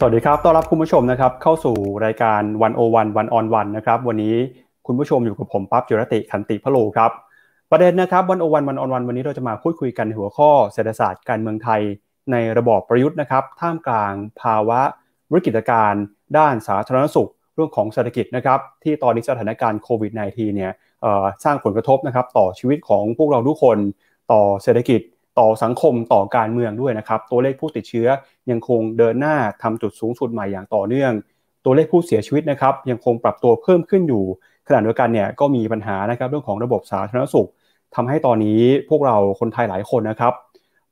สวัสดีครับ ต้อนรับคุณผู้ชมนะครับเข้าสู่รายการวันโอวันวันออนวันนะครับ วันนี้คุณผู้ชมอยู่กับผมปั๊บจุรติขันติพะโลครับ ประเด็นนะครับวันโอวันวันออนวันวันนี้เราจะมาพูดคุยกันหัวข้อเศรษฐศาสตร์การเมืองไทย ในระบอบประยุทธ์นะครับ ท่ามกลางภาวะวิกฤตการณ์ด้านสาธารณสุข เรื่องของเศรษฐกิจนะครับที่ตอนนี้สถานการณ์โควิด -19 เนี่ยสร้างผลกระทบนะครับต่อชีวิตของพวกเราทุกคนต่อเศรษฐกิจ ต่อสังคมต่อการเมืองด้วยนะครับ ตัวเลขผู้ติดเชื้อยังคงเดินหน้าทำจุดสูงสุดใหม่อย่างต่อเนื่อง ตัวเลขผู้เสียชีวิตนะครับยังคงปรับตัวเพิ่มขึ้นอยู่ขณะเดียวกันเนี่ยก็มีปัญหานะครับเรื่องของระบบสาธารณสุขทำให้ตอนนี้พวกเราคนไทยหลายคนนะครับ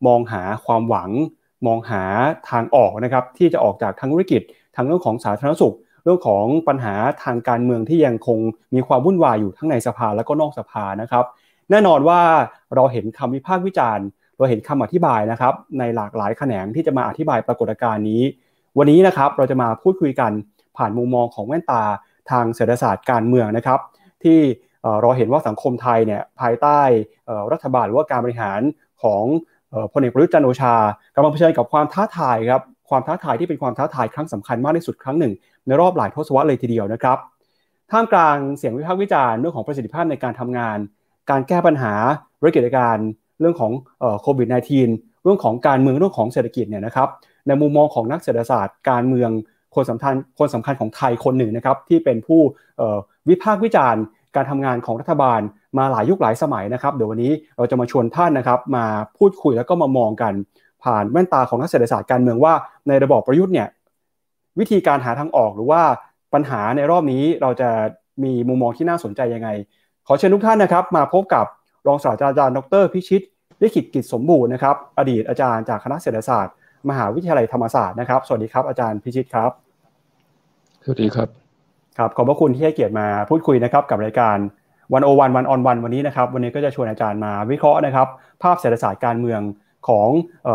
มองหาความหวัง มองหาทางออกนะครับที่จะออกจากทางธุรกิจทางเรื่องของสาธารณสุข เรื่องของปัญหาทางการเมืองที่ยังคงมีความวุ่นวายอยู่ทั้งในสภาและก็นอกสภานะครับ แน่นอนว่าเราเห็นคำวิพากษ์วิจารณ์ เราเห็นคำอธิบายนะครับในหลากหลายแขนงที่จะมาอธิบายปรากฏการณ์นี้ วันนี้นะครับเราจะมาพูดคุยกันผ่านมุมมองของแว่นตาทางเศรษฐศาสตร์การเมืองนะครับ ที่เราเห็นว่าสังคมไทยเนี่ยภายใต้รัฐบาลหรือว่าการบริหารของพลเอกประยุทธ์จันโอชากำลังเผชิญกับความท้าทายครับความท้าทายที่เป็นความท้าทายครั้งสำคัญมากที่สุดครั้งหนึ่ง ในรอบหลายทศวรรษเลยทีเดียวนะครับท่ามกลางเสียงวิพากษ์วิจารณ์เรื่องของประสิทธิภาพในการทำงาน การแก้ปัญหาวิกฤตการณ์ รื่องของโควิด -19 เรื่องของการเมืองเรื่องของเศรษฐกิจเนี่ยนะครับในมุมมองของนักเศรษฐศาสตร์การเมืองคนสำคัญคนสำคัญของไทยคนหนึ่งนะครับที่เป็นผู้วิพากษ์วิจารณ์การทำงานของรัฐบาลมาหลายยุคหลายสมัยนะครับเดี๋ยววันนี้เราจะมาชวนท่านนะครับมาพูดคุยแล้วก็มามองกัน ผ่านแว่นตาของนักเศรษฐศาสตร์การเมืองว่าในระบอบประยุทธ์เนี่ยวิธีการหาทางออกหรือว่าปัญหาในรอบนี้เราจะมีมุมมองที่น่าสนใจยังไง ขอเชิญทุกท่านนะครับ มาพบกับรองศาสตราจารย์ดรพิชิต ลิขิตกิจสมบูรณ์นะครับอดีตอาจารย์จากคณะเศรษฐศาสตร์ มหาวิทยาลัยธรรมศาสตร์นะครับ สวัสดีครับอาจารย์พิชิตครับ สวัสดีครับครับขอบพระคุณที่ให้เกียรติมาพูดคุยนะครับกับรายการวันโอวันวันออนวันวันนี้นะครับวันนี้ก็จะชวนอาจารย์มาวิเคราะห์นะครับ ภาพเศรษฐศาสตร์การเมืองของ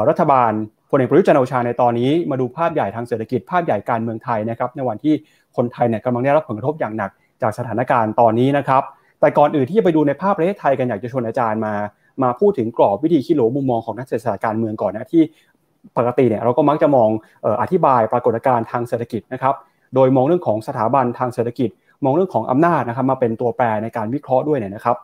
รัฐบาลพลเอกประยุทธ์จันโอชาในตอนนี้มาดูภาพใหญ่ทางเศรษฐกิจภาพใหญ่การเมืองไทยนะครับในวันที่คนไทยเนี่ยกำลังได้รับผลกระทบอย่างหนักจากสถานการณ์ตอนนี้นะครับ แต่ก่อนอื่นที่จะไปดูในภาพประเทศไทยกันอยากจะชวนอาจารย์มา มาพูดถึงกรอบวิธีคิดโหลมุมมองของนักเศรษฐศาสตร์การเมืองก่อนนะที่ปกติเนี่ยเราก็มักจะมองอธิบายปรากฏการณ์ทางเศรษฐกิจนะครับ โดยมองเรื่องของสถาบันทางเศรษฐกิจ มองเรื่องของอำนาจนะครับมาเป็นตัวแปรในการวิเคราะห์ด้วยเนี่ยนะครับ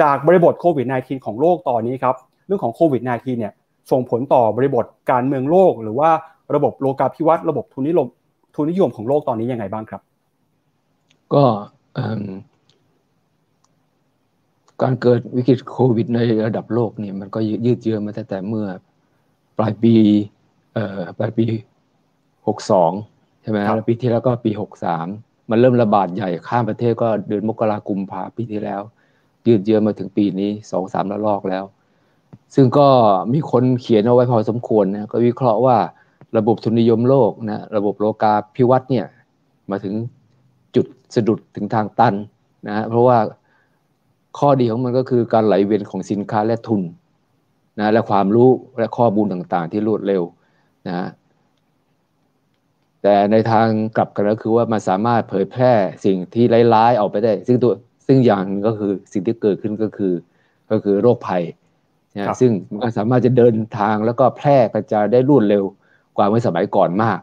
จากบริบทโควิด -19 ของโลกตอนนี้ครับเรื่องของโควิด -19 เนี่ยส่งผลต่อบริบทการเมืองโลก หรือว่าระบบโลกาภิวัตน์ระบบทุนนิยมทุนนิยมของโลกตอนนี้ยังไงบ้างครับ ก็ การเกิดวิกฤตโควิดในระดับโลกเนี่ยมันก็ยืดเยื้อมาตั้งแต่เมื่อปลายปีเอ่อปลายปีหกสองใช่ไหมแล้วปีที่แล้วก็ปีหกสามมันเริ่มระบาดใหญ่ข้ามประเทศก็เดือนมกราคมพาปีที่แล้ว ยืดเยื้อมาถึงปีนี้สองสามระลอกแล้ว ซึ่งก็มีคนเขียนเอาไว้พอสมควรนะก็วิเคราะห์ว่าระบบทุนนิยมโลกนะระบบโลกาภิวัตน์เนี่ยมาถึงจุดสะดุดถึงทางตันนะเพราะว่า ข้อดีของมันก็คือการไหลเวียนของสินค้าและทุนนะและความรู้และข้อมูลต่างๆ ที่รวดเร็วนะแต่ในทางกลับกันก็คือว่ามันสามารถเผยแพร่สิ่งที่ร้ายๆออกไปได้ ซึ่งตัวซึ่งอย่างนึงก็คือสิ่งที่เกิดขึ้นก็คือก็คือโรคภัยนะซึ่งมันสามารถจะเดินทางแล้วก็แพร่กระจายได้รวดเร็วกว่าเมื่อสมัยก่อนมาก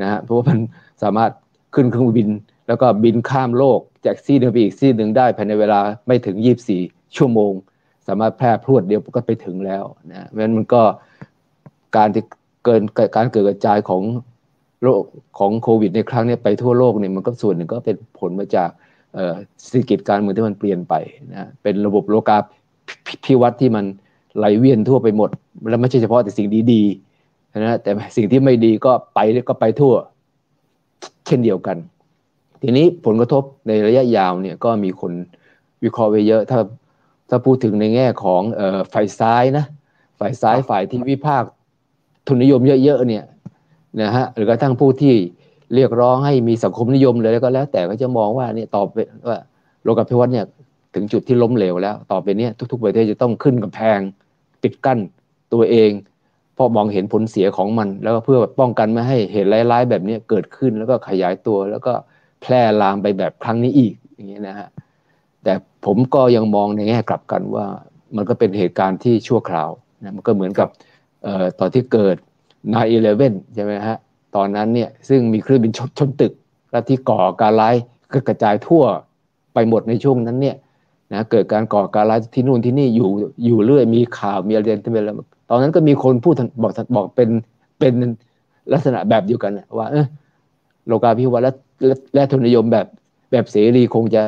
นะฮะเพราะว่ามันสามารถขึ้นเครื่องบิน แล้วก็บินข้ามโลกจากซีหนึ่งไปอีกซีหนึ่งได้ภายในเวลาไม่ถึงยี่บสี่ชั่วโมง สามารถแพร่พรวดเดียวก็ไปถึงแล้วนะเพราะฉะนั้นมันก็การที่เกินการเกิดกระจายของโรคของโควิด ในครั้งนี้ไปทั่วโลกเนี่ยมันก็ส่วนหนึ่งก็เป็นผลมาจากเศรษฐกิจการเมืองที่มันเปลี่ยนไปนะเป็นระบบโลกาภิวัตน์ที่มันไหลเวียนทั่วไปหมด แล้วไม่ใช่เฉพาะแต่สิ่งดีๆนะแต่สิ่งที่ไม่ดีก็ไปก็ไปทั่ว เช่นเดียวกัน ทีนี้ผลกระทบในระยะยาวเนี่ยก็มีคนวิเคราะห์ไว้เยอะ ถ้าถ้าพูดถึงในแง่ของเอ่อฝ่ายซ้ายนะฝ่ายซ้ายฝ่ายที่วิพากษ์ทุนนิยมเยอะๆเนี่ยนะฮะหรือกระทั่งผู้ที่เรียกร้องให้มีสังคมนิยมเลยก็แล้ว แต่ก็จะมองว่าเนี่ยต่อไปว่าโลกาภิวัตน์เนี่ยถึงจุดที่ล้มเหลวแล้ว ต่อไปเนี่ยทุก ๆ ประเทศจะต้องขึ้นกำแพงปิดกั้นตัวเองเพราะมองเห็นผลเสียของมัน แล้วก็เพื่อป้องกันไม่ให้เหตุร้ายๆแบบนี้เกิดขึ้นแล้วก็ขยายตัวแล้วก็ แพร่ลามไปแบบครั้งนี้อีกอย่างนี้นะฮะแต่ผมก็ยังมองในแง่กลับกันว่ามันก็เป็นเหตุการณ์ที่ชั่วคราวนะมันก็เหมือนกับเอ่อตอนที่เกิด9-11ใช่ไหมฮะตอนนั้นเนี่ยซึ่งมีเครื่องบินชนชนตึก และที่ก่อการร้ายก็กระจายทั่วไปหมดในช่วงนั้นเนี่ยนะเกิดการก่อการร้ายที่นู่นที่นี่อยู่อยู่เรื่อยมีข่าวมีอะไรที่เป็นแล้วตอนนั้นก็มีคนพูดบอกบอกเป็นเป็นลักษณะแบบเดียวกันว่าเออโลกาภิวัตน์ และและทุนนิยมแบบแบบเสรีคงจะ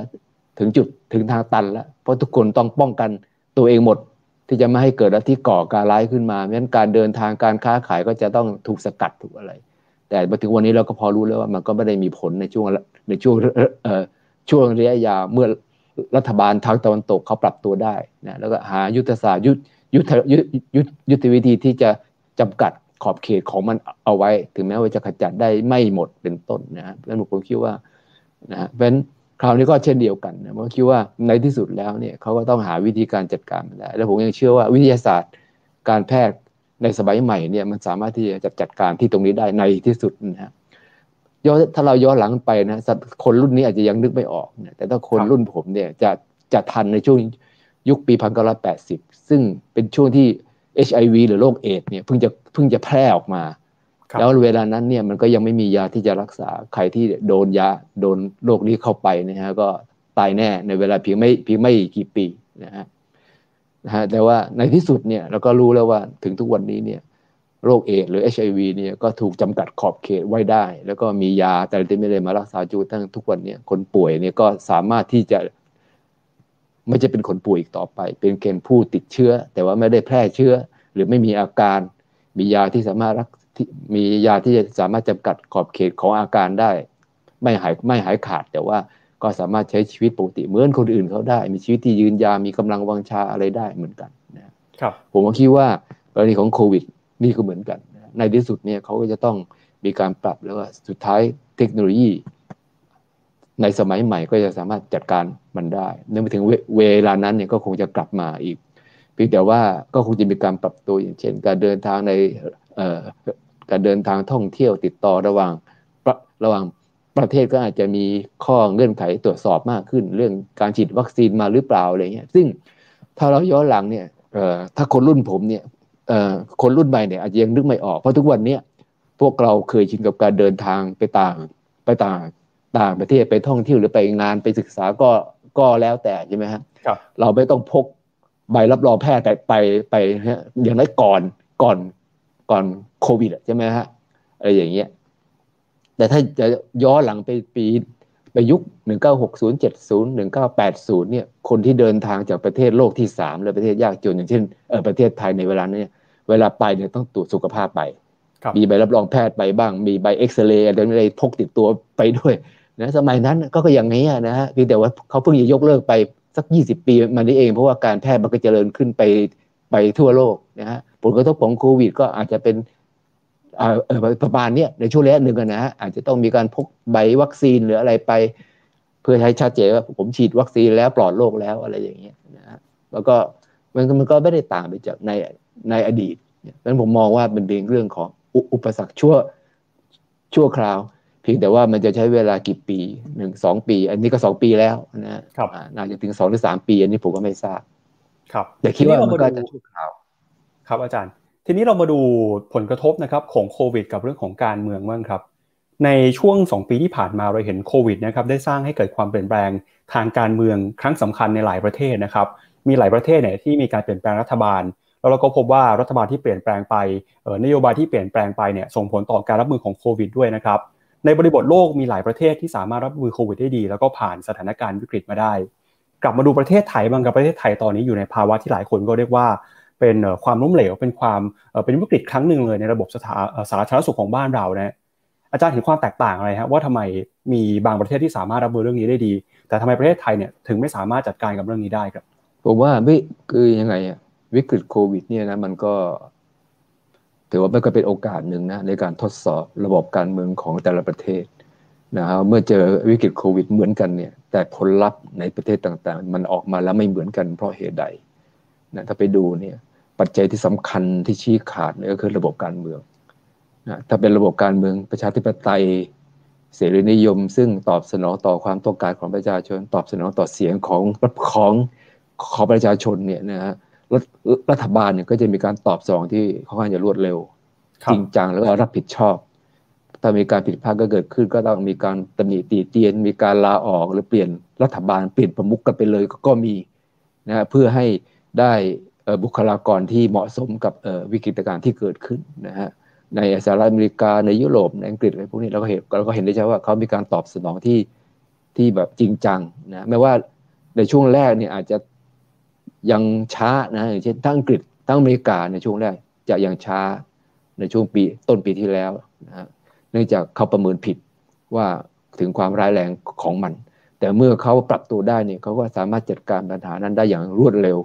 ถึงจุดถึงทางตันแล้ว เพราะทุกคนต้องป้องกันตัวเองหมดที่จะไม่ให้เกิดที่ก่อการร้ายขึ้นมาเพราะฉะนั้นการเดินทางการค้าขายก็จะต้องถูกสกัดถูกอะไร แต่มาถึงวันนี้เราก็พอรู้แล้วว่ามันก็ไม่ได้มีผลในช่วงในช่วงเอ่อช่วงระยะยาวเมื่อรัฐบาลทางตะวันตกเขาปรับตัวได้นะแล้วก็หายุทธศาสตร์ยุทธยุทธยุทธยุทธวิธีที่จะจำกัด ขอบเขตของมันเอาไว้ ถึงแม้ว่าจะขจัดได้ไม่หมดเป็นต้นนะฮะเพราะฉะนั้นผมคิดว่านะเพราะฉะนั้นคราวนี้ก็เช่นเดียวกันนะผมคิดว่าในที่สุดแล้วเนี่ยเขาก็ต้องหาวิธีการจัดการได้แล้วผมยังเชื่อว่าวิทยาศาสตร์ การแพทย์ในสมัยใหม่เนี่ยมันสามารถที่จะจัดการที่ตรงนี้ได้ในที่สุดนะฮะย้อนถ้าเราย้อนหลังไปนะคนรุ่นนี้อาจจะยังนึกไม่ออกนะแต่ถ้าคนรุ่นผมเนี่ยจะจะทันในช่วงยุคปีพันเก้าร้อยแปดสิบซึ่งเป็นช่วงที่ HIV หรือโรคเอดเนี่ยเพิ่งจะเพิ่งจะแพร่ออกมา แล้วเวลานั้นเนี่ยมันก็ยังไม่มียาที่จะรักษาใครที่โดนยาโดนโรคนี้เข้าไปนะฮะก็ตายแน่ในเวลาเพียงไม่เพียงไม่กี่ปีนะฮะนะฮะแต่ว่าในที่สุดเนี่ยเราก็รู้แล้วว่าถึงทุกวันนี้เนี่ยโรคเอดหรือ HIV เนี่ยก็ถูกจำกัดขอบเขตไว้ได้ แล้วก็มียาแต่ที่ไม่ได้มารักษาจูตั้งทุกวันเนี่ยคนป่วยเนี่ยก็สามารถที่จะ ไม่จะเป็นคนป่วยอีกต่อไป เป็นเกณฑ์ผู้ติดเชื้อ แต่ว่าไม่ได้แพร่เชื้อ หรือไม่มีอาการ มียาที่สามารถรักมียาที่จะสามารถจำกัดขอบเขตของอาการได้ ไม่หายไม่หายขาดแต่ว่าก็สามารถใช้ชีวิตปกติเหมือนคนอื่นเขาได้ มีชีวิตที่ยืนยาวมีกำลังวังชาอะไรได้เหมือนกันนะครับผมก็คิดว่ากรณีของโควิดนี่ก็เหมือนกัน ในที่สุดเนี่ยเขาก็จะต้องมีการปรับแล้วว่าสุดท้ายเทคโนโลยี ในสมัยใหม่ก็จะสามารถจัดการมันได้เนื่องไปถึงเวลานั้นเนี่ยก็คงจะกลับมาอีกเพียงแต่ว่าก็คงจะมีการปรับตัวอย่างเช่น การเดินทางในการเดินทางท่องเที่ยวติดต่อระหว่างระหว่างประเทศก็อาจจะมีข้อเงื่อนไขตรวจสอบมากขึ้น เรื่องการฉีดวัคซีนมาหรือเปล่าอะไรเงี้ยซึ่งถ้าเราย้อนหลังเนี่ยถ้าคนรุ่นผมเนี่ยคนรุ่นใหม่เนี่ยอาจจะยังนึกไม่ออกเพราะทุกวันเนี้ยพวกเราเคยชินกับการเดินทางไปต่างไปต่าง ต่างประเทศไปท่องเที่ยวหรือไปงานไปศึกษาก็ก็แล้วแต่ใช่ไหมครับเราไม่ต้องพกใบรับรองแพทย์ไปไปไปอย่างน้อยก่อนก่อนก่อนโควิดใช่ไหมฮะอะไรอย่างเงี้ยแต่ถ้าจะย้อนหลังไปปีไปยุคหนึ่งเก้าหกศูนย์เจ็ดศูนย์หนึ่งเก้าแปดศูนย์เนี่ย คนที่เดินทางจากประเทศโลกที่สามและประเทศยากจนอย่างเช่นเออประเทศไทยในเวลานี้เวลาไปเนี่ยต้องตรวจสุขภาพไป มีใบรับรองแพทย์ไปบ้าง มีใบเอ็กซเรย์อะไรพกติดตัวไปด้วย นะสมัยนั้นก็ก็อย่างนี้นะฮะคือแต่ว่าเขาเพิ่งจะยกเลิกไปสักยี่สิบปีมานี้เอง เพราะว่าการแพทย์มันก็เจริญขึ้นไปไปทั่วโลกนะฮะผลกระทบของโควิด ก็อาจจะเป็นประมาณนี้ในช่วงระยะหนึ่งนะฮะอาจจะต้องมีการพกใบวัคซีนหรืออะไรไป เพื่อให้ชัดเจนว่าผมฉีดวัคซีนแล้วปลอดโรคแล้วอะไรอย่างเงี้ยนะฮะแล้วก็มันมันก็ไม่ได้ต่างไปจากในในอดีตเพราะฉะนั้นผมมองว่ามันเป็นเรื่องของอุปสรรคชั่วชั่วคราว พียงแต่ว่ามันจะใช้เวลากี่ปีหนึ่งสองปี อันนี้ก็สองปีแล้วนะครับน่าจะถึงสองหรือสามปี อันนี้ผมก็ไม่ทราบ ครับแต่คิดว่ามันก็จะชั่วคราวครับอาจารย์ ทีนี้เรามาดูผลกระทบนะครับของโควิด กับเรื่องของการเมืองบ้างครับ ในช่วงสองปีที่ผ่านมาเราเห็นโควิดนะครับได้สร้างให้เกิดความเปลี่ยนแปลงทางการเมืองครั้งสำคัญในหลายประเทศนะครับ มีหลายประเทศเนี่ยที่มีการเปลี่ยนแปลงรัฐบาลแล้วเราก็พบว่ารัฐบาลที่เปลี่ยนแปลงไปนโยบายที่เปลี่ยนแปลงไปเนี่ยส่งผลต่อการรับมือของโควิดด้วยนะครับ ในบริบทโลกมีหลายประเทศที่สามารถรับมือโควิดได้ดี แล้วก็ผ่านสถานการณ์วิกฤตมาได้ กลับมาดูประเทศไทยบางกับประเทศไทยตอนนี้อยู่ในภาวะที่หลายคนก็เรียกว่าเป็นความล้มเหลวเป็นความเป็นวิกฤตครั้งหนึ่งเลยในระบบสาธารณสุขของบ้านเรานะอาจารย์เห็นความแตกต่างอะไรครับว่าทำไมมีบางประเทศที่สามารถรับมือเรื่องนี้ได้ดี แต่ทำไมประเทศไทยเนี่ยถึงไม่สามารถจัดการกับเรื่องนี้ได้ครับ ผมว่าไม่คือยังไงอะวิกฤตโควิดเนี่ยนะมันก็ ถือว่ามันก็เป็นโอกาสหนึ่งนะในการทดสอบระบบการเมืองของแต่ละประเทศนะครับเมื่อเจอวิกฤตโควิดเหมือนกันเนี่ย แต่ผลลัพธ์ในประเทศต่างๆ มันออกมาแล้วไม่เหมือนกันเพราะเหตุใดนะถ้าไปดูเนี่ยปัจจัยที่สำคัญที่ชี้ขาดเนี่ยก็คือระบบการเมืองนะถ้าเป็นระบบการเมืองประชาธิปไตยเสรีนิยม ซึ่งตอบสนองต่อความต้องการของประชาชน ตอบสนองต่อเสียงของของของประชาชนเนี่ยนะฮะ รัฐบาลเนี่ยก็จะมีการตอบสนองที่ค่อนข้างจะรวดเร็ว จริงจังแล้วก็รับผิดชอบ ถ้ามีการผิดพลาดก็เกิดขึ้น ก็ต้องมีการตำหนิตีเตียน มีการลาออกหรือเปลี่ยนรัฐบาลเปลี่ยนประมุขกันไปเลยก็มีนะเพื่อให้ได้บุคลากรที่เหมาะสมกับวิกฤตการณ์ที่เกิดขึ้นนะฮะในสหรัฐอเมริกาในยุโรปในอังกฤษอะไรพวกนี้เราก็เห็นเราก็เห็นได้ชัดว่าเขามีการตอบสนองที่ที่แบบจริงจังนะแม้ว่าในช่วงแรกเนี่ยอาจจะ ยังช้านะอย่างเช่นทั้งอังกฤษทั้งอเมริกาในช่วงแรกจะยังช้าในช่วงปีต้นปีที่แล้วนะเนื่องจากเขาประเมินผิดว่าถึงความร้ายแรงของมัน แต่เมื่อเขาปรับตัวได้เนี่ยเขาก็สามารถจัดการปัญหานั้นได้อย่างรวดเร็ว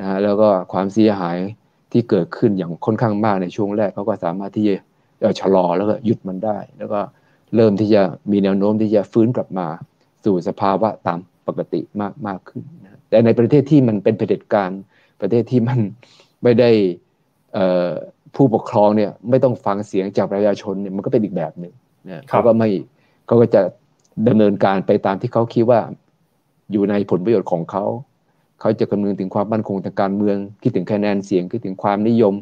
นะแล้วก็ความเสียหายที่เกิดขึ้นอย่างค่อนข้างมากในช่วงแรกเขาก็สามารถที่จะชะลอแล้วก็หยุดมันได้ แล้วก็เริ่มที่จะมีแนวโน้มที่จะฟื้นกลับมา สู่สภาวะตามปกติมากมากขึ้น แต่ในประเทศที่มันเป็นเผด็จการประเทศที่มันไม่ได้ผู้ปกครองเนี่ยไม่ต้องฟังเสียงจากประชาชนเนี่ยมันก็เป็นอีกแบบหนึ่งนะเขาก็ไม่เขาก็จะดำเนินการไปตามที่เขาคิดว่าอยู่ในผลประโยชน์ของเขา เขาจะคำนึงถึงความมั่นคงทางการเมือง คิดถึงคะแนนเสียงคิดถึงความนิยม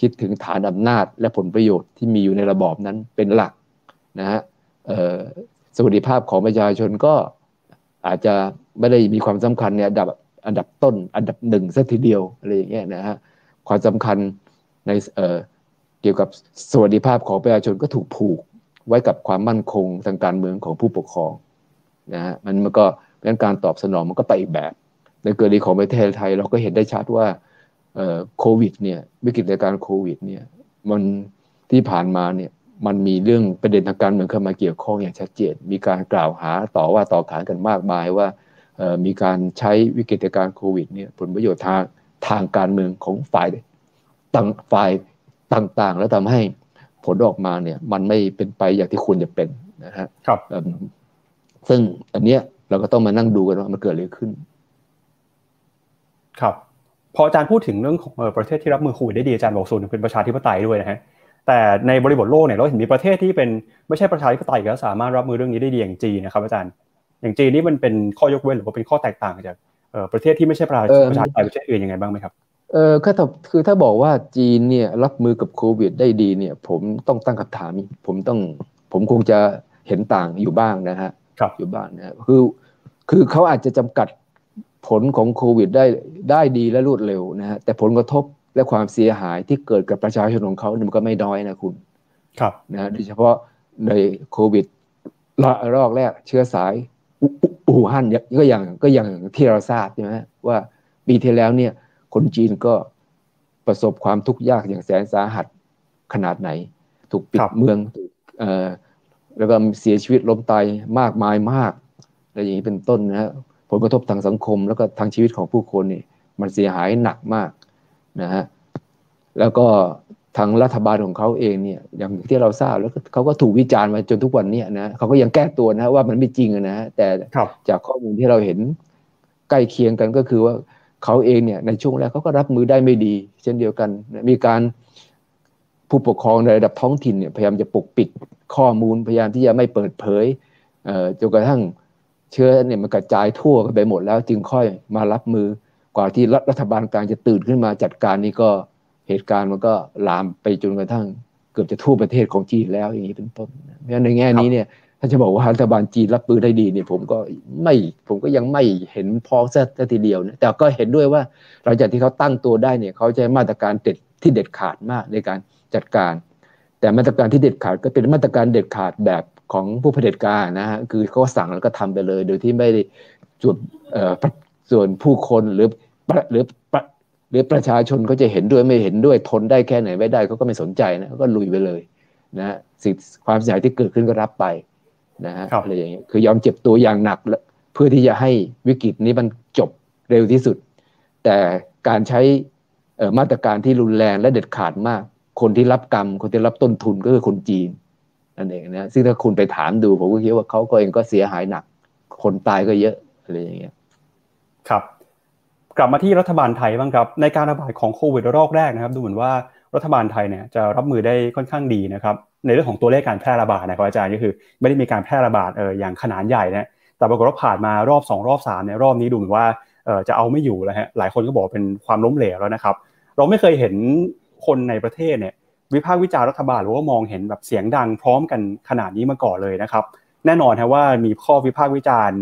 คิดถึงฐานอำนาจ และผลประโยชน์ที่มีอยู่ในระบอบนั้นเป็นหลักนะฮะสวัสดิภาพของประชาชนก็อาจจะ ไม่ได้มีความสำคัญในอันดับอันดับต้น อันดับหนึ่งสักทีเดียวอะไรอย่างเงี้ยนะฮะความสำคัญในเกี่ยวกับสวัสดิภาพของประชาชนก็ถูกผูกไว้กับความมั่นคงทางการเมืองของผู้ปกครองนะฮะมันมันก็เป็นการตอบสนองมันก็ไปอีกแบบ ในกรณีของประเทศไทยเราก็เห็นได้ชัดว่าโควิดเนี่ยวิกฤตการโควิดเนี่ยมันที่ผ่านมาเนี่ยมันมีเรื่องประเด็นทางการเมืองเข้ามาเกี่ยวข้องอย่างชัดเจน มีการกล่าวหาต่อว่าต่อขานกันมากมายว่า มีการใช้วิกฤตการโควิดเนี่ยผลประโยชน์ทางทางการเมืองของฝ่ายต่างฝ่ายต่างๆ แล้วทำให้ผลออกมาเนี่ยมันไม่เป็นไปอย่างที่ควรจะเป็นนะฮะครับซึ่งอันเนี้ยเราก็ต้องมานั่งดูกันว่ามันเกิดอะไรขึ้น ครับ พออาจารย์พูดถึงเรื่องของประเทศที่รับมือโควิดได้ดีอาจารย์บอกส่วนหนึ่งเป็นประชาธิปไตยด้วยนะฮะแต่ในบริบทโลกเนี่ยเราเห็นมีประเทศที่เป็นไม่ใช่ประชาธิปไตยก็สามารถรับมือเรื่องนี้ได้ดีอย่างจีนนะครับอาจารย์ อย่างจีนนี่มันเป็นข้อยกเว้นหรือว่าเป็นข้อแตกต่างจากประเทศที่ไม่ใช่ประชาธิปไตยประเทศอื่นยังไงบ้างไหมครับเออคือถ้าคือถ้าบอกว่าจีนเนี่ยรับมือกับโควิดได้ดีเนี่ย ผมต้องตั้งคำถามผมต้องผมคงจะเห็นต่างอยู่บ้างนะฮะครับอยู่บ้างนะคือคือเขาอาจจะจำกัดผลของโควิดได้ได้ดีและรวดเร็วนะฮะแต่ผลกระทบและความเสียหายที่เกิดกับประชาชนของเขาเนี่ยมันก็ไม่น้อยนะคุณ ครับนะโดยเฉพาะในโควิดรอกแรกเชื้อสาย อู่ฮั่นก็อย่างก็อย่างที่เราทราบใช่ไหมว่าปีที่แล้วเนี่ย คนจีนก็ประสบความทุกข์ยากอย่างแสนสาหัสขนาดไหน ถูกปิดเมืองถูกเอ่อแล้วก็เสียชีวิตล้มตายมากมายมากอะไรอย่างนี้เป็นต้นนะฮะผลกระทบทางสังคม แล้วก็ทางชีวิตของผู้คนนี่มันเสียหายหนักมากนะฮะแล้วก็ ทางรัฐบาลของเขาเองเนี่ยอย่างที่เราทราบแล้วเขาก็ถูกวิจารณ์มาจนทุกวันนี้นะเขาก็ยังแก้ตัวนะว่ามันไม่จริงนะแต่จากข้อมูลที่เราเห็นใกล้เคียงกันก็คือว่าเขาเองเนี่ยในช่วงแรกเขาก็รับมือได้ไม่ดี เช่นเดียวกันมีการผู้ปกครองในระดับท้องถิ่นเนี่ยพยายามจะปกปิดข้อมูลพยายามที่จะไม่เปิดเผยจนกระทั่งเชื้อเนี่ยมันกระจายทั่วกันไปหมดแล้วจึงค่อยมารับมือกว่าที่รัฐบาลกลางจะตื่นขึ้นมาจัดการนี่ก็ เหตุการณ์มันก็ลามไปจนกระทั่งเกือบจะทั่วประเทศของจีนแล้วอย่างนี้เป็นต้นเพราะฉะนั้นในแง่นี้เนี่ยถ้าจะบอกว่ารัฐบาลจีนรับมือได้ดีเนี่ยผมก็ไม่ผมก็ยังไม่เห็นพอสักทีเดียวนะแต่ก็เห็นด้วยว่าหลังจากที่เขาตั้งตัวได้เนี่ยเขาจะมาตรการเด็ดที่เด็ดขาดมากในการจัดการ แต่มาตรการที่เด็ดขาดก็เป็นมาตรการเด็ดขาดแบบของผู้เผด็จการนะฮะคือเขาสั่งแล้วก็ทำไปเลย โดยที่ไม่ได้จุดส่วนผู้คนหรือหรือ หรือประชาชนเขาจะเห็นด้วยไม่เห็นด้วยทนได้แค่ไหนไม่ได้เขาก็ไม่สนใจนะก็ลุยไปเลยนะสิ่งความเสียหายที่เกิดขึ้นก็รับไปนะฮะอะไรอย่างเงี้ยคือยอมเจ็บตัวอย่างหนักเพื่อที่จะให้วิกฤตนี้มันจบเร็วที่สุด แต่การใช้มาตรการที่รุนแรงและเด็ดขาดมาก คนที่รับกรรม คนที่รับต้นทุนก็คือคนจีนนั่นเองนะซึ่งถ้าคุณไปถามดูผมก็คิดว่าเขาก็เองก็เสียหายหนัก คนตายก็เยอะอะไรอย่างเงี้ยครับ กลับมาที่รัฐบาลไทยบ้างครับ ในการระบาดของโควิดรอบแรกนะครับ ดูเหมือนว่ารัฐบาลไทยเนี่ยจะรับมือได้ค่อนข้างดีนะครับ ในเรื่องของตัวเลขการแพร่ระบาดนะครับอาจารย์ก็คือ ไม่ได้มีการแพร่ระบาดเอออย่างขนาดใหญ่นะแต่ปรากฏว่าผ่านมารอบ 2 รอบ3เนี่ยรอบนี้ดูเหมือนว่าเออจะเอาไม่อยู่แล้วฮะหลายคนก็บอกเป็นความล้มเหลวแล้วนะครับ เราไม่เคยเห็นคนในประเทศเนี่ยวิพากษ์วิจารณ์รัฐบาลหรือว่ามองเห็นแบบเสียงดังพร้อมกันขนาดนี้มาก่อนเลยนะครับ แน่นอนนะว่ามีข้อวิพากษ์วิจารณ์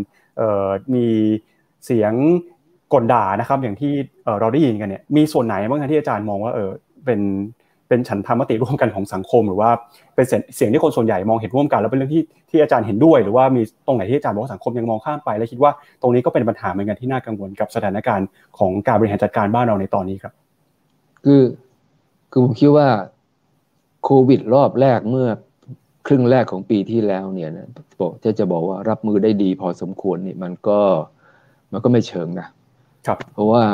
มีเสียง กลด่านะครับ อย่างที่เราได้ยินกันเนี่ยมีส่วนไหนบ้างที่อาจารย์มองว่าเออเป็นเป็นฉันทามติร่วมกันของสังคม หรือว่าเป็นเสียงที่คนส่วนใหญ่มองเห็นร่วมกัน แล้วเป็นเรื่องที่ที่อาจารย์เห็นด้วย หรือว่ามีตรงไหนที่อาจารย์บอกว่าสังคมยังมองข้ามไป และคิดว่าตรงนี้ก็เป็นปัญหาเหมือนกันที่น่ากังวลกับสถานการณ์ของการบริหารจัดการบ้านเราในตอนนี้ครับ คือคือผมคิดว่าโควิดรอบแรกเมื่อครึ่งแรกของปีที่แล้วเนี่ยนะบอกจะจะบอกว่ารับมือได้ดีพอสมควรนี่มันก็มันก็ไม่เชิงนะ ครับเพราะว่า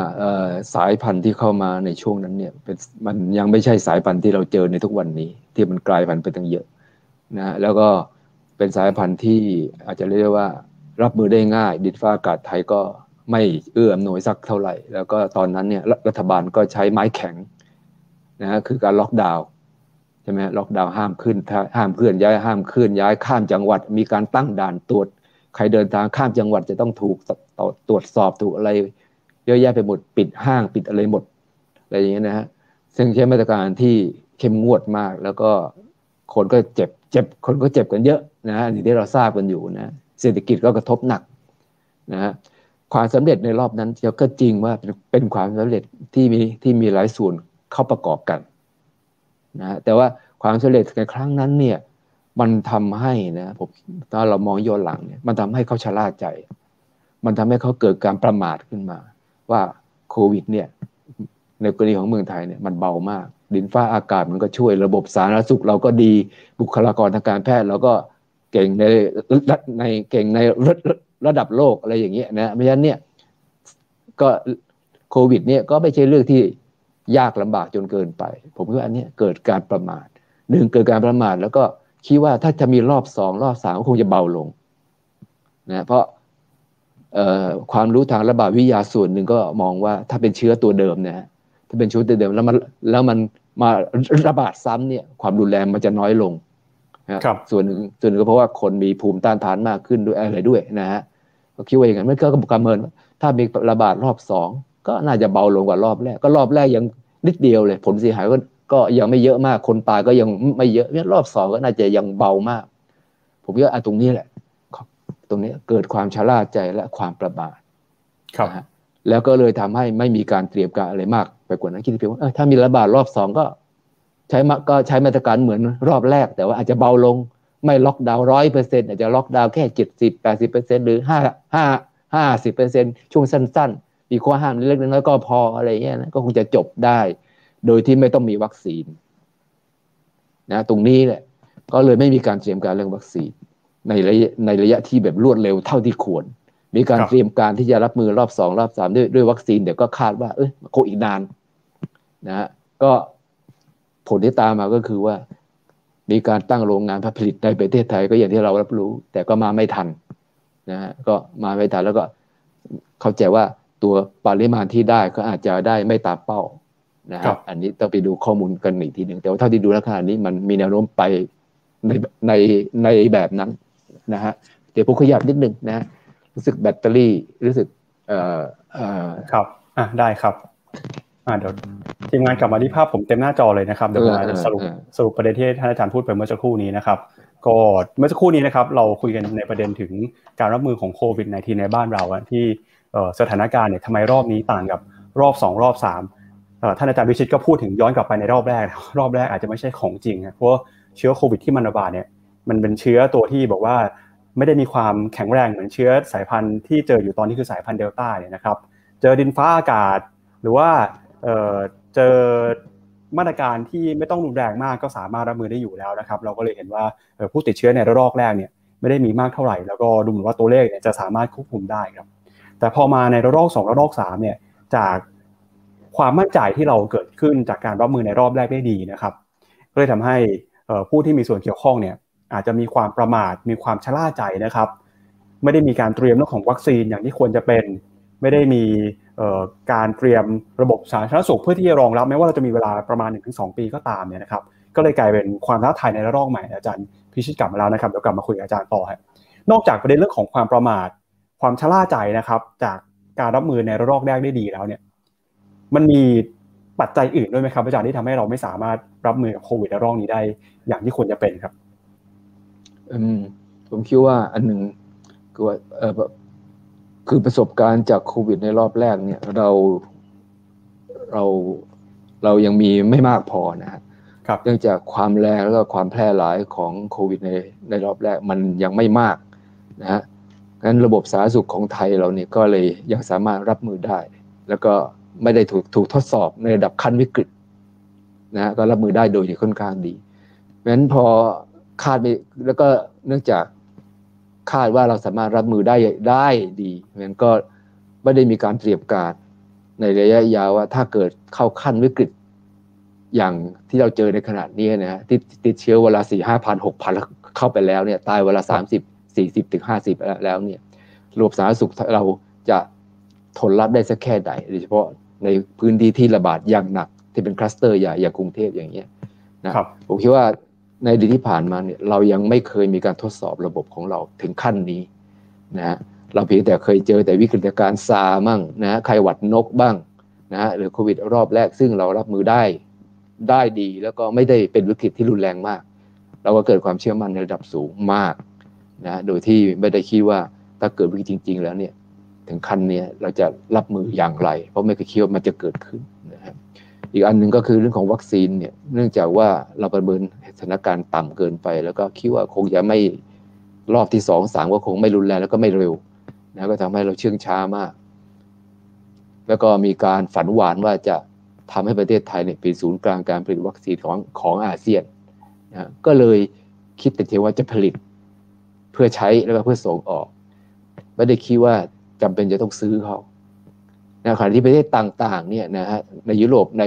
สายพันธุ์ที่เข้ามาในช่วงนั้นเนี่ยเป็นมันยังไม่ใช่สายพันธุ์ที่เราเจอในทุกวันนี้ ที่มันกลายพันธุ์ไปตั้งเยอะนะแล้วก็เป็นสายพันธุ์ที่อาจจะเรียกว่ารับมือได้ง่าย ดินฟ้าอากาศไทยก็ไม่เอื้ออำนวยสักเท่าไหร่ แล้วก็ตอนนั้นเนี่ยรัฐบาลก็ใช้ไม้แข็งนะคือการล็อกดาวน์ใช่ไหมล็อกดาวน์ห้ามขึ้นห้ามเคลื่อนย้ายห้ามเคลื่อนย้ายข้ามจังหวัด มีการตั้งด่านตรวจใครเดินทางข้ามจังหวัดจะต้องถูกตรวจสอบถูกอะไร เยอะแยะไปหมดปิดห้างปิดอะไรหมดอะไรอย่างเงี้ยนะฮะซึ่งใช้มาตรการที่เข้มงวดมาก แล้วก็คนก็เจ็บเจ็บคนก็เจ็บกันเยอะนะฮะอย่างที่เราทราบกันอยู่นะเศรษฐกิจก็กระทบหนักนะฮะความสำเร็จในรอบนั้นก็จริงว่าเป็นความสำเร็จที่มีที่มีหลายส่วนเข้าประกอบกันนะแต่ว่าความสำเร็จในครั้งนั้นเนี่ยมันทำให้นะผมถ้าเรามองย้อนหลังเนี่ยมันทำให้เขาชะล่าใจ มันทำให้เขาเกิดการประมาทขึ้นมา ว่าโควิดเนี่ยในกรณีของเมืองไทยเนี่ยมันเบามาก ดินฟ้าอากาศมันก็ช่วยระบบสาธารณสุข เราก็ดีบุคลากรทางการแพทย์เราก็เก่งในในเก่งในระระดับโลกอะไรอย่างเงี้ยนะเพราะฉะนั้นเนี่ยก็โควิดเนี่ยก็ไม่ใช่เรื่องที่ยากลำบากจนเกินไป ผมคิดว่าอันนี้เกิดการประมาทหนึ่งเกิดการประมาทแล้วก็คิดว่าถ้าจะมีรอบสองรอบสามก็คงจะเบาลงนะเพราะ ความรู้ทางระบาดวิทยาส่วนหนึ่งก็มองว่าถ้าเป็นเชื้อตัวเดิมนะถ้าเป็นเชื้อตัวเดิมแล้วมันแล้วมันมาระบาดซ้ำเนี่ยความรุนแรงมันจะน้อยลงนะครับส่วนหนึ่งส่วนหนึ่งก็เพราะว่าคนมีภูมิต้านทานมากขึ้นด้วยอะไรด้วยนะฮะก็คิดว่าอย่างนั้นไม่ก็ประเมินถ้ามีระบาดรอบสองก็น่าจะเบาลงกว่ารอบแรก ก็รอบแรกยังนิดเดียวเลย ผลเสียหายก็ก็ยังไม่เยอะมากคนตายก็ยังไม่เยอะเนี่ยรอบสองก็น่าจะยังเบามาก ผมว่าตรงนี้แหละ ตรงนี้เกิดความชะล่าใจและความประมาทครับแล้วก็เลยทำให้ไม่มีการเตรียมการอะไรมากไปกว่านั้นคิดเพียงว่าถ้ามีระบาดรอบสองก็ ใช้มาก็ใช้มาตรการเหมือนรอบแรก แต่ว่าอาจจะเบาลงไม่ล็อกดาวน์ร้อยเปอร์เซ็นต์อาจจะล็อกดาวน์แค่เจ็ดสิบแปดสิบเปอร์เซ็นต์หรือห้าห้าห้าสิบเปอร์เซ็นต์ช่วงสั้นๆ มีข้อห้ามเล็กน้อยก็พออะไรเงี้ยนะก็คงจะจบได้ โดยที่ไม่ต้องมีวัคซีน นะ ตรงนี้แหละ ก็เลยไม่มีการเตรียมการเรื่องวัคซีน ในระยะในระยะที่แบบรวดเร็วเท่าที่ควร มีการเตรียมการที่จะรับมือรอบสองรอบสามด้วยด้วยวัคซีนเดี๋ยวก็คาดว่าเอ้ยคงอีกนานนะฮะก็ผลที่ตามมาก็คือว่า มีการตั้งโรงงานผลิตในประเทศไทยก็อย่างที่เรารับรู้ แต่ก็มาไม่ทันนะฮะก็มาไม่ทันแล้วก็เข้าใจว่าตัวปริมาณที่ได้ก็อาจจะได้ไม่ตามเป้านะครับอันนี้ต้องไปดูข้อมูลกันอีกทีหนึ่งแต่ว่าเท่าที่ดูแล้วขณะนี้มันมีแนวโน้มไปในในในแบบนั้น นะฮะเดี๋ยวผมขยับนิดนึงนะรู้สึกแบตเตอรี่รู้สึกเอ่อเอ่อครับอะได้ครับอ่าเดี๋ยวทีมงานกลับมาที่ภาพผมเต็มหน้าจอเลยนะครับเดี๋ยวผมจะสรุปสรุปประเด็นที่ท่านอาจารย์พูดไปเมื่อสักครู่นี้นะครับก็เมื่อสักครู่นี้นะครับเราคุยกันในประเด็นถึงการรับมือของโควิด -19 ในบ้านเราที่สถานการณ์เนี่ยทำไมรอบนี้ต่างกับรอบ 2 รอบ3ท่านอาจารย์วิชิตก็พูดถึงย้อนกลับไปในรอบแรก รอบแรกอาจจะไม่ใช่ของจริงเพราะเชื้อโควิดที่มันระบาดเนี่ย มันเป็นเชื้อตัวที่บอกว่าไม่ได้มีความแข็งแรงเหมือนเชื้อสายพันธุ์ที่เจออยู่ตอนนี้คือสายพันธุ์เดลต้าเนี่ยนะครับ เจอดินฟ้าอากาศ หรือว่าเจอมาตรการที่ไม่ต้องรุนแรงมากก็สามารถรับมือได้อยู่แล้วนะครับ เราก็เลยเห็นว่าผู้ติดเชื้อในระลอกแรกเนี่ยไม่ได้มีมากเท่าไหร่ แล้วก็ดูเหมือนว่าตัวเลขเนี่ยจะสามารถควบคุมได้ครับ แต่พอมาในระลอกสองระลอกสามเนี่ยจากความมั่นใจที่เราเกิดขึ้นจากการรับมือในรอบแรกได้ดีนะครับก็เลยทำให้ผู้ที่มีส่วนเกี่ยวข้องเนี่ย อาจจะมีความประมาทมีความชะล่าใจนะครับ ไม่ได้มีการเตรียมเรื่องของวัคซีนอย่างที่ควรจะเป็น ไม่ได้มีการเตรียมระบบสาธารณสุขเพื่อที่จะรองรับแม้ว่าเราจะมีเวลาประมาณ 1-2 ปีก็ตามเนี่ยนะครับก็เลยกลายเป็นความท้าทายในระลอกใหม่อาจารย์พิชิตกลับมาแล้วนะครับเดี๋ยวกลับมาคุยกับอาจารย์ต่อฮะนอกจากประเด็นเรื่องของความประมาท ความชะล่าใจนะครับ จากการรับมือในระลอกแรกได้ดีแล้วเนี่ย มันมีปัจจัยอื่นด้วยไหมครับอาจารย์ที่ทำให้เราไม่สามารถรับมือกับโควิดระลอกนี้ได้อย่างที่ควรจะเป็นครับอ ผมคิดว่าอันหนึ่งคือว่าเออคือประสบการณ์จากโควิดในรอบแรกเนี่ยเราเราเรายังมีไม่มากพอนะครับเนื่องจากความแรงแล้วก็ความแพร่หลายของโควิดในในรอบแรกมันยังไม่มากนะฮะงั้นระบบสาธารณสุขของไทยเราเนี่ยก็เลยยังสามารถรับมือได้ แล้วก็ไม่ได้ถูกถูกทดสอบในระดับขั้นวิกฤตนะฮะก็รับมือได้โดยค่อนข้างดีเพราะฉะนั้นพอ คาดไปแล้วก็เนื่องจากคาดว่าเราสามารถรับมือได้ได้ดีเพราะฉะนั้นก็ไม่ได้มีการเตรียมการในระยะยาวว่าถ้าเกิดเข้าขั้นวิกฤตอย่างที่เราเจอในขนาดนี้นะฮะที่ติดเชื้อเวลาสี่ห้าพันหกพันเข้าไปแล้วเนี่ย ตายเวลาสามสิบสี่สิบถึงห้าสิบแล้วเนี่ยระบบสาธารณสุขเราจะทนรับได้สักแค่ไหนโดยเฉพาะในพื้นที่ที่ระบาดอย่างหนัก ที่เป็นคลัสเตอร์ใหญ่อย่างกรุงเทพอย่างเงี้ยนะผมคิดว่า ในอดีตที่ผ่านมาเนี่ยเรายังไม่เคยมีการทดสอบระบบของเราถึงขั้นนี้นะเราเพียงแต่เคยเจอแต่วิกฤตการณ์ซามั่งนะไข้หวัดนกบ้างนะฮะหรือโควิดรอบแรกซึ่งเรารับมือได้ได้ดีแล้วก็ไม่ได้เป็นวิกฤตที่รุนแรงมาก เราก็เกิดความเชื่อมั่นในระดับสูงมากนะโดยที่ไม่ได้คิดว่าถ้าเกิดวิกฤตจริง ๆ แล้วเนี่ยถึงขั้นนี้เราจะรับมืออย่างไร เพราะไม่เคยคิดว่ามันจะเกิดขึ้นนะครับอีกอันหนึ่งก็คือเรื่องของวัคซีนเนี่ยเนื่องจากว่าเราประเมิน สถานการณ์ต่ำเกินไป แล้วก็คิดว่าคงจะไม่รอบที่สองสามก็คงไม่รุนแรงแล้วก็ไม่เร็วนะก็ทำให้เราเชื่องช้ามาก แล้วก็มีการฝันหวานว่าจะทำให้ประเทศไทยเนี่ยเป็นศูนย์กลางการผลิตวัคซีนของของอาเซียนนะก็เลยคิดแต่เทว่าจะผลิตเพื่อใช้แล้วก็เพื่อส่งออก ไม่ได้คิดว่าจำเป็นจะต้องซื้อเขาในขณะที่ประเทศต่างๆเนี่ยนะฮะในยุโรปใน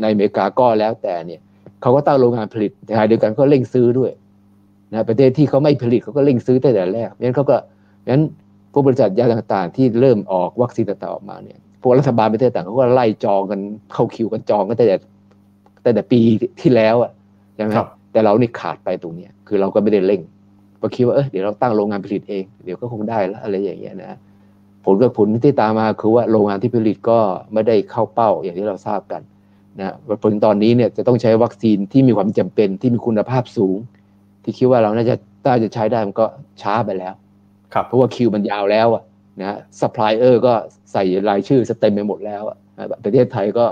ในอเมริกาก็แล้วแต่เนี่ย เขาก็ตั้งโรงงานผลิตแต่ขณะเดียวกันก็เร่งซื้อด้วยนะประเทศที่เขาไม่ผลิตเขาก็เร่งซื้อตั้งแต่แรกงั้นเขาก็งั้นพวกบริษัทยาต่างๆ ที่เริ่มออกวัคซีนต่างๆออกมาเนี่ยพวกรัฐบาลประเทศต่างเขาก็ไล่จองกันเข้าคิวกันจองกันแต่แต่แต่ปีที่แล้วอะใช่ไหมครับแต่เรานี่ขาดไปตรงเนี้ยคือเราก็ไม่ได้เร่งพอคิดว่าเออเดี๋ยวเราตั้งโรงงานผลิตเอง เดี๋ยวก็คงได้แล้วอะไรอย่างเงี้ยนะผลกับผลที่ตามมาคือว่าโรงงานที่ผลิตก็ไม่ได้เข้าเป้าอย่างที่เราทราบกัน นะผลตอนนี้เนี่ยจะต้องใช้วัคซีนที่มีความจำเป็นที่มีคุณภาพสูง ที่คิดว่าเราน่าจะน่าจะใช้ได้มันก็ช้าไปแล้ว ครับเพราะว่าคิวมันยาวแล้วอะนะซัพพลายเออร์ก็ใส่รายชื่อซะเต็มไปหมดแล้วอะประเทศไทยก็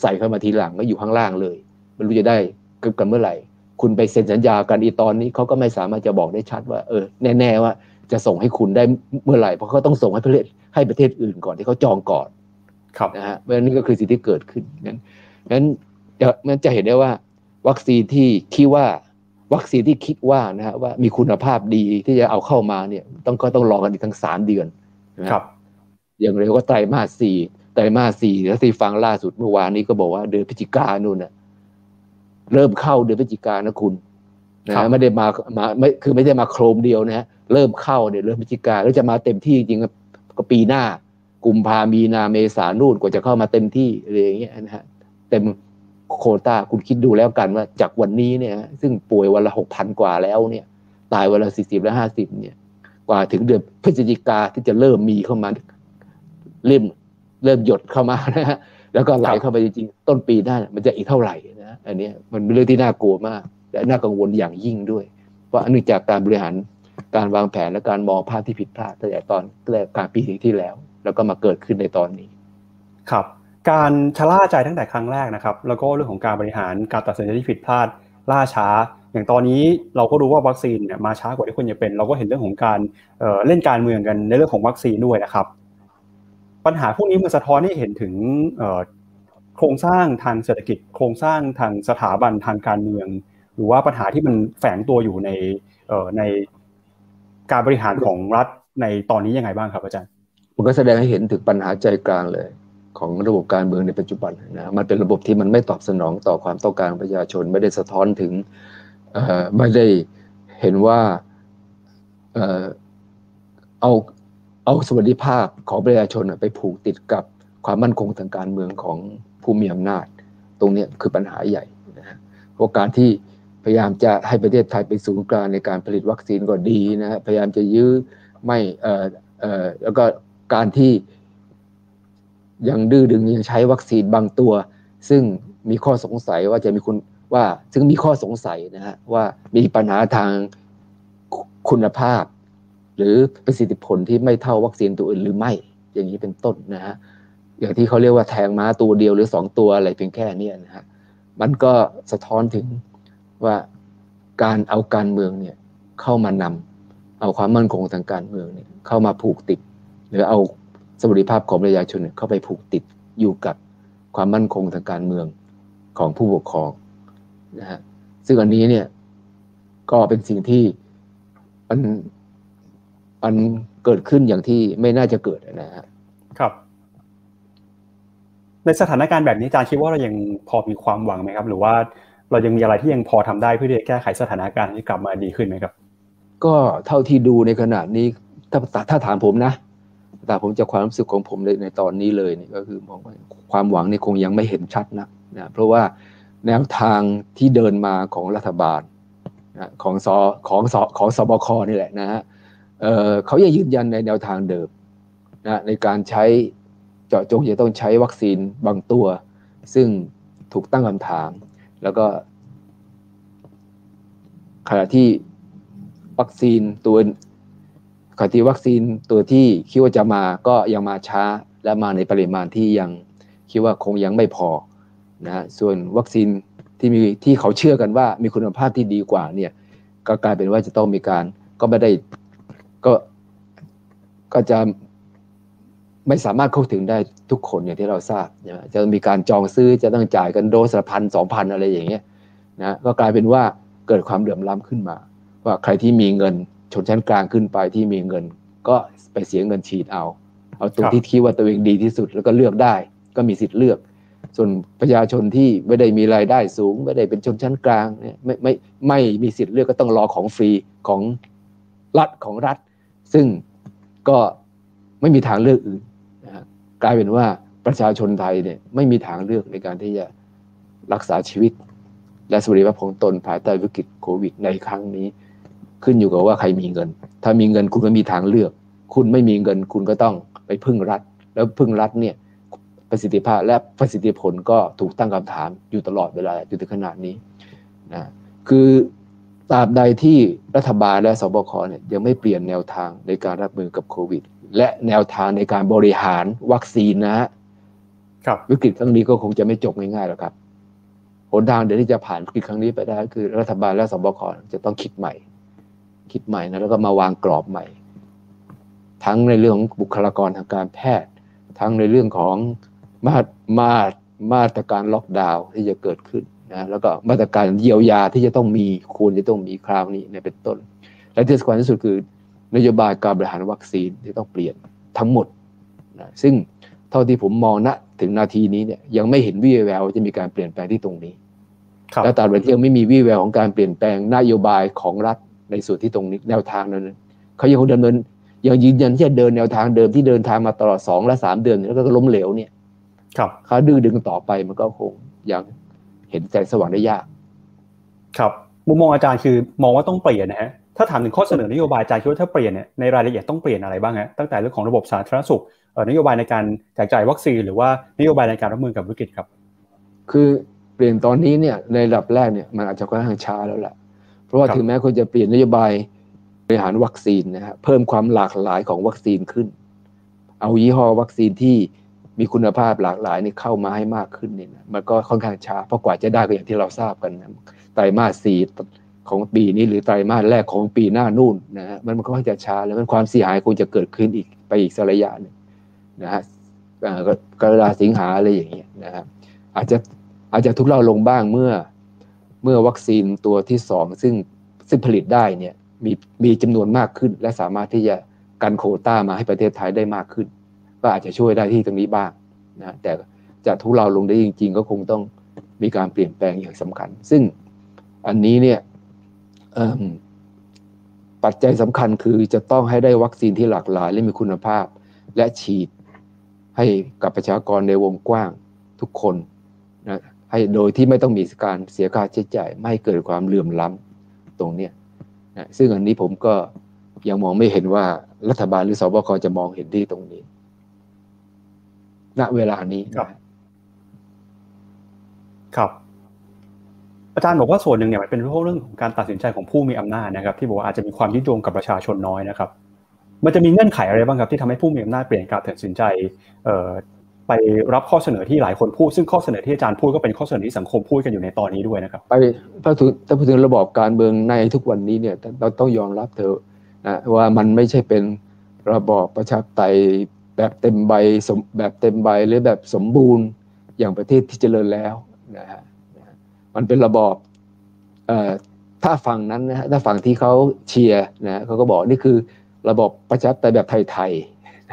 ใส่เข้ามาทีหลังก็อยู่ข้างล่างเลยไม่รู้จะได้กันเมื่อไหร่ คุณไปเซ็นสัญญากันอีตอนนี้เขาก็ไม่สามารถจะบอกได้ชัดว่าเออแน่ ๆ ว่าจะส่งให้คุณได้เมื่อไหร่เพราะเขาต้องส่งให้ประเทศให้ประเทศอื่นก่อนที่เขาจองก่อนครับนะฮะเพราะนี่ก็คือสิ่งที่เกิดขึ้นนั้น นั้นจะมันจะเห็นได้ว่า วัคซีนที่คิดว่าวัคซีนที่คิดว่านะฮะว่ามีคุณภาพดีที่จะเอาเข้ามาเนี่ยต้องก็ต้องรอกันอีกทั้งสามเดือนครับ อย่างเร็วก็ไตรมาสสี่ไตรมาสสี่แล้วที่ฟังล่าสุดเมื่อวานนี้ก็บอกว่าเดือนพฤศจิกายนนู่นน่ะเริ่มเข้าเดือนพฤศจิกายนนะคุณนะไม่ได้มามาไม่คือไม่ได้มาโครมเดียวนะฮะเริ่มเข้าเนี่ยเริ่มพฤศจิกาแล้วจะมาเต็มที่จริงก็ปีหน้า กุมภามีนาเมษานู่นกว่าจะเข้ามาเต็มที่อะไรอย่างเงี้ยนะฮะ เต็มโคต้าคุณคิดดูแล้วกันว่าจากวันนี้เนี่ย ซึ่งป่วยวันละหกพันกว่าแล้วเนี่ย ตายวันละสี่สิบและห้าสิบเนี่ย กว่าถึงเดือนพฤศจิกาที่จะเริ่มมีเข้ามาเริ่มเริ่มหยดเข้ามานะฮะแล้วก็ไหลเข้าไปจริงๆ ต้นปีหน้ามันจะอีกเท่าไหร่นะอันนี้มันเป็นเรื่องที่น่ากลัวมาก และน่ากังวลอย่างยิ่งด้วย เพราะอันนี้จากการบริหารการวางแผนและการมองภาพที่ผิดพลาดตั้งแต่ตอนแรกกลางปีที่แล้ว แล้วก็มาเกิดขึ้นในตอนนี้ ครับ การชะล่าใจตั้งแต่ครั้งแรกนะครับ แล้วก็เรื่องของการบริหารการตัดสินใจที่ผิดพลาดล่าช้า อย่างตอนนี้เราก็รู้ว่าวัคซีนเนี่ยมาช้ากว่าที่ควรจะเป็น เราก็เห็นเรื่องของการเล่นการเมืองกันในเรื่องของวัคซีนด้วยนะครับ ปัญหาพวกนี้มันสะท้อนให้เห็นถึงโครงสร้างทางเศรษฐกิจ โครงสร้างทางสถาบันทางการเมือง หรือว่าปัญหาที่มันแฝงตัวอยู่ในในการบริหารของรัฐในตอนนี้ยังไงบ้างครับอาจารย์มันก็แสดงให้เห็นถึงปัญหาใจกลางเลย ของระบบการเมืองในปัจจุบันนะมันเป็นระบบที่มันไม่ตอบสนองต่อความต้องการประชาชนไม่ได้สะท้อนถึงไม่ได้เห็นว่าเอาเอาสวัสดิภาพของประชาชนไปผูกติดกับความมั่นคงทางการเมืองของผู้มีอำนาจ ตรงนี้คือปัญหาใหญ่นะฮะเพราะการที่พยายามจะให้ประเทศไทยเป็นศูนย์กลางในการผลิตวัคซีนก็ดีนะฮะพยายามจะยื้อไม่เออเออแล้วก็การที่ ยังดื้อดึงยังใช้วัคซีนบางตัว ซึ่งมีข้อสงสัยว่าจะมีคุณว่าซึ่งมีข้อสงสัยนะฮะว่ามีปัญหาทางคุณภาพ หรือประสิทธิผลที่ไม่เท่าวัคซีนตัวอื่นหรือไม่ อย่างนี้เป็นต้นนะฮะอย่างที่เขาเรียกว่าแทงม้าตัวเดียวหรือสองตัวอะไรเพียงแค่นี้นะฮะมันก็สะท้อนถึงว่าการเอาการเมืองเนี่ยเข้ามานำเอาความมั่นคงทางการเมืองเนี่ยเข้ามาผูกติด หรือเอา วัสดิภาพของประชาชนเข้าไปผูกติดอยู่กับความมั่นคงทางการเมืองของผู้ปกครองนะฮะซึ่งอันนี้เนี่ยก็เป็นสิ่งที่มันมันเกิดขึ้นอย่างที่ไม่น่าจะเกิดนะฮะครับ ในสถานการณ์แบบนี้อาจารย์คิดว่าเรายังพอมีความหวังไหมครับ หรือว่าเรายังมีอะไรที่ยังพอทำได้เพื่อที่จะแก้ไขสถานการณ์ที่กลับมาดีขึ้นไหมครับ ก็เท่าที่ดูในขณะนี้ถ้าถ้าถามผมนะ แต่ผมจะความรู้สึกของผมในตอนนี้เลยนี่ก็คือมองว่าความหวังนี่คงยังไม่เห็นชัดนะนะเพราะว่าแนวทางที่เดินมาของรัฐบาลนะของสอของสอของสบคนี่แหละนะฮะเเขายังยืนยันในแนวทางเดิมนะในการใช้เจาะจงจะต้องใช้วัคซีนบางตัว ซึ่งถูกตั้งคำถาม แล้วก็ขณะที่วัคซีนตัว ขณะที่วัคซีนตัวที่คิดว่าจะมาก็ยังมาช้าและมาในปริมาณที่ยังคิดว่าคงยังไม่พอนะส่วนวัคซีนที่มีที่เขาเชื่อกันว่ามีคุณภาพที่ดีกว่าเนี่ยก็กลายเป็นว่าจะต้องมีการก็ไม่ได้ก็ก็จะไม่สามารถเข้าถึงได้ทุกคนอย่างที่เราทราบนะจะมีการจองซื้อจะต้องจ่ายกันโดสละพันสองพันอะไรอย่างเงี้ยนะก็กลายเป็นว่าเกิดความเดือดร้อนขึ้นมา ว่าใครที่มีเงิน ชนชั้นกลางขึ้นไปที่มีเงิน ก็ไปเสียเงินฉีดเอา เอาตัวที่คิดว่าตัวเองดีที่สุดแล้วก็เลือกได้ ก็มีสิทธิ์เลือก ส่วนประชาชนที่ไม่ได้มีรายได้สูง ไม่ได้เป็นชนชั้นกลางเนี่ยไม่ไม่ไม่มีสิทธิ์เลือกก็ต้องรอของฟรีของรัฐของรัฐ ซึ่งก็ไม่มีทางเลือกอื่นนะกลายเป็นว่าประชาชนไทยเนี่ยไม่มีทางเลือกในการที่จะรักษาชีวิต และสวัสดิภาพของตนภายใต้วิกฤตโควิดในครั้งนี้ ขึ้นอยู่กับว่าใครมีเงิน ถ้ามีเงินคุณก็มีทางเลือก คุณไม่มีเงินคุณก็ต้องไปพึ่งรัฐ แล้วพึ่งรัฐเนี่ยประสิทธิภาพและประสิทธิผลก็ถูกตั้งคำถามอยู่ตลอดเวลาอยู่ถึงขนาดนี้นะคือตราบใดที่รัฐบาลและสบคเนี่ยยังไม่เปลี่ยนแนวทางในการรับมือกับโควิด และแนวทางในการบริหารวัคซีนนะฮะครับวิกฤตครั้งนี้ก็คงจะไม่จบง่ายๆหรอกครับหนทางเดียวที่จะผ่านวิกฤตครั้งนี้ไปได้ คือรัฐบาลและสบคจะต้องคิดใหม่ คิดใหม่นะแล้วก็มาวางกรอบใหม่ ทั้งในเรื่องของบุคลากรทางการแพทย์ ทั้งในเรื่องของมามามาตรการล็อกดาวน์ที่จะเกิดขึ้นนะแล้วก็มาตรการเยียวยาที่จะต้องมีควรจะต้องมีคราวนี้ในเป็นต้น และที่สำคัญที่สุดคือนโยบายการบริหารวัคซีนที่ต้องเปลี่ยนทั้งหมดนะซึ่งเท่าที่ผมมองณถึงนาทีนี้เนี่ยยังไม่เห็นวี่แววจะมีการเปลี่ยนแปลงที่ตรงนี้และตราบใดที่ยังไม่มีวี่แววของการเปลี่ยนแปลงนโยบายของรัฐ ในส่วนที่ตรงนี้แนวทางนั้นเขายังคงดำเนินยังยืนยันที่จะเดินแนวทางเดิมที่เดินทางมาตลอดสองและสามเดือนแล้วก็ล้มเหลวเนี่ย ครับเขาดื้อดึงต่อไปมันก็คงยังเห็นแสงสว่างได้ยาก ครับมุมมองอาจารย์คือมองว่าต้องเปลี่ยนนะฮะถ้าถามถึงข้อเสนอนโยบายอาจารย์คิดว่าถ้าเปลี่ยนเนี่ยในรายละเอียดต้องเปลี่ยนอะไรบ้างฮะตั้งแต่เรื่องของระบบสาธารณสุขนโยบายในการแจกจ่ายวัคซีนหรือว่านโยบายในการรับมือกับวิกฤตครับ คือเปลี่ยนตอนนี้เนี่ยในระดับแรกเนี่ยมันอาจจะค่อนข้างช้าแล้วแหละเพ ราะว่าถึงแม้คุณจะเปลี่ยนนโยบายบริหารวัคซีนนะฮะเพิ่มความหลากหลายของวัคซีนขึ้น เอายี่ห้อวัคซีนที่มีคุณภาพหลากหลายนี่เข้ามาให้มากขึ้นเนี่ยมันก็ค่อนข้างช้าเพราะกว่าจะได้ก็อย่างที่เราทราบกันนะไตรมาสสี่ของปีนี้หรือไตรมาสแรกของปีหน้านู่นนะฮะมันมันก็ค่อนข้างช้าแล้วมันความเสียหายคงจะเกิดขึ้นอีกไปอีกสักระยะนึงนะฮะกรดาสิงหาอะไรอย่างเงี้ยนะครับอาจจะอาจจะทุกเราลงบ้างเมื่อ เมื่อวัคซีนตัวที่สองซึ่งซึ่งผลิตได้เนี่ยมีมีจำนวนมากขึ้น และสามารถที่จะกันโคต้ามาให้ประเทศไทยได้มากขึ้น ก็อาจจะช่วยได้ที่ตรงนี้บ้างนะแต่จะทุเราลงได้จริง ๆ ก็คงต้องมีการเปลี่ยนแปลงอย่างสำคัญ ซึ่งอันนี้เนี่ยปัจจัยสำคัญคือจะต้องให้ได้วัคซีนที่หลากหลาย และมีคุณภาพ และฉีดให้กับประชากรในวงกว้างทุกคน ให้โดยที่ไม่ต้องมีการเสียค่าใช้จ่าย ไม่เกิดความเหลื่อมล้ำตรงเนี้ยนะซึ่งอันนี้ผมก็ยังมองไม่เห็นว่ารัฐบาลหรือสบคจะมองเห็นที่ตรงนี้ ณเวลานี้ครับอาจารย์บอกว่าส่วนหนึ่งเนี่ยมันเป็นเรื่องของการตัดสินใจของผู้มีอำนาจนะครับ ที่บอกว่าอาจจะมีความยึดโยงกับประชาชนน้อยนะครับ มันจะมีเงื่อนไขอะไรบ้างครับที่ทำให้ผู้มีอำนาจเปลี่ยนการตัดสินใจ ไปรับข้อเสนอที่หลายคนพูด ซึ่งข้อเสนอที่อาจารย์พูดก็เป็นข้อเสนอที่สังคมพูดกันอยู่ในตอนนี้ด้วยนะครับ ไปถ้าถึงถ้าพูดถึงระบอบการเมืองในทุกวันนี้เนี่ยเราต้องยอมรับเถอะนะว่ามันไม่ใช่เป็นระบอบประชาธิปไตยแบบเต็มใบแบบเต็มใบหรือแบบสมบูรณ์อย่างประเทศที่เจริญแล้วนะฮะมันเป็นระบอบเอ่อถ้าฝั่งนั้นนะถ้าฝั่งที่เขาเชียร์นะเขาก็บอกนี่คือระบบประชาธิปไตยแบบไทย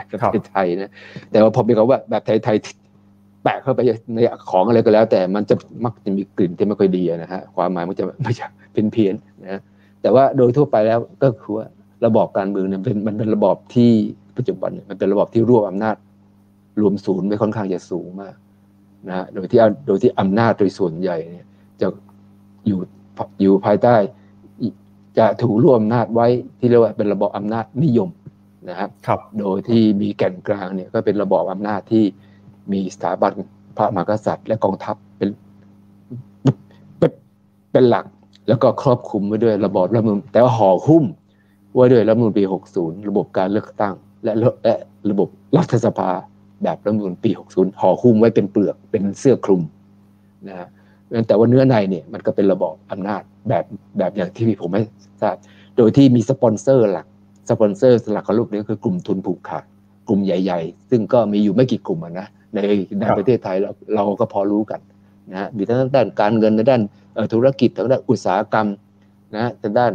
แบบไทยนะแต่ว่าพอมีคำว่าแบบไทยๆแปะเข้าไปในของอะไรก็แล้ว แต่มันจะมักจะมีกลิ่นที่ไม่ค่อยดีนะฮะความหมายมันจะไม่ใช่เป็นเพี้ยนนะแต่ว่าโดยทั่วไปแล้วก็คือว่าระบอบการเมืองเนี่ยเป็นมันเป็นระบอบที่ปัจจุบันเนี่ยมันเป็นระบอบที่รวบอำนาจ รวมศูนย์ไว้ค่อนข้างจะสูงมากนะโดยที่โดยที่อำนาจโดยส่วนใหญ่เนี่ย จะอยู่อยู่ภายใต้ จะถูกรวมอำนาจไว้ที่เรียกว่าเป็นระบอบอำนาจนิยม นะครับครับโดยที่มีแก่นกลางเนี่ยก็เป็นระบอบอำนาจที่มีสถาบันพระมหากษัตริย์ และกองทัพเป็นเป็นเป็นหลัก แล้วก็ครอบคลุมไว้ด้วยระบอบรัฐมนุนแต่ว่าห่อหุ้มไว้ด้วยรัฐมนุนปี 60 ระบบการเลือกตั้ง และและระบบรัฐสภาแบบรัฐมนุนปี 60 ห่อหุ้มไว้เป็นเปลือกเป็นเสื้อคลุมนะฮะแต่ว่าเนื้อในเนี่ยมันก็เป็นระบอบอำนาจแบบแบบอย่างที่ผมไม่ทราบโดยที่มีสปอนเซอร์หลัก สปอนเซอร์หลักของลูกนี้คือกลุ่มทุนผูกขาดกลุ่มใหญ่ ๆ ซึ่งก็มีอยู่ไม่กี่กลุ่มนะในในประเทศไทยเราเราก็พอรู้กันนะมีทั้งด้านการเงินในด้านธุรกิจทั้งด้านอุตสาหกรรมนะทางด้าน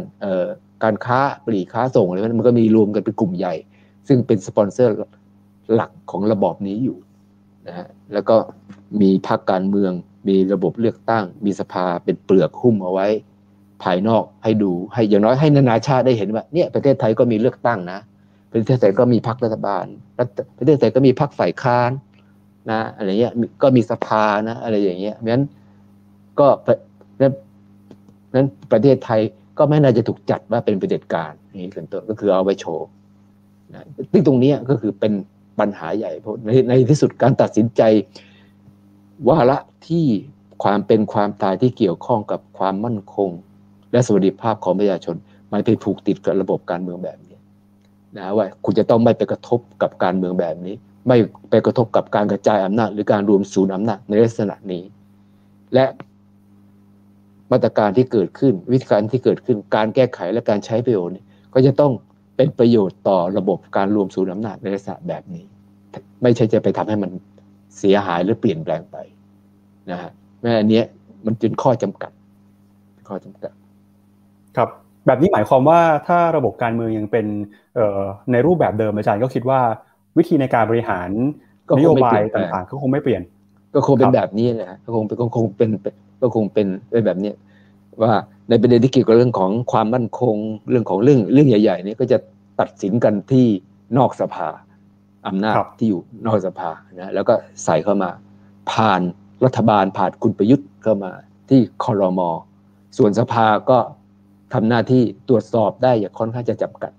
การค้าปลีกค้าส่งอะไรมันก็มีรวมกันเป็นกลุ่มใหญ่ ซึ่งเป็นสปอนเซอร์หลักของระบอบนี้อยู่นะฮะแล้วก็มีพรรคการเมือง มีระบบเลือกตั้ง มีสภาเป็นเปลือกหุ้มเอาไว้ ภายนอกให้ดูให้อย่างน้อยให้นานาชาติได้เห็นว่าเนี่ยประเทศไทยก็มีเลือกตั้งนะประเทศไทยก็มีพรรครัฐบาลประเทศไทยก็มีพรรคฝ่ายค้านนะอะไรเงี้ยก็มีสภานะ อะไรอย่างเงี้ยเพราะฉะนั้นก็นั้นประเทศไทยก็ไม่น่าจะถูกจัดว่าเป็นประเด็จการนี่เป็นต้นก็คือเอาไว้โชว์นะซึ่งตรงนี้ก็คือเป็นปัญหาใหญ่เพราะในในที่สุดการตัดสินใจวาระที่ความเป็นความตายที่เกี่ยวข้องกับความมั่นคง และสวัสดิภาพของประชาชน มันไปผูกติดกับระบบการเมืองแบบนี้นะว่าคุณจะต้องไม่ไปกระทบกับการเมืองแบบนี้ ไม่ไปกระทบกับการกระจายอำนาจ หรือการรวมศูนย์อำนาจในลักษณะนี้ และมาตรการที่เกิดขึ้น วิธีการที่เกิดขึ้นการแก้ไขและการใช้ประโยชน์ก็จะต้องเป็นประโยชน์ต่อระบบการรวมศูนย์อำนาจในลักษณะแบบนี้ ไม่ใช่จะไปทำให้มันเสียหายหรือเปลี่ยนแปลงไปนะฮะแม้อันนี้มันเป็นข้อจำกัดข้อจำกัด ครับแบบนี้หมายความว่าถ้าระบบการเมืองยังเป็นในรูปแบบเดิมอาจารย์ก็คิดว่า วิธีในการบริหารนโยบายต่างๆก็คงไม่เปลี่ยน ก็คงเป็นแบบนี้แหละก็คงเป็นก็คงเป็นก็คงเป็นแบบนี้ว่าในประเด็นที่เกี่ยวกับเรื่องของความมั่นคงเรื่องของเรื่องเรื่องใหญ่ๆนี้ก็จะตัดสินกันที่นอกสภาอำนาจที่อยู่นอกสภานะแล้วก็ใส่เข้ามา ผ่านรัฐบาลผ่านคุณประยุทธ์เข้ามาที่คอรมอส่วนสภาก็ ทำหน้าที่ตรวจสอบได้อย่างค่อนข้างจะจำกัด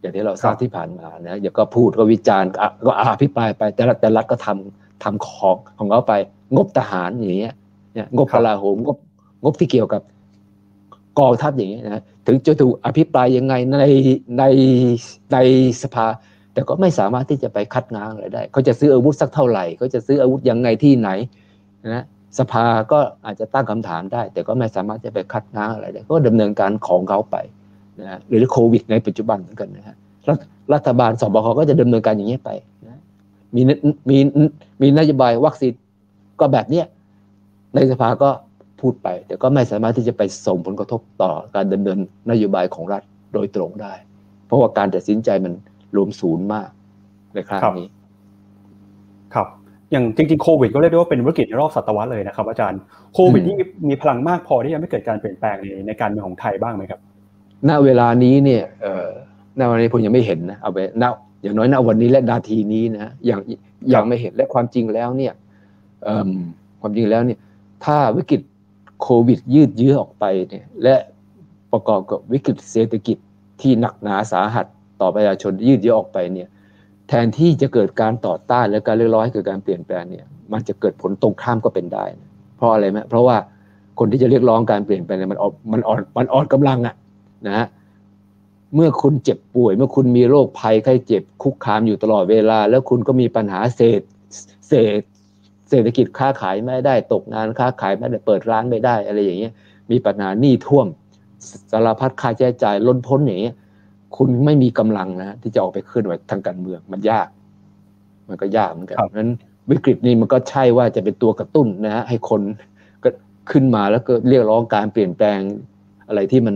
อย่างที่เราทราบที่ผ่านมานะอย่าก็พูดก็วิจารณ์ก็อาพิปรายไป แต่ละแต่รัฐก็ทำทำของของเขาไป งบทหารอย่างเงี้ยเนี่ยงบกลาโหมงบงบที่เกี่ยวกับกองทัพอย่างเงี้ยนะถึงจะถูกอภิปรายยังไงในในในสภา แต่ก็ไม่สามารถที่จะไปคัดง้างอะไรได้เขาจะซื้ออาวุธสักเท่าไหร่เขาจะซื้ออาวุธยังไงที่ไหนนะ สภาก็อาจจะตั้งคำถามได้ แต่ก็ไม่สามารถจะไปคัดง้างอะไรได้ก็ดำเนินการของเขาไปนะหรือโควิดในปัจจุบันเหมือนกันนะฮะรัฐบาลสบคก็จะดำเนินการอย่างนี้ไปนะมีมีมีนโยบายวัคซีนก็แบบเนี้ยในสภาก็พูดไป แต่ก็ไม่สามารถที่จะไปส่งผลกระทบต่อการดำเนินนโยบายของรัฐโดยตรงได้ เพราะว่าการตัดสินใจมันรวมศูนย์มากในครั้งนี้ครับ อย่างจริงๆโควิดก็เรียกได้ว่าเป็นวิกฤตในรอบศตวรรษเลยนะครับ อาจารย์โควิดที่มีพลังมากพอที่จะไม่เกิดการเปลี่ยนแปลงในในการเมืองของไทยบ้างไหมครับณเวลานี้เนี่ยเอ่อณวันนี้ผมยังไม่เห็นนะเอาไปณอย่างน้อยณวันนี้และนาทีนี้นะยังยังไม่เห็นและความจริงแล้วเนี่ยความจริงแล้วเนี่ยถ้าวิกฤตโควิดยืดเยื้อออกไปเนี่ยและประกอบกับวิกฤตเศรษฐกิจที่หนักหนาสาหัสต่อประชาชนยืดเยื้อออกไปเนี่ย แทนที่จะเกิดการต่อต้านและการเรียกร้องให้เกิดการเปลี่ยนแปลงเนี่ยมันจะเกิดผลตรงข้ามก็เป็นได้ เพราะอะไรไหมเพราะว่าคนที่จะเรียกร้องการเปลี่ยนแปลงมันอ่อนมันอ่อนมันอ่อนกำลังอะนะฮะเมื่อคุณเจ็บป่วย เมื่อคุณมีโรคภัยไข้เจ็บคุกคามอยู่ตลอดเวลา แล้วคุณก็มีปัญหาเศษเศษเศรษฐกิจค้าขายไม่ได้ตกงานค้าขายไม่ได้เปิดร้านไม่ได้อะไรอย่างเงี้ยมีปัญหาหนี้ท่วมสารพัดค่าใช้จ่ายล้นพ้นอย่างเงี้ย คุณไม่มีกำลังนะที่จะออกไปเคลื่อนไหวทางการเมืองมันยาก มันก็ยากเหมือนกันเพราะฉะนั้นวิกฤตนี้มันก็ใช่ว่าจะเป็นตัวกระตุ้นนะฮะให้คนก็ขึ้นมาแล้วก็เรียกร้องการเปลี่ยนแปลงอะไรที่มัน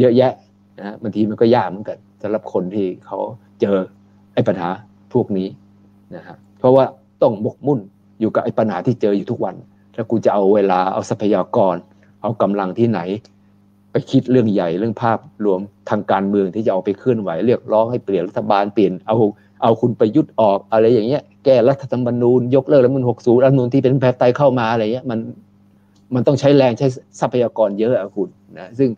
เยอะแยะนะบางทีมันก็ยากเหมือนกันสำหรับคนที่เขาเจอไอ้ปัญหาพวกนี้นะฮะเพราะว่าต้องบกมุ่นอยู่กับไอ้ปัญหาที่เจออยู่ทุกวันถ้ากูจะเอาเวลาเอาทรัพยากร เอากำลังที่ไหน ไปคิดเรื่องใหญ่เรื่องภาพรวมทางการเมืองที่จะเอาไปเคลื่อนไหวเรียกร้องให้เปลี่ยนรัฐบาลเปลี่ยนเอาเอาคุณไปยุดออกอะไรอย่างเงี้ยแก้รัฐธรรมนูญยกเลิกรัฐธรรมนูญหกศูนย์รัฐธรรมนูญที่เป็นแพทไตเข้ามาอะไรเงี้ยมันมันต้องใช้แรงใช้ทรัพยากรเยอะอะคุณนะซึ่ง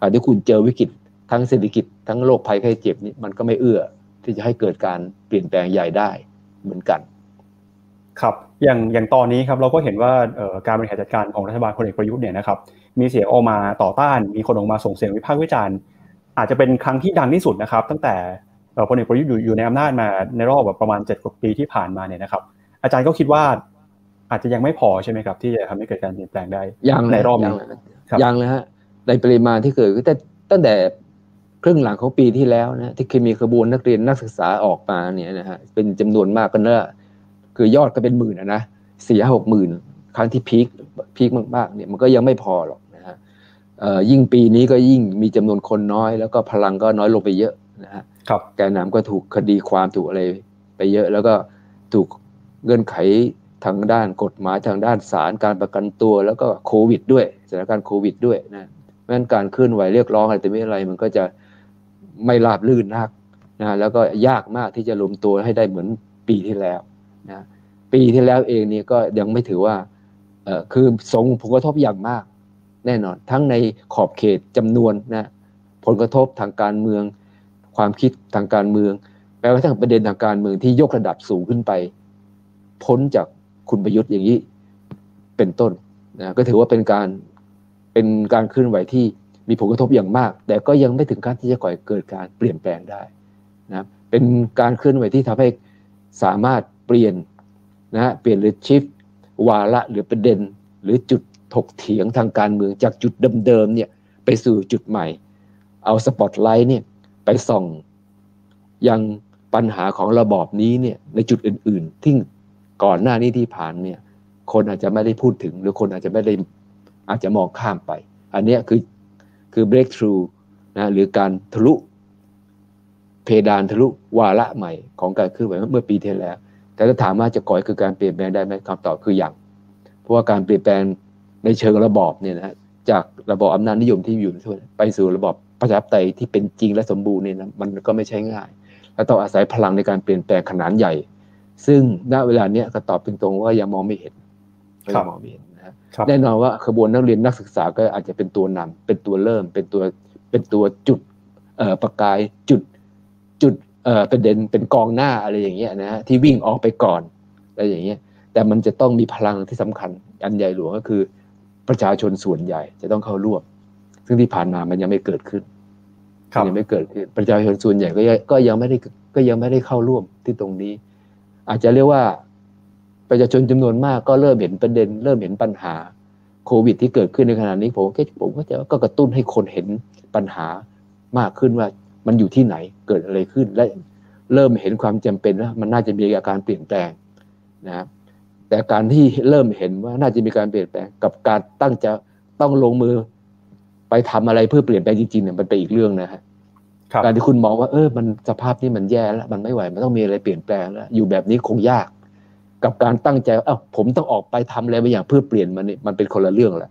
อาจจะคุณเจอวิกฤตทั้งเศรษฐกิจทั้งโรคภัยไข้เจ็บนี่มันก็ไม่เอื้อที่จะให้เกิดการเปลี่ยนแปลงใหญ่ได้เหมือนกัน ครับ อย่างอย่างตอนนี้ครับเราก็เห็นว่าการบริหารจัดการของรัฐบาลพลเอกประยุทธ์เนี่ยนะครับมีเสียงออกมาต่อต้านมีคนออกมาส่งเสียงวิพากษ์วิจารณ์ อาจจะเป็นครั้งที่ดังที่สุดนะครับ ตั้งแต่พลเอกประยุทธ์อยู่ในอำนาจมาในรอบแบบประมาณเจ็ดกว่าปีที่ผ่านมาเนี่ยนะครับ อาจารย์ก็คิดว่าอาจจะยังไม่พอใช่ไหมครับ ที่จะทำให้เกิดการเปลี่ยนแปลงได้ยังในรอบนี้ยังเลยฮะในปริมาณที่เกิดแต่ตั้งแต่ครึ่งหลังของปีที่แล้วนะที่เคยมีขบวนนักเรียนนักศึกษาออกมาเนี่ยนะฮะเป็นจำนวนมากกันเนอะ คือยอดก็เป็นหมื่นนะสี่หกหมื่นครั้งที่พีคพีคมากๆเนี่ยมันก็ยังไม่พอหรอกนะฮะยิ่งปีนี้ก็ยิ่งมีจำนวนคนน้อย แล้วก็พลังก็น้อยลงไปเยอะนะฮะแกนนำก็ถูกคดีความถูกอะไรไปเยอะ แล้วก็ถูกเงื่อนไขทางด้านกฎหมายทางด้านศาลการประกันตัว แล้วก็โควิด ด้วยสถานการณ์โควิด ด้วยนะเพราะฉะนั้นการเคลื่อนไหวเรียกร้องอะไรแต่ไม่อะไร มันก็จะไม่ราบลื่นนักนะแล้วก็ยากมากที่จะรวมตัวให้ได้เหมือนปีที่แล้ว นะปีที่แล้วเองนี่ก็ยังไม่ถือว่าเออคือส่งผลกระทบอย่างมาก แน่นอน ทั้งในขอบเขตจำนวนนะผลกระทบทางการเมือง ความคิดทางการเมืองแม้กระทั่งประเด็นทางการเมืองที่ยกระดับสูงขึ้นไป พ้นจากคุณประยุทธ์อย่างนี้เป็นต้นนะก็ถือว่าเป็นการเป็นการเคลื่อนไหวที่มีผลกระทบอย่างมาก แต่ก็ยังไม่ถึงขั้นที่จะก่อเกิดการเปลี่ยนแปลงได้นะเป็นการเคลื่อนไหวที่ทำให้สามารถ เปลี่ยนนะฮะเปลี่ยนหรือชิฟวาระหรือประเด็น หรือจุดถกเถียงทางการเมืองจากจุดเดิมๆเนี่ยไปสู่จุดใหม่ เอาสปอตไลท์เนี่ยไปส่องยังปัญหาของระบอบนี้เนี่ยในจุดอื่นๆ ที่ก่อนหน้านี้ที่ผ่านเนี่ยคนอาจจะไม่ได้พูดถึง หรือคนอาจจะไม่ได้อาจจะมองข้ามไป อันนี้คือคือ breakthrough นะหรือการทะลุเพดานทะลุวาระใหม่ของการเคลื่อนไหวเมื่อปีที่แล้ว แต่ถ้าถามว่าจะก่อยคือการเปลี่ยนแปลงได้ไหมคำตอบคืออย่าง เพราะว่าการเปลี่ยนแปลงในเชิงระบอบเนี่ยนะจากระบอบอำนาจนิยมที่อยู่ทั่วไปสู่ระบอบประชาธิปไตยที่เป็นจริงและสมบูรณ์เนี่ยนะมันก็ไม่ใช่ง่าย แล้วต้องอาศัยพลังในการเปลี่ยนแปลงขนาดใหญ่ ซึ่งณเวลาเนี้ยก็ตอบตรงๆว่ายังมองไม่เห็นไม่มองไม่เห็นแน่นอนว่าขบวนนักเรียนนักศึกษาก็อาจจะเป็นตัวนำเป็นตัวเริ่ม เป็นตัวเป็นตัวจุดเอ่อประกายจุดจุด เอ่อประเด็นเป็นกองหน้าอะไรอย่างเงี้ยนะฮะที่วิ่งออกไปก่อนอะไรอย่างเงี้ยแต่มันจะต้องมีพลังที่สำคัญอันใหญ่หลวงก็คือ ประชาชนส่วนใหญ่จะต้องเข้าร่วม ซึ่งที่ผ่านมามันยังไม่เกิดขึ้นยังไม่เกิดขึ้นประชาชนส่วนใหญ่ก็ยังก็ยังไม่ได้ก็ยังไม่ได้เข้าร่วมที่ตรงนี้ อาจจะเรียกว่าประชาชนจำนวนมากก็เริ่มเห็นประเด็น เริ่มเห็นปัญหาโควิดที่เกิดขึ้นในขณะนี้ผมก็ผมก็จะก็กระตุ้นให้คนเห็นปัญหามากขึ้นว่า มันอยู่ที่ไหนเกิดอะไรขึ้นและเริ่มเห็นความจำเป็นว่ามันน่าจะมีอาการเปลี่ยนแปลงนะครับแต่การที่เริ่มเห็นว่าน่าจะมีการเปลี่ยนแปลง กับการตั้งจะต้องลงมือไปทำอะไรเพื่อเปลี่ยนแปลงจริงๆเนี่ยมันเป็นอีกเรื่องนะฮะการที่คุณมองว่าเออมันสภาพนี้มันแย่แล้วมันไม่ไหวมันต้องมีอะไรเปลี่ยนแปลงแล้วอยู่แบบนี้คงยาก กับการตั้งใจเอ้าผมต้องออกไปทำอะไรบางอย่างเพื่อเปลี่ยนมันนี่มันเป็นคนละเรื่องแหละ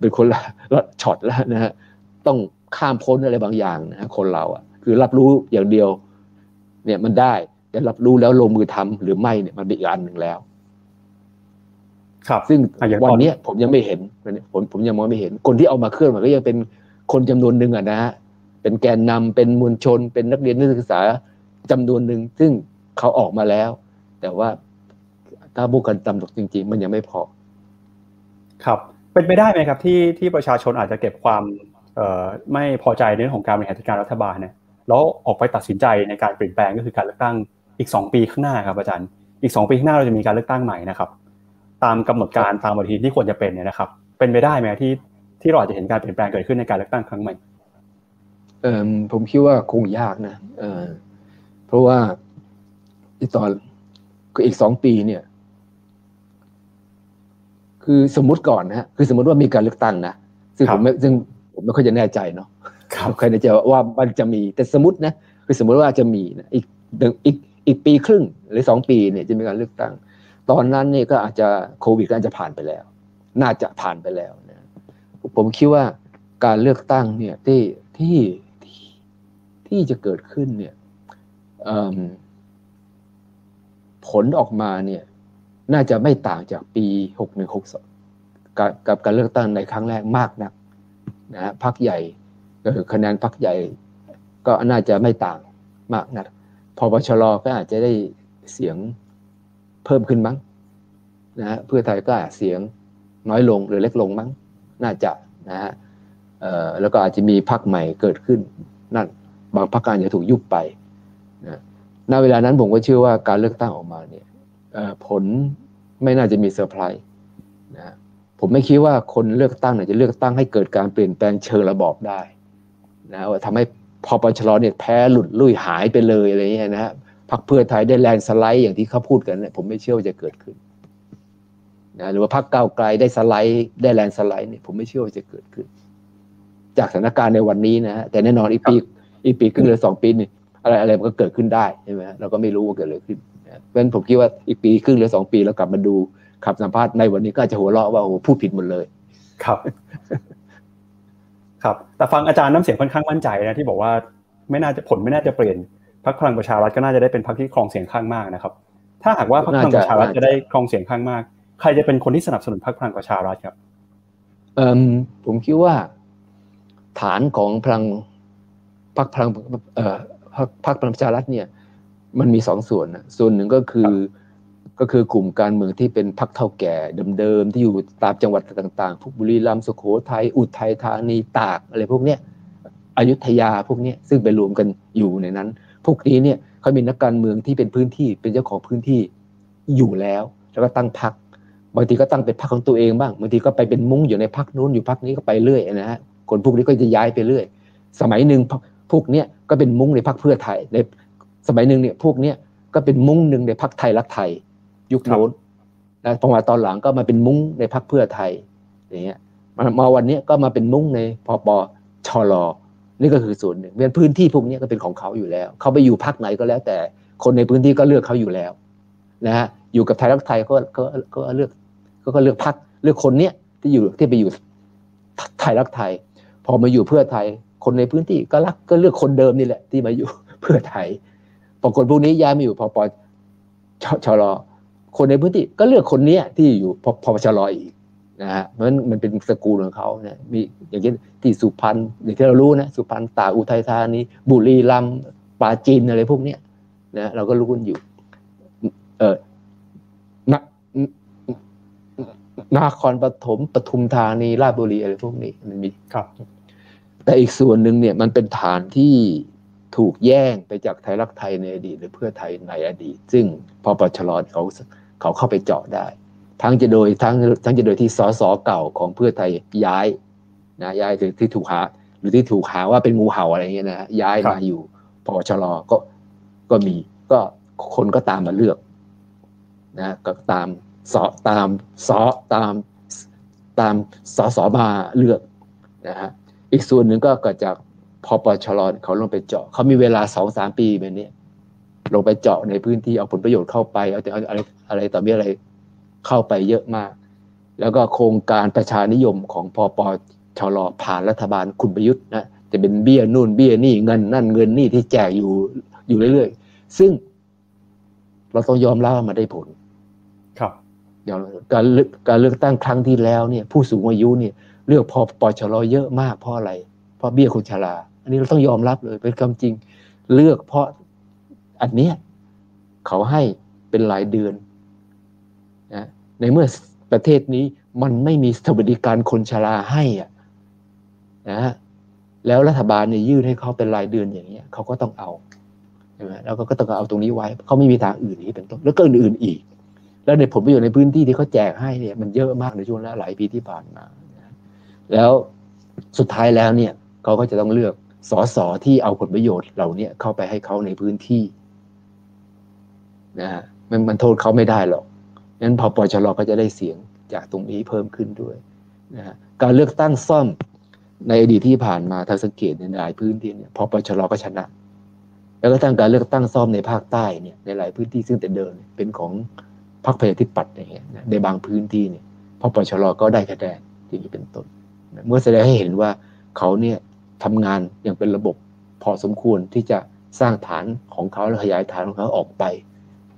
เป็นคนละช็อตแล้วนะฮะต้อง ข้ามพ้นอะไรบางอย่างนะฮะคนเราอะคือรับรู้อย่างเดียว เนี่ยมันได้แต่รับรู้แล้วลงมือทำหรือไม่เนี่ยมันเป็นอีกอันหนึ่งแล้ว ครับ ซึ่งวันนี้ผมยังไม่เห็นผมผมยังมองไม่เห็น คนที่เอามาเคลื่อนมันก็ยังเป็นคนจำนวนหนึ่งอะนะฮะเป็นแกนนำเป็นมวลชน เป็นนักเรียนนักศึกษาจำนวนหนึ่งซึ่งเขาออกมาแล้ว แต่ว่าถ้าบุกกันตำตกจริง ๆ มันยังไม่พอ ครับ เป็นไปได้ไหมครับ ที่ที่ประชาชนอาจจะเก็บความเอ่อ ไม่พอใจในเรื่องของการบริหารจัดการรัฐบาลเนี่ยแล้วออกไปตัดสินใจในการเปลี่ยนแปลงก็คือการเลือกตั้งอีกสองปีข้างหน้าครับอาจารย์ อีกสองปีข้างหน้าเราจะมีการเลือกตั้งใหม่นะครับ ตามกำหนดการตามปฏิทินที่ควรจะเป็นเนี่ยนะครับ เป็นไปได้ไหมที่ที่เราอาจจะเห็นการเปลี่ยนแปลงเกิดขึ้นในการเลือกตั้งครั้งใหม่เออผมคิดว่าคงยากนะเออเพราะว่าตอนก็อีกสองปีเนี่ย คือสมมติก่อนนะคือสมมติว่ามีการเลือกตั้งนะซึ่งผมซึ่ง ผมไม่ค่อยจะแน่ใจเนาะใครจะว่ามันจะมีแต่สมมตินะคือสมมติว่าจะมีนะอีกอีกอีกปีครึ่งหรือสองปีเนี่ยจะมีการเลือกตั้ง ตอนนั้นเนี่ยก็อาจจะโควิดก็อาจจะผ่านไปแล้ว น่าจะผ่านไปแล้วนะผมคิดว่าการเลือกตั้งเนี่ยที่ที่ที่จะเกิดขึ้นเนี่ยผลออกมาเนี่ยน่าจะไม่ต่างจากปีหกหนึ่งหกสองกับการเลือกตั้งในครั้งแรกมากนัก นะฮะพักใหญ่ก็คือคะแนนพักใหญ่ ก็น่าจะไม่ต่างมากนักพอปชรก็อาจจะได้เสียงเพิ่มขึ้นมั้งนะฮะเพื่อไทยก็อาจเสียงน้อยลงหรือเล็กลงมั้ง น่าจะนะฮะแล้วก็อาจจะมีพักใหม่เกิดขึ้น นั่นบางพักการจะถูกยุบไปนะณเวลานั้นผมก็เชื่อว่าการเลือกตั้งออกมาเนี่ยผลไม่น่าจะมีเซอร์ไพรส์ ผมไม่คิดว่าคนเลือกตั้งเนี่ยจะเลือกตั้งให้เกิดการเปลี่ยนแปลงเชิงระบอบได้นะว่าทำให้พปชรเนี่ยแพ้หลุดลุ่ยหายไปเลยอะไรเงี้ยนะฮะพรรคเพื่อไทยได้ landslide อย่างที่เขาพูดกันเนี่ยผมไม่เชื่อว่าจะเกิดขึ้นนะหรือว่าพรรคก้าวไกลได้สไลด์ได้ landslide เนี่ยผมไม่เชื่อว่าจะเกิดขึ้น จากสถานการณ์ในวันนี้นะฮะแต่แน่นอนอีกปีอีกปีครึ่งหรือสองปีนี่อะไรอะไรมันก็เกิดขึ้นได้ใช่ไหมเราก็ไม่รู้ว่าเกิดอะไรขึ้นเพราะฉะนั้นผมคิดว่าอีกปีครึ่งหรือสองปีแล้วกลับมาดู ขับสัมภาษณ์ในวันนี้ก็จะหัวเราะว่าโอ้พูดผิดหมดเลย ครับ ครับ แต่ฟังอาจารย์น้ำเสียงค่อนข้างมั่นใจนะที่บอกว่าไม่น่าจะผลไม่น่าจะเปลี่ยนพรรคพลังประชารัฐก็น่าจะได้เป็นพรรคที่ครองเสียงข้างมากนะครับ ถ้าหากว่าพรรคพลังประชารัฐจะได้ครองเสียงข้างมาก ใครจะเป็นคนที่สนับสนุนพรรคพลังประชารัฐครับเอ่อผมคิดว่า ฐานของพลังพรรคพลังเอ่อพรรคพลังประชารัฐเนี่ย มันมีสองส่วนนะส่วนหนึ่งก็คือ ก็คือกลุ่มการเมืองที่เป็นพรรคเท่าแก่เดิมๆที่อยู่ตามจังหวัดต่างๆพวกบุรีรัมย์สุโขทัยอุทัยธานีตากอะไรพวกเนี้ยอยุธยาพวกนี้ซึ่งไปรวมกันอยู่ในนั้น พวกนี้เนี่ยเขามีนักการเมืองที่เป็นพื้นที่เป็นเจ้าของพื้นที่อยู่แล้ว แล้วก็ตั้งพรรคบางทีก็ตั้งเป็นพรรคของตัวเองบ้างบางทีก็ไปเป็นมุ้งอยู่ในพรรคนู้นอยู่พรรคนี้ก็ไปเรื่อยนะฮะคนพวกนี้ก็จะย้ายไปเรื่อย สมัยหนึ่งพวกเนี้ยก็เป็นมุ้งในพรรคเพื่อไทยในสมัยหนึ่งเนี่ยพวกเนี้ยก็เป็นมุ้งหนึ่งในพรรคไทยรักไทย ยุคโน้นนะพอมาตอนหลังก็มาเป็นมุ้งในพรรคเพื่อไทยอย่างเงี้ยมาวันนี้ก็มาเป็นมุ้งในพอปชลนี่ก็คือส่วนหนึ่งเป็นพื้นที่พวกนี้ก็เป็นของเขาอยู่แล้ว เขาไปอยู่พักไหนก็แล้ว แต่คนในพื้นที่ก็เลือกเขาอยู่แล้วนะฮะอยู่กับไทยรักไทยก็ก็ก็เลือกก็เลือกพักเลือกคนเนี้ยที่อยู่ที่ไปอยู่ไทยรักไทย พอมาอยู่เพื่อไทย คนในพื้นที่ก็รักก็เลือกคนเดิมนี่แหละ ที่มาอยู่เพื่อไทยพอคนพวกนี้ย้ายมาอยู่พอปชชล คนในพื้นที่ก็เลือกคนเนี้ยที่อยู่พอพอชลอีกนะฮะมันมันเป็นสกูลของเขาเนี่ยมีอย่างเช่นที่สุพรรณอย่างที่เรารู้นะสุพรรณตาอุทัยธานีบุรีรัมย์ปาจีนอะไรพวกเนี้ยนะเราก็รู้กันอยู่ เออนนาครปฐมปทุมธานีราชบุรีอะไรพวกนี้มันมีครับ แต่อีกส่วนหนึ่งเนี่ยมันเป็นฐานที่ถูกแย่งไปจากไทยรักไทยในอดีต หรือเพื่อไทยในอดีต ซึ่งพอปชรเขา เขาเข้าไปเจาะได้ ทั้งจะโดยทั้งทั้งจะโดยที่สสเก่าของเพื่อไทยย้ายนะย้ายที่ถูกหาหรือที่ถูกหาว่าเป็นงูเห่าอะไรเงี้ยนะย้ายมาอยู่พอชลก็ก็มีก็คนก็ตามมาเลือกนะก็ตามสอตามสอตามตามสสมาเลือกนะฮะอีกส่วนหนึ่งก็เกิดจากพอปชรเขาลงไปเจาะเขามีเวลาสองสามปีแบบนี้ลงไปเจาะในพื้นที่เอาผลประโยชน์เข้าไปเอาแต่อะไร อะไรต่อมีอะไรเข้าไปเยอะมาก แล้วก็โครงการประชานิยมของพอปชรผ่านรัฐบาลคุณประยุทธ์นะจะเป็นเบี้ยนู่นเบี้ยนี่เงินนั่นเงินนี่ที่แจกอยู่อยู่เรื่อยๆ ซึ่งเราต้องยอมรับว่ามันได้ผล ครับอย่างการเลือกการเลือกตั้งครั้งที่แล้วเนี่ย ผู้สูงอายุเนี่ยเลือกพอปชรเยอะมากเพราะอะไรเพราะเบี้ยคนชรา อันนี้เราต้องยอมรับเลยเป็นคำจริง เลือกเพราะอันเนี้ยเขาให้เป็นรายเดือนนะ ในเมื่อประเทศนี้มันไม่มีสวัสดิการคนชราให้อะนะฮะแล้วรัฐบาลเนี่ยยื่นให้เขาเป็นรายเดือนอย่างเงี้ยเขาก็ต้องเอาใช่ไหมแล้วก็ต้องเอาตรงนี้ไว้เขาไม่มีทางอื่นนี้เป็นต้นแล้วก็อื่นๆอีก แล้วในผลประโยชน์ในพื้นที่ที่เขาแจกให้เนี่ยมันเยอะมากในช่วงหลายปีที่ผ่านมาแล้วสุดท้ายแล้วเนี่ยเขาก็จะต้องเลือกสสที่เอาผลประโยชน์เหล่านี้เข้าไปให้เขาในพื้นที่นะฮะมันมันโทษเขาไม่ได้หรอก นั้นพอปชรก็จะได้เสียงจากตรงนี้เพิ่มขึ้นด้วยนะฮะการเลือกตั้งซ่อมในอดีตที่ผ่านมาทาสังเกตในหลายพื้นที่เนี่ยพอปชรก็ชนะ แล้วก็ตั้งการเลือกตั้งซ่อมในภาคใต้เนี่ยในหลายพื้นที่ซึ่งแต่เดิมเป็นของพรรคประชาธิปัตย์อย่างเงี้ยในบางพื้นที่เนี่ยพอปชรก็ได้คะแนนอย่างนี้เป็นต้น เมื่อแสดงให้เห็นว่าเขาเนี่ยทำงานอย่างเป็นระบบพอสมควรที่จะสร้างฐานของเขาและขยายฐานของเขาออกไป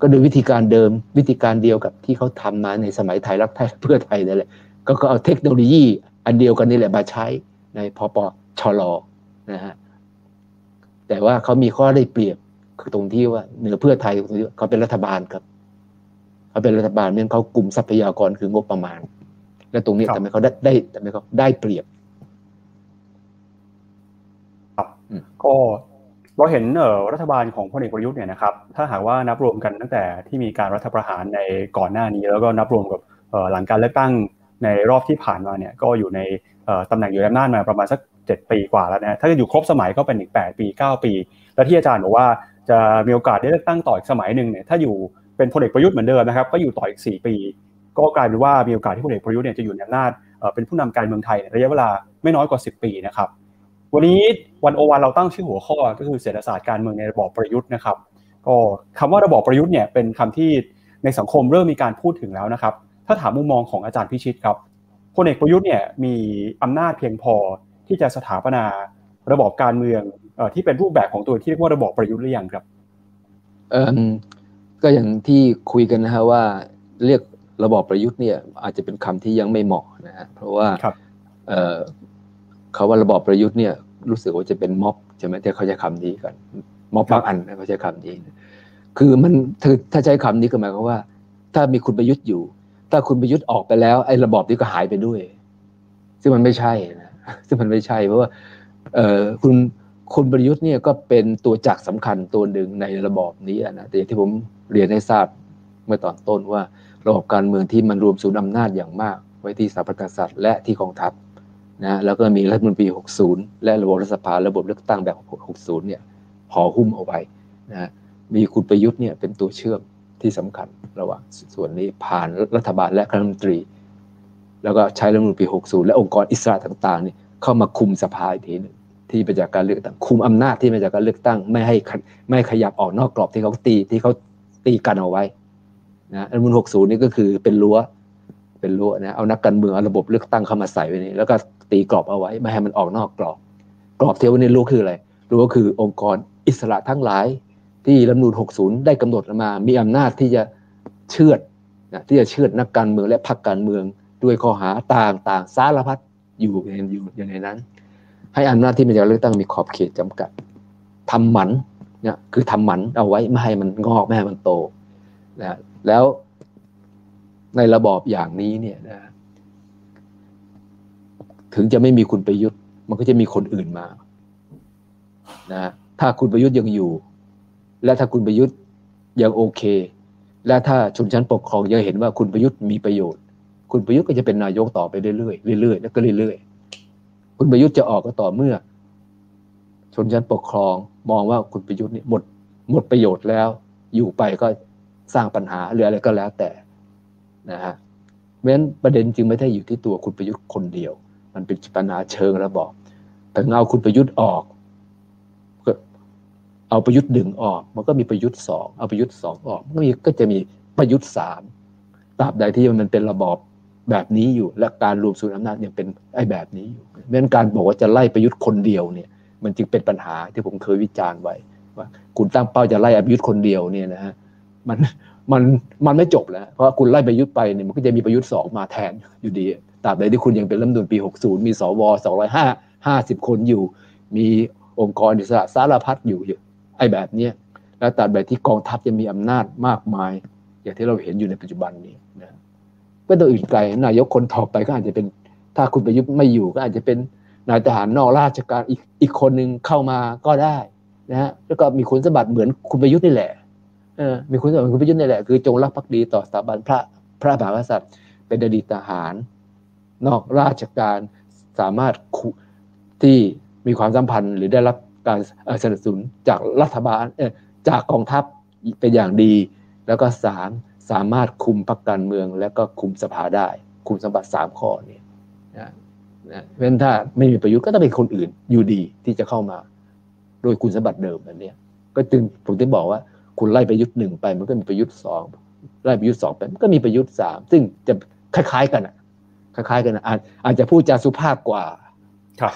ก็โดยวิธีการเดิมวิธีการเดียวกับที่เขาทำมาในสมัยไทยรักไทยเพื่อไทยนั่นแหละก็เอาเทคโนโลยีอันเดียวกันนี่แหละมาใช้ในพปชลนะฮะแต่ว่าเขามีข้อได้เปรียบคือตรงที่ว่าเหนือเพื่อไทยเขาเป็นรัฐบาลครับเขาเป็นรัฐบาลเนี่ยเขากลุ่มทรัพยากรคืองบประมาณ และตรงนี้ทำให้เขาได้ได้ทำให้เขาได้เปรียบครับก็ เราเห็นเออรัฐบาลของพลเอกประยุทธ์เนี่ยนะครับถ้าหากว่านับรวมกันตั้งแต่ที่มีการรัฐประหารในก่อนหน้านี้ แล้วก็นับรวมกับหลังการเลือกตั้งในรอบที่ผ่านมาเนี่ยก็อยู่ในตำแหน่งอยู่ในอำนาจมาประมาณสัก 7 ปีกว่าแล้วนะถ้าจะอยู่ครบสมัยก็เป็นอีก 8 ปี 9 ปี แล้วที่อาจารย์บอกว่าจะมีโอกาสได้เลือกตั้งต่ออีกสมัยหนึ่งเนี่ยถ้าอยู่เป็นพลเอกประยุทธ์เหมือนเดิมนะครับก็อยู่ต่ออีก 4 ปี ก็กลายเป็นว่ามีโอกาสที่พลเอกประยุทธ์เนี่ยจะอยู่ในอำนาจเป็นผู้นำการเมืองไทยระยะเวลาไม่น้อยกว่า 10 ปีนะครับ วันนี้วันโอวันเราตั้งชื่อหัวข้อก็คือเศรษฐศาสตร์การเมืองในระบอบประยุทธ์นะครับ ก็คำว่าระบอบประยุทธ์เนี่ยเป็นคำที่ในสังคมเริ่มมีการพูดถึงแล้วนะครับ ถ้าถามมุมมองของอาจารย์พิชิตครับพลเอกประยุทธ์เนี่ยมีอำนาจเพียงพอที่จะสถาปนาระบอบการเมืองที่เป็นรูปแบบของตัวที่เรียกว่าระบอบประยุทธ์หรือยังครับเออก็อย่างที่คุยกันนะฮะว่าเรียกระบอบประยุทธ์เนี่ยอาจจะเป็นคำที่ยังไม่เหมาะนะฮะเพราะว่าเขาว่าระบอบประยุทธ์เนี่ย รู้สึกว่าจะเป็นม็อบใช่ไหมที่เขาใช้คำนี้กันม็อบบางอันเขาใช้คำนี้คือมันถ้าใช้คำนี้ก็หมายความว่า ถ้ามีคุณประยุทธ์อยู่ ถ้าคุณประยุทธ์ออกไปแล้ว ไอ้ระบอบนี้ก็หายไปด้วย ซึ่งมันไม่ใช่นะซึ่งมันไม่ใช่ เพราะว่าเออคุณคุณประยุทธ์เนี่ยก็เป็นตัวจักสำคัญตัวหนึ่งในระบอบนี้นะแต่อย่างที่ผมเรียนให้ทราบเมื่อตอนต้นว่า ระบบการเมืองที่มันรวมศูนย์อำนาจอย่างมาก ไว้ที่สถาบันกษัตริย์และที่กองทัพ นะแล้วก็มีรัฐมนตรี 60 และระบบรัฐสภาระบบเลือกตั้งแบบ 60 เนี่ยห่อหุ้มเอาไว้นะมีคุณประยุทธ์เนี่ยเป็นตัวเชื่อมที่สำคัญระหว่างส่วนนี้ผ่านรัฐบาลและคณะรัฐมนตรี แล้วก็ใช้รัฐมนตรี 60 และองค์กรอิสระต่างๆนี่เข้ามาคุมสภาอีกทีหนึ่งที่มาจากการเลือกตั้งคุมอำนาจที่มาจากการเลือกตั้ง ไม่ให้ไม่ขยับออกนอกกรอบที่เขาตีที่เขาตีกันเอาไว้นะรัฐมนตรี 60 นี่ก็คือเป็นรั้วเป็นรั้วนะเอานักการเมืองระบบเลือกตั้งเข้ามาใส่ไว้นี่แล้วก็ ตีกรอบเอาไว้ ไม่ให้มันออกนอกกรอบ กรอบเที่วันนี้รู้คืออะไร รู้ก็คือองค์กรอิสระทั้งหลาย ที่รัฐนูล60 ได้กำหนดมา มีอำนาจที่จะเชือดนะที่จะเชือดนักการเมืองและพรรคการเมือง ด้วยข้อหาต่างๆ สารพัดอยู่อยู่อยู่ในนั้น ให้อำนาจที่มันจะเลือกตั้งมีขอบเขตจำกัดทำหมันเนี่ยคือทำหมันเอาไว้ไม่ให้มันงอกไม่ให้มันโตนะแล้วในระบอบอย่างนี้เนี่ยนะ ถึงจะไม่มีคุณประยุทธ์ มันก็จะมีคนอื่นมานะถ้าคุณประยุทธ์ยังอยู่ และถ้าคุณประยุทธ์ยังโอเค และถ้าชนชั้นปกครองยังเห็นว่าคุณประยุทธ์มีประโยชน์ คุณประยุทธ์ก็จะเป็นนายกต่อไปเรื่อยๆเรื่อยๆแล้วก็เรื่อยๆ คุณประยุทธ์จะออกก็ต่อเมื่อ ชนชั้นปกครองมองว่าคุณประยุทธ์นี่หมดหมดประโยชน์แล้ว อยู่ไปก็สร้างปัญหาหรืออะไรก็แล้วแต่นะฮะเพราะฉะนั้นประเด็นจึงไม่ได้อยู่ที่ตัวคุณประยุทธ์คนเดียว มันเป็นปัญหาเชิงระบอบแต่เงาคุณประยุทธ์ออก ก็เอาประยุทธ์ดึงออก มันก็มีประยุทธ์สองเอาประยุทธ์สองออกมันก็มีก็จะมีประยุทธ์สามตราบใดที่มันเป็นระบอบแบบนี้อยู่ และการรวมศูนย์อำนาจยังเป็นไอ้แบบนี้อยู่เพราะนั้นการบอกว่าจะไล่ประยุทธ์คนเดียวเนี่ย มันจึงเป็นปัญหาที่ผมเคยวิจารณ์ไว้ว่าคุณตั้งเป้าจะไล่อภิยุทธ์คนเดียวเนี่ยนะฮะมันมันมันไม่จบแล้ว เพราะคุณไล่ประยุทธ์ไปเนี่ยมันก็จะมีประยุทธ์สองมาแทนอยู่ดี ตราบใดที่คุณยังเป็นรัฐมนูลปี 60 มีสว205 50 คนอยู่ มีองค์กรอิสระสารพัดอยู่ไอ้แบบเนี้ยแล้วตราบใดที่กองทัพยังมีอำนาจมากมาย อย่างที่เราเห็นอยู่ในปัจจุบันนี้นะไม่ต้องอื่นไกลนายกคนต่อไปก็อาจจะเป็นถ้าคุณประยุทธ์ไม่อยู่ก็อาจจะเป็นนายทหารนอกราชการอีกอีกคนหนึ่งเข้ามาก็ได้นะฮะแล้วก็มีคุณสมบัติเหมือนคุณประยุทธ์นี่แหละเออมีคุณสมบัติคุณประยุทธ์นี่แหละคือจงรักภักดีต่อสถาบันพระพระมหากษัตริย์ เป็นอดีตทหาร นอกราชการสามารถที่มีความสัมพันธ์ หรือได้รับการสนับสนุนจากรัฐบาลจากกองทัพเป็นอย่างดี แล้วก็สามสามารถคุมพรรคการเมือง แล้วก็คุมสภาได้ คุมสมบัติสามข้อนี้นะนะเพราะฉะนั้นถ้าไม่มีประยุทธ์ก็ต้องเป็นคนอื่นอยู่ดีที่จะเข้ามา โดยคุณสมบัติเดิมแบบนี้ก็จึงผมที่บอกว่า คุณไล่ประยุทธ์หนึ่งไป มันก็มีประยุทธ์สองไล่ประยุทธ์สองไปมันก็มีประยุทธ์สามซึ่งจะคล้าย ๆ กันอะ คล้ายๆกันอาจอาจจะพูดจาสุภาพกว่าครับ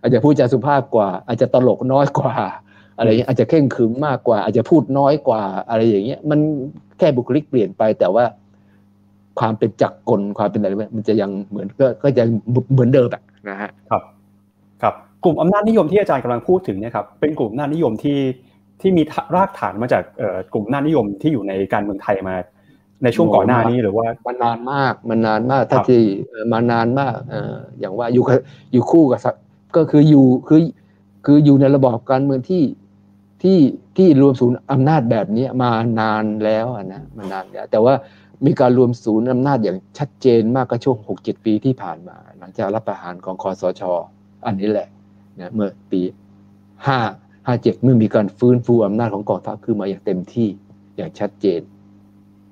อาจจะพูดจาสุภาพกว่า อาจจะตลกน้อยกว่า อะไรอย่างเงี้ยอาจจะเข่งขึมมากกว่า อาจจะพูดน้อยกว่า อะไรอย่างเงี้ยมันแค่บุคลิกเปลี่ยนไปแต่ว่าความเป็นจักรกลความเป็นอะไรมันจะยังเหมือนก็ก็จะเหมือนเดิมแบบนะฮะครับครับกลุ่มอำนาจนิยมที่อาจารย์กำลังพูดถึงเนี่ยครับเป็นกลุ่มอำนาจนิยมที่ที่มีรากฐานมาจากกลุ่มอำนาจนิยมที่อยู่ในการเมืองไทยมา ในช่วงก่อนหน้านี้หรือว่ามันนานมากมันนานมากถ้าที่มานานมากอย่างว่าอยู่อยู่คู่กับก็คืออยู่คือคืออยู่ในระบอบการเมืองที่ที่ที่รวมศูนย์อำนาจแบบนี้มานานแล้วนะมานานแล้ว แต่ว่ามีการรวมศูนย์อำนาจอย่างชัดเจนมากก็ช่วงหกเจ็ดปีที่ผ่านมา หลังจากรับประหารของคอสช อันนี้แหละนะเมื่อปีห้าห้าเจ็ดเมื่อมีการฟื้นฟูอำนาจของกองทัพขึ้นมาอย่างเต็มที่อย่างชัดเจน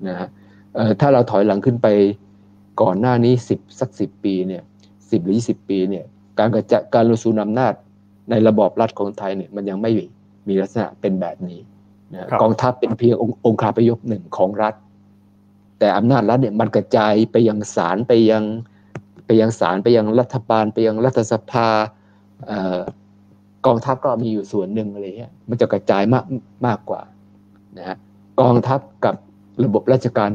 นะฮะ ถ้าเราถอยหลังขึ้นไปก่อนหน้านี้สิบสักสิบปีเนี่ยสิบหรือยี่สิบปีเนี่ยการกระจายการลงสู่อำนาจในระบอบรัฐของไทยเนี่ยมันยังไม่มีลักษณะเป็นแบบนี้นะกองทัพเป็นเพียงองค์คาพยพหนึ่งของรัฐ แต่อำนาจรัฐเนี่ยมันกระจายไปยังศาลไปยังไปยังศาลไปยังรัฐบาล ไปยังรัฐสภากองทัพก็มีอยู่ส่วนหนึ่งอะไรเงี้ยมันจะกระจายมากมากกว่านะฮะกองทัพกับระบบราชการ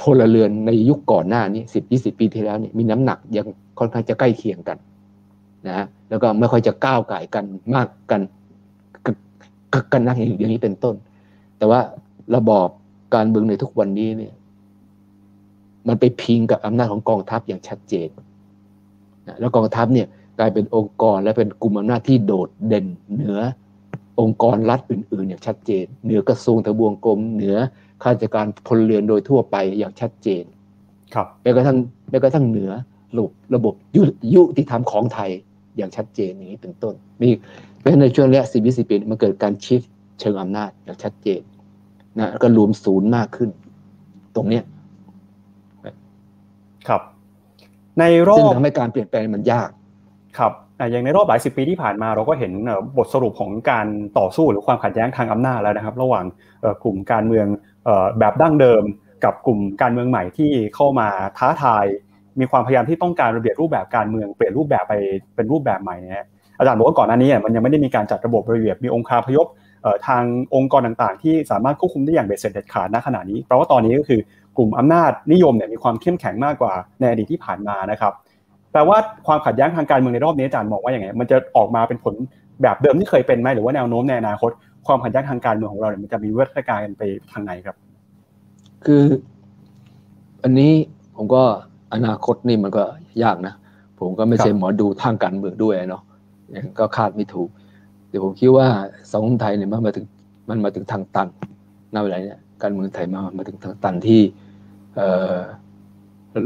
พลเรือนในยุคก่อนหน้านี้สิบยี่สิบปีที่แล้วนี่มีน้ำหนักยังค่อนข้างจะใกล้เคียงกันนะแล้วก็ไม่ค่อยจะก้าวไก่กันมากกันกันนักอย่างนี้เป็นต้น แต่ว่าระบอบการเมืองในทุกวันนี้เนี่ย มันไปพิงกับอำนาจของกองทัพอย่างชัดเจนนะแล้วกองทัพเนี่ยกลายเป็นองค์กรและเป็นกลุ่มอำนาจที่โดดเด่นเหนือองค์กรรัฐอื่นๆอย่างชัดเจน เหนือกระทรวงทบวงกรมเหนือ ข้าราชการพลเรือนโดยทั่วไปอย่างชัดเจน ครับแม้กระทั่งแม้กระทั่งเหนือระบบระบบยุยุติธรรมของไทยอย่างชัดเจนอย่างนี้เป็นต้นมีเพราะในช่วงระยะสิบวิสิปีมันเกิดการชิฟเชิงอำนาจอย่างชัดเจนนะก็รวมศูนย์มากขึ้น ตรงเนี้ยครับ ในรอบซึ่งทำให้การเปลี่ยนแปลงมันยาก ครับอย่างในรอบหลายสิบปีที่ผ่านมาเราก็เห็นบทสรุปของการต่อสู้หรือความขัดแย้งทางอำนาจแล้วนะครับ ระหว่างกลุ่มการเมือง แบบดั้งเดิมกับกลุ่มการเมืองใหม่ที่เข้ามาท้าทาย มีความพยายามที่ต้องการระเบียบรูปแบบการเมืองเปลี่ยนรูปแบบไปเป็นรูปแบบใหม่นี่ยอาจารย์บอกว่าก่อนหน้านี้มันยังไม่ได้มีการจัดระบบระเบียบมีองค์คาพยพทางองค์กรต่างๆ ที่สามารถควบคุมได้อย่างเบ็ดเสร็จเด็ดขาดณขณะนี้เพราะว่าตอนนี้ก็คือกลุ่มอำนาจนิยมเนี่ยมีความเข้มแข็งมากกว่าในอดีตที่ผ่านมานะครับแปลว่าความขัดแย้งทางการเมืองในรอบนี้อาจารย์มองว่าอย่างไงมันจะออกมาเป็นผลแบบเดิมที่เคยเป็นไหมหรือว่าแนวโน้มในอนาคต ความขัดแย้งทางการเมืองของเราเนี่ยมันจะมีวิวัฒนาการไปทางไหนครับ คือ อันนี้ผมก็อนาคตนี่มันก็ยากนะ ผมก็ไม่ใช่หมอดูทางการเมืองด้วยเนาะก็คาดไม่ถูก เดี๋ยวผมคิดว่าสังคมไทยเนี่ยมันมาถึงมันมาถึงทางตันณเวลาเนี้ยการเมืองไทยมามาถึงทางตันที่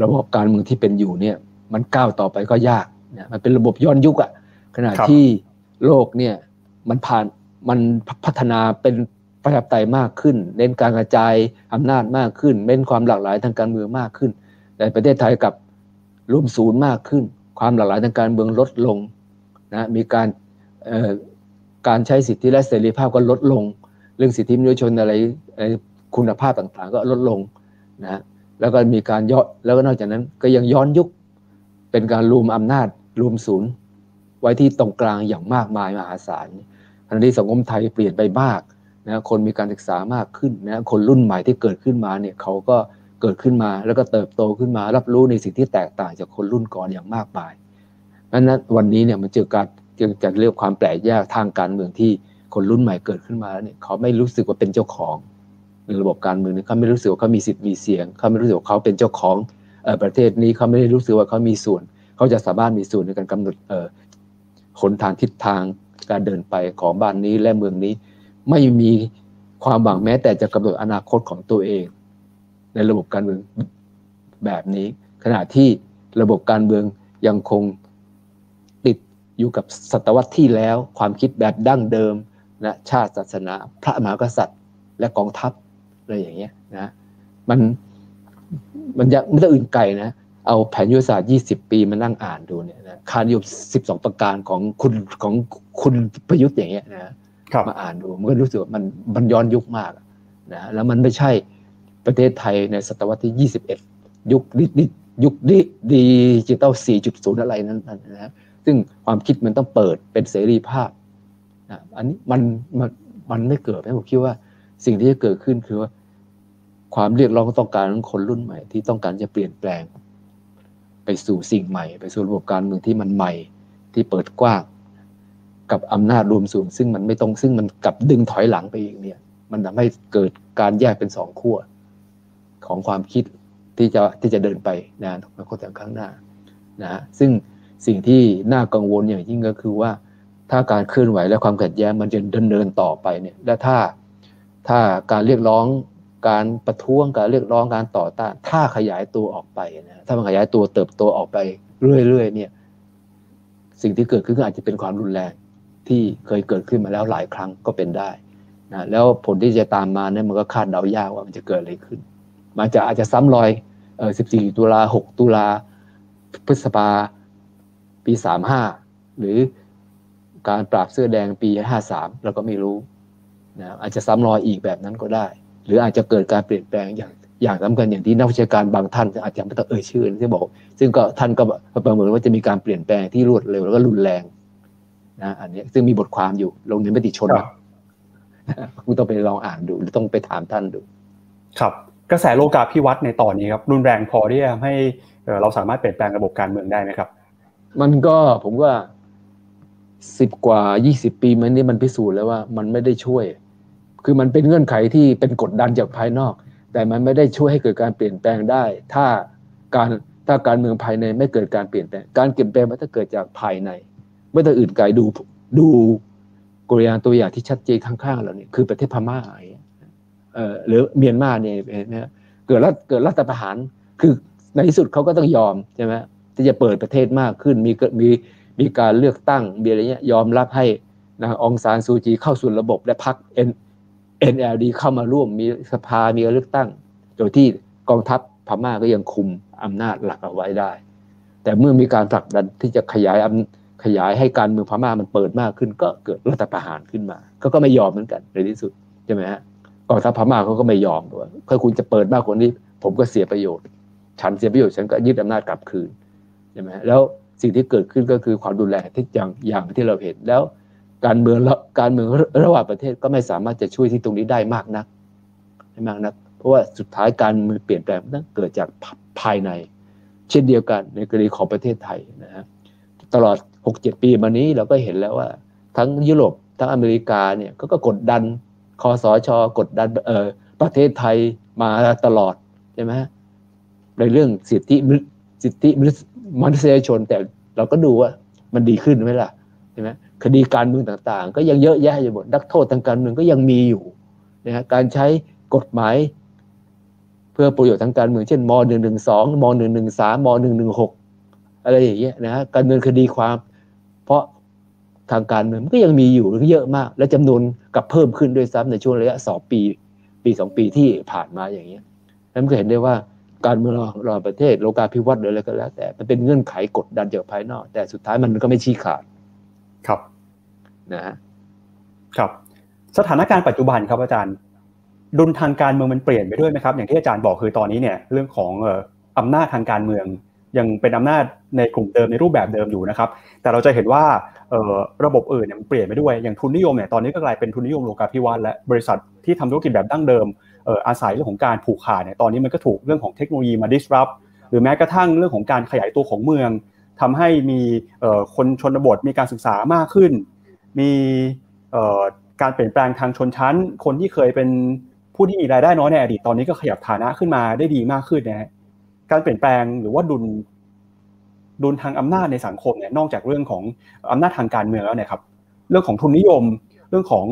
ระบบการเมืองที่เป็นอยู่เนี่ยมันก้าวต่อไปก็ยากเนี่ยมันเป็นระบบย้อนยุคอะขณะที่โลกเนี่ยมันผ่าน มันพัฒนาเป็นประชาธิปไตยมากขึ้น เน้นการกระจายอำนาจมากขึ้น เน้นความหลากหลายทางการเมืองมากขึ้น แต่ประเทศไทยกับรวมศูนย์มากขึ้น ความหลากหลายทางการเมืองลดลงนะมีการการใช้สิทธิและเสรีภาพก็ลดลง เรื่องสิทธิมนุษยชนอะไรคุณภาพต่างๆ ก็ลดลงนะแล้วก็มีการย้อนแล้วก็นอกจากนั้นก็ยังย้อนยุคเป็นการรวมอำนาจรวมศูนย์ ไว้ที่ตรงกลางอย่างมากมายมหาศาล ทันทีสังคมไทยเปลี่ยนไปมากนะคนมีการศึกษามากขึ้นนะคนรุ่นใหม่ที่เกิดขึ้นมาเนี่ยเขาก็เกิดขึ้นมาแล้วก็เติบโตขึ้นมา รับรู้ในสิ่งที่แตกต่างจากคนรุ่นก่อนอย่างมากมายเพราะนั้นวันนี้เนี่ยมันเจอการจึงจะเรียกความแปลกแยกทางการเมืองที่คนรุ่นใหม่เกิดขึ้นมาแล้วเนี่ยเขาไม่รู้สึกว่าเป็นเจ้าของในระบบการเมืองเขาไม่รู้สึกว่าเขามีสิทธิ์มีเสียง เขาไม่รู้สึกว่าเขาเป็นเจ้าของประเทศนี้เขาไม่ได้รู้สึกว่าเขามีส่วน เขาจะสามารถมีส่วนในการกำหนดหนทางทิศทาง การเดินไปของบ้านนี้และเมืองนี้ ไม่มีความหวังแม้แต่จะกำหนดอนาคตของตัวเอง ในระบบการเมืองแบบนี้ ขณะที่ระบบการเมืองยังคงติดอยู่กับศตวรรษที่แล้ว ความคิดแบบดั้งเดิมนะชาติศาสนา พระมหากษัตริย์ และกองทัพอะไรอย่างเงี้ยนะมันมันยังไม่ต้องอื่นไกลนะ เอาแผนยุทธศาสตร์ 20 ปีมานั่งอ่านดูเนี่ยนะคานิยม 12 ประการของคุณของคุณประยุทธ์อย่างเงี้ยนะมาอ่านดูมันก็รู้สึกว่ามันมันย้อนยุคมากนะแล้วมันไม่ใช่ประเทศไทยในศตวรรษที่ 21 ยุคดิดิยุคดิดิจิตอล4.0 อะไรนั้นนะซึ่งความคิดมันต้องเปิดเป็นเสรีภาพนะอันนี้มันมันมันไม่เกิดนะผมคิดว่าสิ่งที่จะเกิดขึ้นคือว่าความเรียกร้องต้องการของคนรุ่นใหม่ที่ต้องการจะเปลี่ยนแปลง ไปสู่สิ่งใหม่ ไปสู่ระบบการเมืองที่มันใหม่ที่เปิดกว้างกับอำนาจรวมสูงซึ่งมันไม่ตรงซึ่งมันกลับดึงถอยหลังไปอีกเนี่ย มันทำให้เกิดการแยกเป็นสองขั้วของความคิดที่จะที่จะเดินไปนะในคนแต่ข้างหน้านะซึ่งสิ่งที่น่ากังวลอย่างยิ่งก็คือว่า ถ้าการเคลื่อนไหวและความขัดแย้งมันจะดำเนินต่อไปเนี่ยและถ้าถ้าการเรียกร้องการประท้วงการเรียกร้องการต่อต้านถ้าขยายตัวออกไปนะ ถ้ามันขยายตัวเติบโตออกไปเรื่อยๆเนี่ย สิ่งที่เกิดขึ้นก็อาจจะเป็นความรุนแรงที่เคยเกิดขึ้นมาแล้วหลายครั้งก็เป็นได้นะแล้วผลที่จะตามมาเนี่ยมันก็คาดเดายากว่ามันจะเกิดอะไรขึ้น มันจะอาจจะซ้ำรอยเออ14 ตุลา 6 ตุลา พฤษภาปี 35 หรือการปราบเสื้อแดงปี 53 เราก็ไม่รู้นะอาจจะซ้ำรอยอีกแบบนั้นก็ได้ หรืออาจจะเกิดการเปลี่ยนแปลงอย่าง อย่างสำคัญอย่างที่นักวิชาการบางท่านอาจจะไม่ต้องเอ่ยชื่อที่บอก ซึ่งก็ท่านก็ประเมินว่าจะมีการเปลี่ยนแปลงที่รวดเร็วแล้วก็รุนแรงนะอันนี้ซึ่งมีบทความอยู่ลงในมติชนคุณต้องไปลองอ่านดู หรือต้องไปถามท่านดู ครับ กระแสโลกาภิวัตน์ในตอนนี้ครับรุนแรงพอที่จะให้เราสามารถเปลี่ยนแปลงระบบการเมืองได้ไหมครับ มันก็ผมว่าสิบกว่ายี่สิบปีมันนี่มันพิสูจน์แล้วว่ามันไม่ได้ช่วย คือมันเป็นเงื่อนไขที่เป็นกดดันจากภายนอก แต่มันไม่ได้ช่วยให้เกิดการเปลี่ยนแปลงได้ ถ้าการถ้าการเมืองภายในไม่เกิดการเปลี่ยนแปลง การเปลี่ยนแปลงมันจะเกิดจากภายใน ไม่ต้องอื่นไกลดูดูกริยาตัวอย่างที่ชัดเจนข้างๆเราเนี่ยคือประเทศพม่าเออหรือเมียนมาเนี่ยเกิดรัฐเกิดรัฐประหาร คือในที่สุดเขาก็ต้องยอมใช่ไหมที่จะเปิดประเทศมากขึ้นมีมีมีการเลือกตั้งมีอะไรเงี้ยยอมรับให้นางองซานซูจีเข้าสู่ระบบและพักเอ็น NLD เข้ามาร่วมมีสภามีเลือกตั้ง โดยที่กองทัพพม่าก็ยังคุมอำนาจหลักเอาไว้ได้ แต่เมื่อมีการผลักดันที่จะขยายขยายให้การเมืองพม่ามันเปิดมากขึ้น ก็เกิดรัฐประหารขึ้นมาเขาก็ไม่ยอมเหมือนกันในที่สุดใช่ไหมฮะกองทัพพม่าเขาก็ไม่ยอมว่าถ้าคุณจะเปิดมากกว่านี้ ผมก็เสียประโยชน์ ฉันเสียประโยชน์ฉันก็ยึดอำนาจกลับคืนใช่ไหมแล้วสิ่งที่เกิดขึ้นก็คือความดูแลที่อย่างอย่างที่เราเห็นแล้ว การเมืองการเมืองระหว่างประเทศก็ไม่สามารถจะช่วยที่ตรงนี้ได้มากนักไม่มากนัก เพราะว่าสุดท้ายการเมืองเปลี่ยนแปลงนั้นเกิดจากภายใน เช่นเดียวกันในกรณีของประเทศไทยนะฮะตลอด 6-7 ปีมานี้เราก็เห็นแล้วว่า ทั้งยุโรปทั้งอเมริกาเนี่ยก็ก็กดดันคอสชกดดันเออประเทศไทยมาตลอดใช่ไหมในเรื่องสิทธิสิทธิมนุษยชนแต่เราก็ดูว่ามันดีขึ้นไหมล่ะใช่ไหม คดีการเมืองต่างๆ ก็ยังเยอะแยะอยู่หมดนักโทษทางการเมืองก็ยังมีอยู่นะฮะการใช้กฎหมาย เพื่อประโยชน์ทางการเมืองเช่นม .112 ม .113 ม .116 อะไรอย่างเงี้ยนะฮะการเมืองคดีความ เพราะทางการเมืองก็ยังมีอยู่เยอะมาก และจำนวนกับเพิ่มขึ้นด้วยซ้ำในช่วงระยะสองปี ปีสองปีที่ผ่านมาอย่างเงี้ยนั้นก็เห็นได้ว่าการเมืองเราประเทศโลกาภิวัตน์หรืออะไรก็แล้ว แต่มันเป็นเงื่อนไขกดดันจากภายนอก แต่สุดท้ายมันก็ไม่ชี้ขาด ครับนะฮะครับ สถานการณ์ปัจจุบันครับอาจารย์ดุลทางการเมืองมันเปลี่ยนไปด้วยไหมครับ อย่างที่อาจารย์บอกคือตอนนี้เนี่ยเรื่องของอำนาจทางการเมืองยังเป็นอำนาจในกลุ่มเดิมในรูปแบบเดิมอยู่นะครับ แต่เราจะเห็นว่าระบบอื่นเนี่ยมันเปลี่ยนไปด้วยอย่างทุนนิยมเนี่ยตอนนี้ก็กลายเป็นทุนนิยมโลกาภิวัตน์และบริษัทที่ทำธุรกิจแบบดั้งเดิมอาศัยเรื่องของการผูกขาดเนี่ยตอนนี้มันก็ถูกเรื่องของเทคโนโลยีมา disrupt หรือแม้กระทั่งเรื่องของการขยายตัวของเมือง ทำให้มีคนชนบทมีการศึกษามากขึ้น มีการเปลี่ยนแปลงทางชนชั้น คนที่เคยเป็นผู้ที่มีรายได้น้อยในอดีตตอนนี้ก็ขยับฐานะขึ้นมาได้ดีมากขึ้นนะการเปลี่ยนแปลงหรือว่าดุลดุลทางอำนาจในสังคมเนี่ยนอกจากเรื่องของอำนาจทางการเมืองแล้วเนี่ยครับเรื่องของทุนนิยมเรื่องของ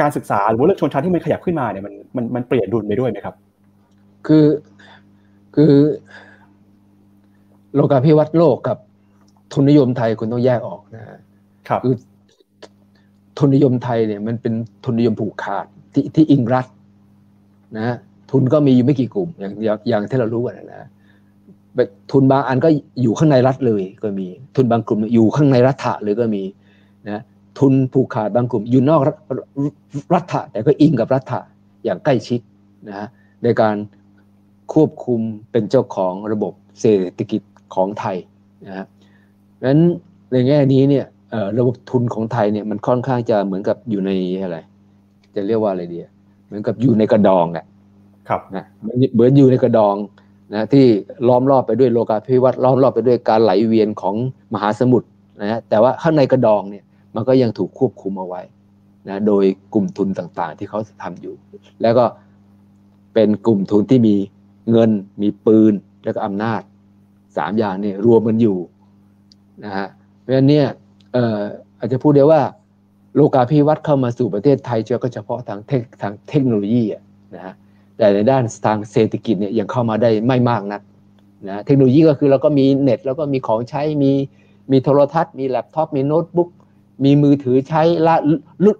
การศึกษาหรือว่าเรื่องชนชั้นที่มันขยับขึ้นมาเนี่ยมันมันมันเปลี่ยนดุลไปด้วยไหมครับ คือคือ โลกาภิวัตน์โลกกับทุนนิยมไทยคุณต้องแยกออกนะครับคือทุนนิยมไทยเนี่ยมันเป็นทุนนิยมผูกขาดที่ที่อิงรัฐนะทุนก็มีอยู่ไม่กี่กลุ่มอย่างอย่างที่เรารู้กันนะทุนบางอันก็อยู่ข้างในรัฐเลยก็มี ทุนบางกลุ่มอยู่ข้างในรัฐะเลยก็มีนะทุนผูกขาดบางกลุ่ม อยู่นอกรัฐะแต่ก็อิงกับรัฐะอย่างใกล้ชิดนะในการควบคุมเป็นเจ้าของระบบเศรษฐกิจ ของไทยนะฮะนั้นในแง่นี้เนี่ยระบบทุนของไทยเนี่ยมันค่อนข้างจะเหมือนกับอยู่ในอะไร จะเรียกว่าอะไรดีเหมือนกับอยู่ในกระดองอะครับนะเหมือนอยู่ในกระดองนะที่ล้อมรอบไปด้วยโลกาภิวัตน์ล้อมรอบไปด้วยการไหลเวียนของมหาสมุทรนะฮะแต่ว่าข้างในกระดองเนี่ยมันก็ยังถูกควบคุมเอาไว้นะโดยกลุ่มทุนต่างๆ ที่เขาทำอยู่ แล้วก็เป็นกลุ่มทุนที่มีเงินมีปืนแล้วก็อำนาจ สามอย่างนี่ยรวมมันอยู่นะฮะเพราะฉะนั้นเนี่ยอออาจจะพูดได้ว่าโลกาภิวัตน์เข้ามาสู่ประเทศไทยเฉก็เฉพาะทางเทคทางเทคโนโลยีนะฮะแต่ในด้านทางเศรษฐกิจเนี่ยยังเข้ามาได้ไม่มากนักนะเทคโนโลยีก็คือเราก็มีเน็ตแล้วก็มีของใช้มีมีโทรทัศน์ มีแล็ปท็อปมีโน้ตบุ๊กมีมือถือใช้ละรุ่น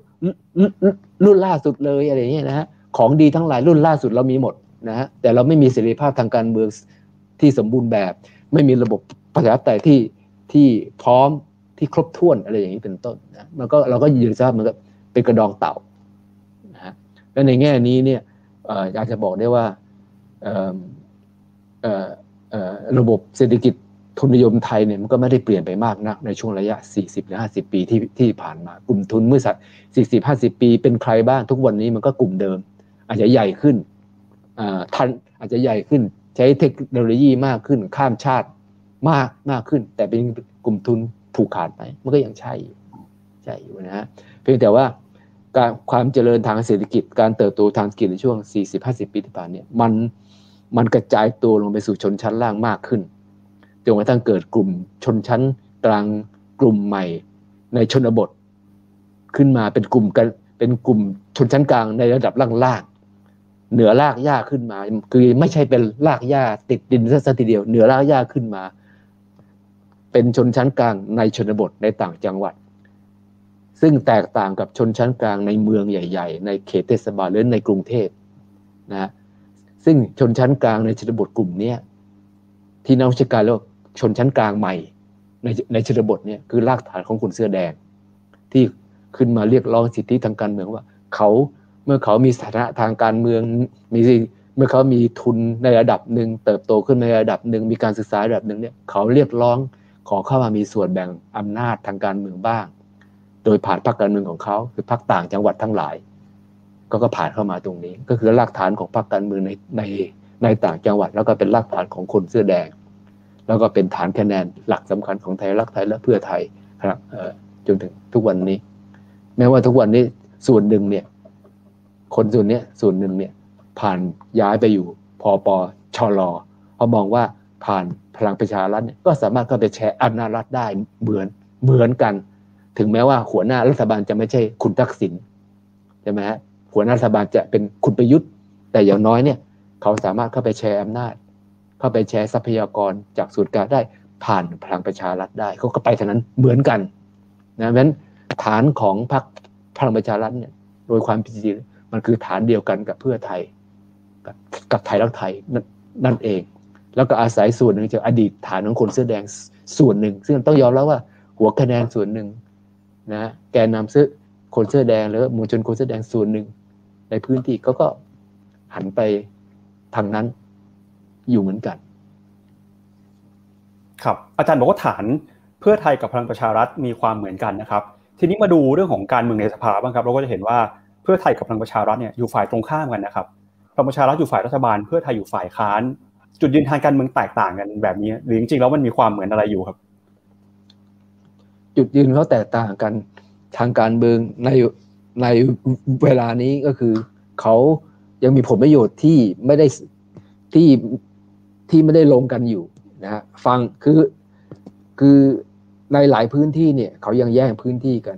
รุ่นล่าสุดเลยอะไรเงี้ยนะฮะของดีทั้งหลายรุ่นล่าสุดเรามีหมดนะฮะแต่เราไม่มีเสรีภาพทางการเมืองที่สมบูรณ์แบบ ไม่มีระบบประชาธิปไตยที่ที่พร้อมที่ครบถ้วนอะไรอย่างนี้เป็นต้นนะมันก็เราก็ยืนทราบเหมือนกับเป็นกระดองเต่านะฮะและในแง่นี้เนี่ยอยากจะบอกได้ว่าระบบเศรษฐกิจทุนนิยมไทยเนี่ยมันก็ไม่ได้เปลี่ยนไปมากนักในช่วงระยะ 40 หรือ 50 ปีที่ที่ผ่านมา กลุ่มทุนเมื่อสัก40 50 ปีเป็นใครบ้างทุกวันนี้มันก็กลุ่มเดิม อาจจะใหญ่ขึ้นทันอาจจะใหญ่ขึ้น ใช้เทคโนโลยีมากขึ้นข้ามชาติมากมากขึ้น แต่เป็นกลุ่มทุนผูกขาดไหมมันก็ยังใช่อยู่ใช่อยู่นะฮะเพียงแต่ว่าการความเจริญทางเศรษฐกิจ การเติบโตทางเศรษฐกิจในช่วง 40-50 ปีที่ผ่านเนี่ยมันมันกระจายตัวลงไปสู่ชนชั้นล่างมากขึ้นจนกระทั่งเกิดกลุ่มชนชั้นกลางกลุ่มใหม่ในชนบท ขึ้นมาเป็นกลุ่มกันเป็นกลุ่มชนชั้นกลางในระดับล่าง เหนือรากหญ้าขึ้นมา คือไม่ใช่เป็นรากหญ้าติดดินซะทีเดียว เหนือรากหญ้าขึ้นมา เป็นชนชั้นกลางในชนบทในต่างจังหวัด ซึ่งแตกต่างกับชนชั้นกลางในเมืองใหญ่ ๆ ในเขตเทศบาลหรือในกรุงเทพนะซึ่งชนชั้นกลางในชนบทกลุ่มนี้ที่นักวิชาการเรียกชนชั้นกลางใหม่ในในชนบทเนี่ยคือรากฐานของคนเสื้อแดง ที่ขึ้นมาเรียกร้องสิทธิทางการเมืองว่า เขา เมื่อเขามีสถานะทางการเมืองมีเมื่อเขามีทุนในระดับหนึ่งเติบโตขึ้นในระดับหนึ่งมีการศึกษาระดับหนึ่งเนี่ยเขาเรียกร้องขอเข้ามามีส่วนแบ่งอำนาจทางการเมืองบ้าง โดยผ่านพรรคการเมืองของเขาคือพรรคต่างจังหวัดทั้งหลาย ก็ก็ผ่านเข้ามาตรงนี้ ก็คือรากฐานของพรรคการเมืองในในในต่างจังหวัด แล้วก็เป็นรากฐานของคนเสื้อแดง แล้วก็เป็นฐานคะแนนหลักสำคัญของไทยรักไทยและเพื่อไทยครับจนถึงทุกวันนี้ แม้ว่าทุกวันนี้ส่วนหนึ่งเนี่ย คนส่วนนี้ส่วนหนึ่งเนี่ยผ่านย้ายไปอยู่พอปชลเพรามองว่าผ่านพลังประชารัฐเนี่ยก็สามารถเข้าไปแชร์อำนาจรัฐได้เหมือนเหมือนกัน ถึงแม้ว่าหัวหน้ารัฐบาลจะไม่ใช่คุณทักษิณใช่ไหมฮะหัวหน้ารัฐบาลจะเป็นคุณประยุทธ์ แต่อย่างน้อยเนี่ย เขาสามารถเข้าไปแชร์อำนาจ เข้าไปแชร์ทรัพยากรจากสูตรกางได้ผ่านพลังประชารัฐได้เขาก็ไปทางนั้นเหมือนกันนะเพราะฉะนั้นฐานของพรรคพลังประชารัฐเนี่ยโดยความจริง มันคือฐานเดียวกันกับเพื่อไทย กับกับไทยรักไทยนั่นเอง แล้วก็อาศัยส่วนหนึ่งจากอดีตฐานของคนเสื้อแดงส่วนหนึ่ง ซึ่งต้องยอมแล้วว่า หัวคะแนนส่วนหนึ่งนะแกนนำเสื้อคนเสื้อแดงหรือมวลชนคนเสื้อแดงส่วนหนึ่ง ในพื้นที่เขาก็หันไปทางนั้นอยู่เหมือนกัน ครับ อาจารย์บอกว่าฐานเพื่อไทยกับพลังประชารัฐมีความเหมือนกันนะครับ ทีนี้มาดูเรื่องของการเมืองในสภาบ้างครับ เราก็จะเห็นว่า พื่อไทยกับพลังประชารัฐเนี่ยอยู่ฝ่ายตรงข้ามกันนะครับพลังประชารัฐอยู่ฝ่ายรัฐบาล เพื่อไทยอยู่ฝ่ายค้าน จุดยืนทางการเมืองแตกต่างกันแบบนี้หรือจริงๆแล้วมันมีความเหมือนอะไรอยู่ครับ จุดยืนเขาแตกต่างกันทางการเมืองในในเวลานี้ก็คือเขายังมีผลประโยชน์ที่ไม่ได้ที่ที่ไม่ได้ลงกันอยู่นะฮะฟังคือคือในหลายพื้นที่เนี่ยเขายังแย่งพื้นที่กัน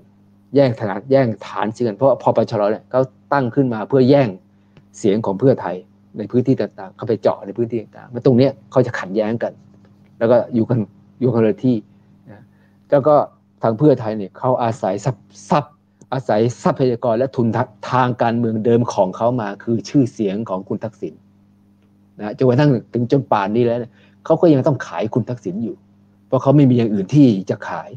แย่งฐานแย่งฐานเสียงเพราะพอปชรเนี่ยเขาตั้งขึ้นมาเพื่อแย่งเสียงของเพื่อไทยในพื้นที่ต่างๆ เขาไปเจาะในพื้นที่ต่างๆมาตรงเนี้ยเขาจะขัดแย้งกัน แล้วก็อยู่กันอยู่กันเลยที่นะแล้วก็ทางเพื่อไทยเนี่ยเขาอาศัยซับซับอาศัยทรัพยากรและทุนทางการเมืองเดิมของเขามาคือชื่อเสียงของคุณทักษิณนะจนกระทั่งถึงจนป่านนี้แล้วเขาก็ยังต้องขายคุณทักษิณอยู่ เพราะเขาไม่มีอย่างอื่นที่จะขาย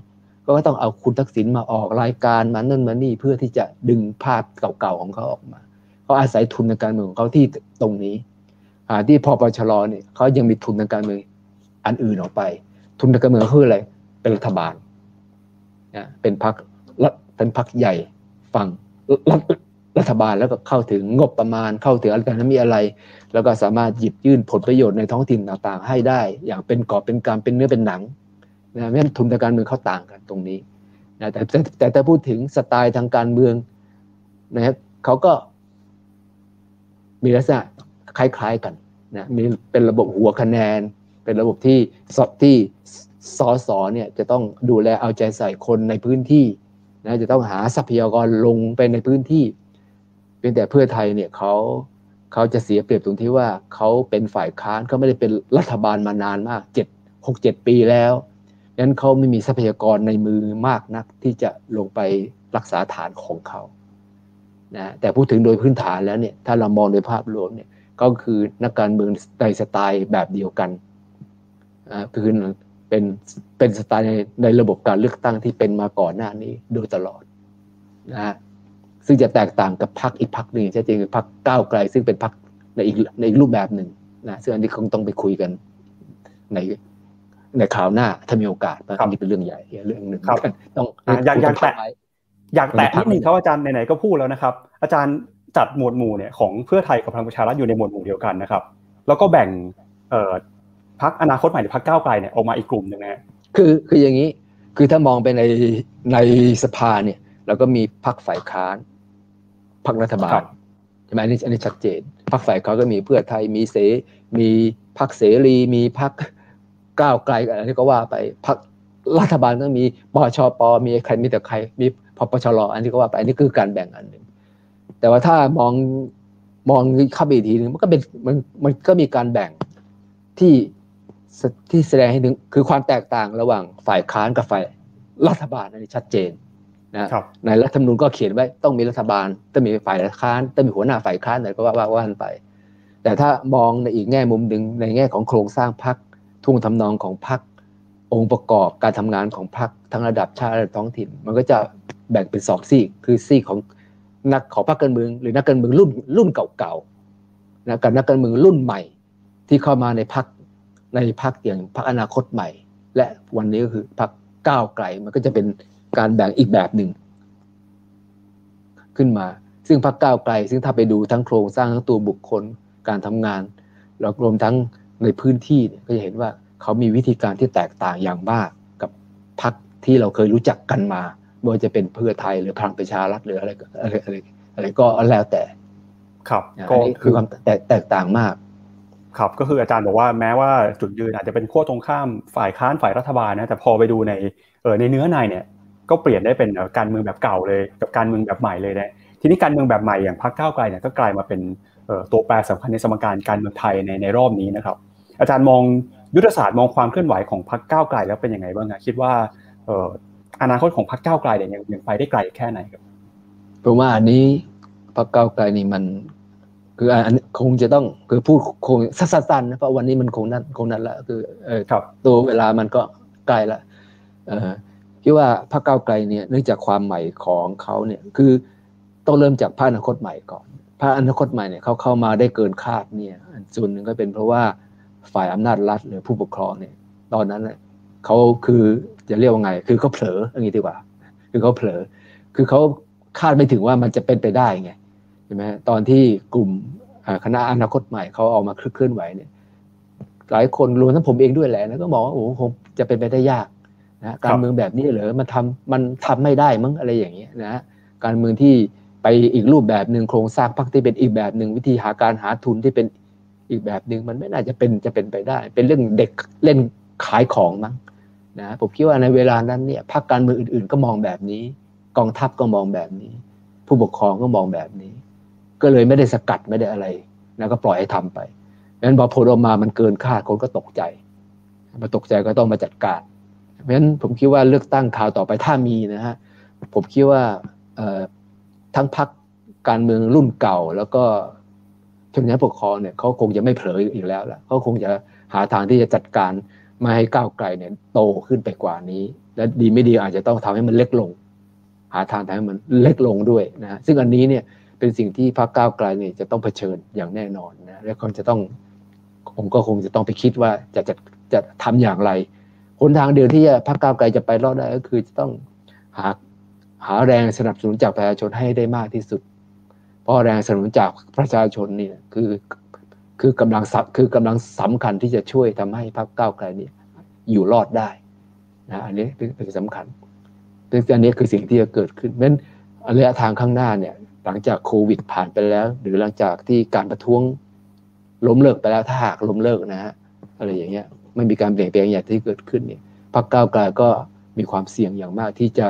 ก็ต้องเอาคุณทักษิณมาออกรายการมานั่นมานี่เพื่อที่จะดึงภาพเก่าๆของเขาออกมาเขาอาศัยทุนทางการเมืองของเขาที่ตรงนี้ที่พอปชรเนี่ยเขายังมีทุนทางการเมืองอันอื่นออกไป ทุนทางการเมืองคืออะไรเป็นรัฐบาลนะเป็นพรรคเป็นพรรคใหญ่ฝั่งรัฐรัฐบาลแล้วก็เข้าถึงงบประมาณเข้าถึงอะไรนั้นมีอะไร แล้วก็สามารถหยิบยื่นผลประโยชน์ในท้องถิ่นต่างๆ ให้ได้ อย่างเป็นกอบเป็นการเป็นเนื้อเป็นหนัง นะไม่ทุนทางการเมืองเขาต่างกันตรงนี้นะแต่แต่แต่ถ้าพูดถึงสไตล์ทางการเมืองนะครับเขาก็มีลักษณะคล้าย ๆกันนะมีเป็นระบบหัวคะแนน เป็นระบบที่สอบที่สอสอเนี่ยจะต้องดูแลเอาใจใส่คนในพื้นที่นะจะต้องหาทรัพยากรลงไปในพื้นที่เพียงแต่เพื่อไทยเนี่ยเขาเขาจะเสียเปรียบตรงที่ว่าเขาเป็นฝ่ายค้านเขาไม่ได้เป็นรัฐบาลมานานมากเจ็ดหกเจ็ดปีแล้ว นั้นเขาไม่มีทรัพยากรในมือมากนักที่จะลงไปรักษาฐานของเขานะแต่พูดถึงโดยพื้นฐานแล้วเนี่ยถ้าเรามองโดยภาพรวมเนี่ยก็คือนักการเมืองในสไตล์แบบเดียวกันอ่าคือเป็นเป็นสไตล์ในในระบบการเลือกตั้งที่เป็นมาก่อนหน้านี้โดยตลอดนะฮะซึ่งจะแตกต่างกับพรรคอีกพรรคหนึ่งใช่จริงคือพรรคก้าวไกล ซึ่งเป็นพรรคในอีกในอีกรูปแบบหนึ่งนะซึ่งอันนี้คงต้องไปคุยกันใน ในข่าวหน้าถ้ามีโอกาสเพราะอันนี้เป็นเรื่องใหญ่เรื่องหนึ่งต้องอยากอยากแตะอยากแตะนิดนึงครับอาจารย์ไหนๆก็พูดแล้วนะครับ อาจารย์จัดหมวดหมู่เนี่ยของเพื่อไทยกับพลังประชารัฐอยู่ในหมวดหมู่เดียวกันนะครับ แล้วก็แบ่งเอ่อพักอนาคตใหม่หรือพักก้าวไกลเนี่ยออกมาอีกกลุ่มหนึ่งนะคือคืออย่างนี้คือถ้ามองไปในในสภาเนี่ยเราก็มีพักฝ่ายค้านพักรัฐบาลใช่ไหมอันนี้อันนี้ชัดเจนพักฝ่ายค้านก็มีเพื่อไทยมีเสมีพักเสรีมีพัก ก้าวไกลอะไรที่ก็ว่าไปพักรัฐบาลก็มีปชปมีใครมีแต่ใครมีพปชรอันนี้ก็ว่าไปอันนี้คือการแบ่งอันหนึ่งแต่ว่าถ้ามองมองเข้าไปอีกทีนึงมันก็เป็นมันมันก็มีการแบ่งที่ที่แสดงให้ถึงคือความแตกต่างระหว่างฝ่ายค้านกับฝ่ายรัฐบาลอันนี้ชัดเจนนะในรัฐธรรมนูญก็เขียนไว้ต้องมีรัฐบาลต้องมีฝ่ายค้านต้องมีหัวหน้าฝ่ายค้านอะไรก็ว่าว่าว่าไป แต่ถ้ามองในอีกแง่มุมหนึ่งในแง่ของโครงสร้างพรรค ทุ่งทำนองของพรรคองค์ประกอบการทำงานของพรรคทั้งระดับชาติและท้องถิ่น มันก็จะแบ่งเป็นสองซีกคือซีกของนักของพรรคการเมือง หรือนักการเมืองรุ่นรุ่นเก่าๆนะกับนักการเมืองรุ่นใหม่ที่เข้ามาในพรรคในพรรคอย่างพรรคอนาคตใหม่ และวันนี้ก็คือพรรคก้าวไกลมันก็จะเป็นการแบ่งอีกแบบหนึ่งขึ้นมา ซึ่งพรรคก้าวไกล ซึ่งถ้าไปดูทั้งโครงสร้างทั้งตัวบุคคลการทำงานแล้วรวมทั้ง ในพื้นที่ก็จะเห็นว่าเขามีวิธีการที่แตกต่างอย่างมากกับพรรคที่เราเคยรู้จักกันมาไม่ว่าจะเป็นเพื่อไทยหรือพลังประชารัฐหรืออะไรอะไรอะไรอะไรก็แล้วแต่ ครับก็คือความแตกต่างมาก ครับก็คืออาจารย์บอกว่าแม้ว่าจุดยืนอาจจะเป็นขั้วตรงข้ามฝ่ายค้านฝ่ายรัฐบาลนะแต่พอไปดูในเออในเนื้อในเนี่ย ก็เปลี่ยนได้เป็นการเมืองแบบเก่าเลย กับการเมืองแบบใหม่เลยนะทีนี้การเมืองแบบใหม่อย่างพรรคก้าวไกลเนี่ยก็กลายมาเป็นตัวแปรสำคัญในสมการการเมืองไทยในในรอบนี้นะครับ อาจารย์มองยุทธศาสตร์มองความเคลื่อนไหวของพรรคก้าวไกลแล้วเป็นยังไงบ้างคิดว่าเอออนาคตของพรรคก้าวไกลเนี่ยยังยังไปได้ไกลแค่ไหนครับผมว่าอันนี้พรรคก้าวไกลนี่มัน คืออันคงจะต้องคือพูดคงสั้นๆนะเพราะวันนี้มันคงนั้นคงนั้นละคือเออตัวเวลามันก็ใกล้ละเออคิดว่าพรรคก้าวไกลเนี่ยเนื่องจากความใหม่ของเขาเนี่ยคือต้องเริ่มจากพระอนาคตใหม่ก่อนพระอนาคตใหม่เนี่ยเขาเข้ามาได้เกินคาดเนี่ยส่วนหนึ่งก็เป็นเพราะว่า ฝ่ายอำนาจรัฐหรือผู้ปกครองเนี่ย ตอนนั้นเนี่ยเขาคือจะเรียกว่าไง คือเขาเผลออย่างนี้ดีกว่า คือเขาเผลอ คือเขาคาดไม่ถึงว่ามันจะเป็นไปได้ไงใช่ไหมตอนที่กลุ่มคณะอนาคตใหม่เขาออกมาเคลื่อนไหวเนี่ย หลายคนรวมทั้งผมเองด้วยแหละนะก็มองว่าโอ้คงจะเป็นไปได้ยากนะการเมืองแบบนี้เหรอมันทำมันทำไม่ได้มั้งอะไรอย่างเงี้ยนะการเมืองที่ไปอีกรูปแบบหนึ่งโครงสร้างพรรคที่เป็นอีกแบบหนึ่งวิธีหาการหาทุนที่เป็น อีกแบบหนึ่งมันไม่น่าจะเป็นจะเป็นไปได้ เป็นเรื่องเด็กเล่นขายของมั้งนะผมคิดว่าในเวลานั้นเนี่ยพรรคการเมืองอื่น ๆ ก็มองแบบนี้ กองทัพก็มองแบบนี้ ผู้ปกครองก็มองแบบนี้ ก็เลยไม่ได้สกัดไม่ได้อะไรนะก็ปล่อยให้ทำไปงั้นพอผลออกมามันเกินคาดคนก็ตกใจมาตกใจก็ต้องมาจัดการ เพราะฉะนั้นผมคิดว่าเลือกตั้งคราวต่อไปถ้ามีนะฮะผมคิดว่าทั้งพรรคการเมืองรุ่นเก่า แล้วก็ ชนชั้นปกครองเนี่ยเขาคงจะไม่เผลออีกแล้วล่ะเขาคงจะหาทางที่จะจัดการไม่ให้ก้าวไกลเนี่ยโตขึ้นไปกว่านี้ และดีไม่ดีอาจจะต้องทำให้มันเล็กลง หาทางทำให้มันเล็กลงด้วยนะซึ่งอันนี้เนี่ยเป็นสิ่งที่พรรคก้าวไกลเนี่ยจะต้องเผชิญอย่างแน่นอนนะและคนจะต้องผมก็คงจะต้องไปคิดว่าจะจะจะทำอย่างไรหนทางเดียวที่พรรคก้าวไกลจะไปรอดได้ก็คือจะต้องหาหาแรงสนับสนุนจากประชาชนให้ได้มากที่สุด เพราะแรงสนับสนุนจากประชาชนนี่คือคือกำลังคือกำลังสำคัญที่จะช่วยทำให้พรรคก้าวไกลนี่อยู่รอดได้นะอันนี้เป็นสำคัญซึ่งอันนี้คือสิ่งที่จะเกิดขึ้นเพราะฉะนั้นระยะทางข้างหน้าเนี่ยหลังจากโควิดผ่านไปแล้ว หรือหลังจากที่การประท้วงล้มเลิกไปแล้วถ้าหากล้มเลิกนะฮะอะไรอย่างเงี้ยไม่มีการเปลี่ยนแปลงอย่างที่เกิดขึ้นเนี่ยพรรคก้าวไกลก็มีความเสี่ยงอย่างมากที่จะ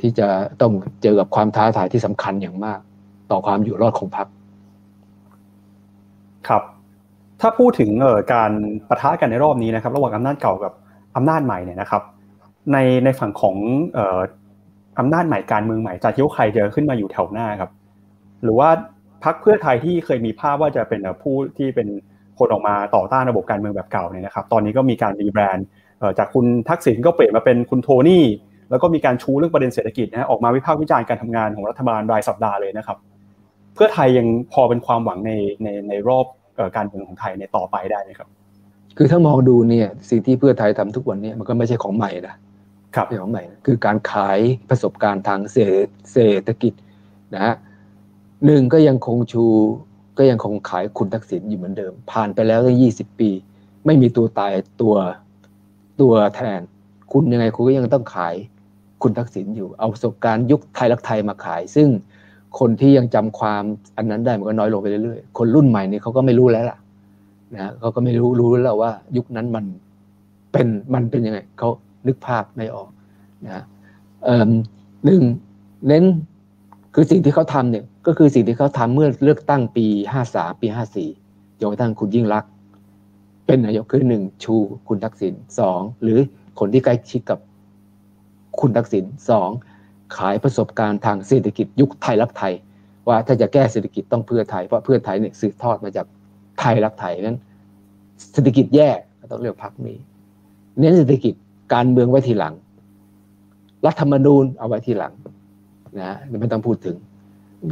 ที่จะต้องเจอกับความท้าทายที่สำคัญอย่างมาก ต่อความอยู่รอดของพรรคครับ ถ้าพูดถึงเอ่อการประทะกันในรอบนี้นะครับ ระหว่างอำนาจเก่ากับอำนาจใหม่เนี่ยนะครับ ในในฝั่งของเอ่ออำนาจใหม่การเมืองใหม่จะคิดว่าใครจะขึ้นมาอยู่แถวหน้าครับ หรือว่าพรรคเพื่อไทยที่เคยมีภาพว่าจะเป็นผู้ที่เป็นคนออกมาต่อต้านระบบการเมืองแบบเก่าเนี่ยนะครับ ตอนนี้ก็มีการรีแบรนด์จากคุณทักษิณก็เปลี่ยนมาเป็นคุณโทนี่แล้วก็มีการชูเรื่องประเด็นเศรษฐกิจนะออกมาวิพากษ์วิจารณ์การทำงานของรัฐบาลรายสัปดาห์เลยนะครับ เพื่อไทยยังพอเป็นความหวังในในในรอบการเมืองของไทยในต่อไปได้ไหมครับ คือถ้ามองดูเนี่ยสิ่งที่เพื่อไทยทำทุกวันนี้มันก็ไม่ใช่ของใหม่นะครับไม่ของใหม่คือการขายประสบการณ์ทางเศรษฐกิจนะฮะหนึ่งก็ยังคงชูก็ยังคงขายคุณทักษิณอยู่เหมือนเดิม ผ่านไปแล้วตั้งยี่สิบปี ไม่มีตัวตายตัวตัวแทน คุณยังไงคุณก็ยังต้องขายคุณทักษิณอยู่ เอาประสบการณ์ยุคไทยรักไทยมาขาย ซึ่ง คนที่ยังจำความอันนั้นได้มันก็น้อยลงไปเรื่อยๆ คนรุ่นใหม่นี่เขาก็ไม่รู้แล้วล่ะนะเขาก็ไม่รู้รู้แล้วว่า ยุคนั้นมันเป็นมันเป็นยังไงเขานึกภาพไม่ออกนะหนึ่งเน้นคือสิ่งที่เขาทำเนี่ยก็คือสิ่งที่เขาทำเมื่อเลือกตั้งปีห้าสามปีห้าสี่จนกระทั่งคุณยิ่งรัก เป็นนายกคือหนึ่งชูคุณทักษิณสองหรือคนที่ใกล้ชิดกับคุณทักษิณสอง ขายประสบการณ์ทางเศรษฐกิจยุคไทยรักไทย ว่าถ้าจะแก้เศรษฐกิจต้องเพื่อไทยเพราะเพื่อไทยเนี่ยสืบทอดมาจากไทยรักไทยนั้น เศรษฐกิจแย่ต้องเลือกพรรคนี้ เน้นเศรษฐกิจการเมืองไว้ทีหลัง รัฐธรรมนูญเอาไว้ทีหลังนะไม่ต้องพูดถึง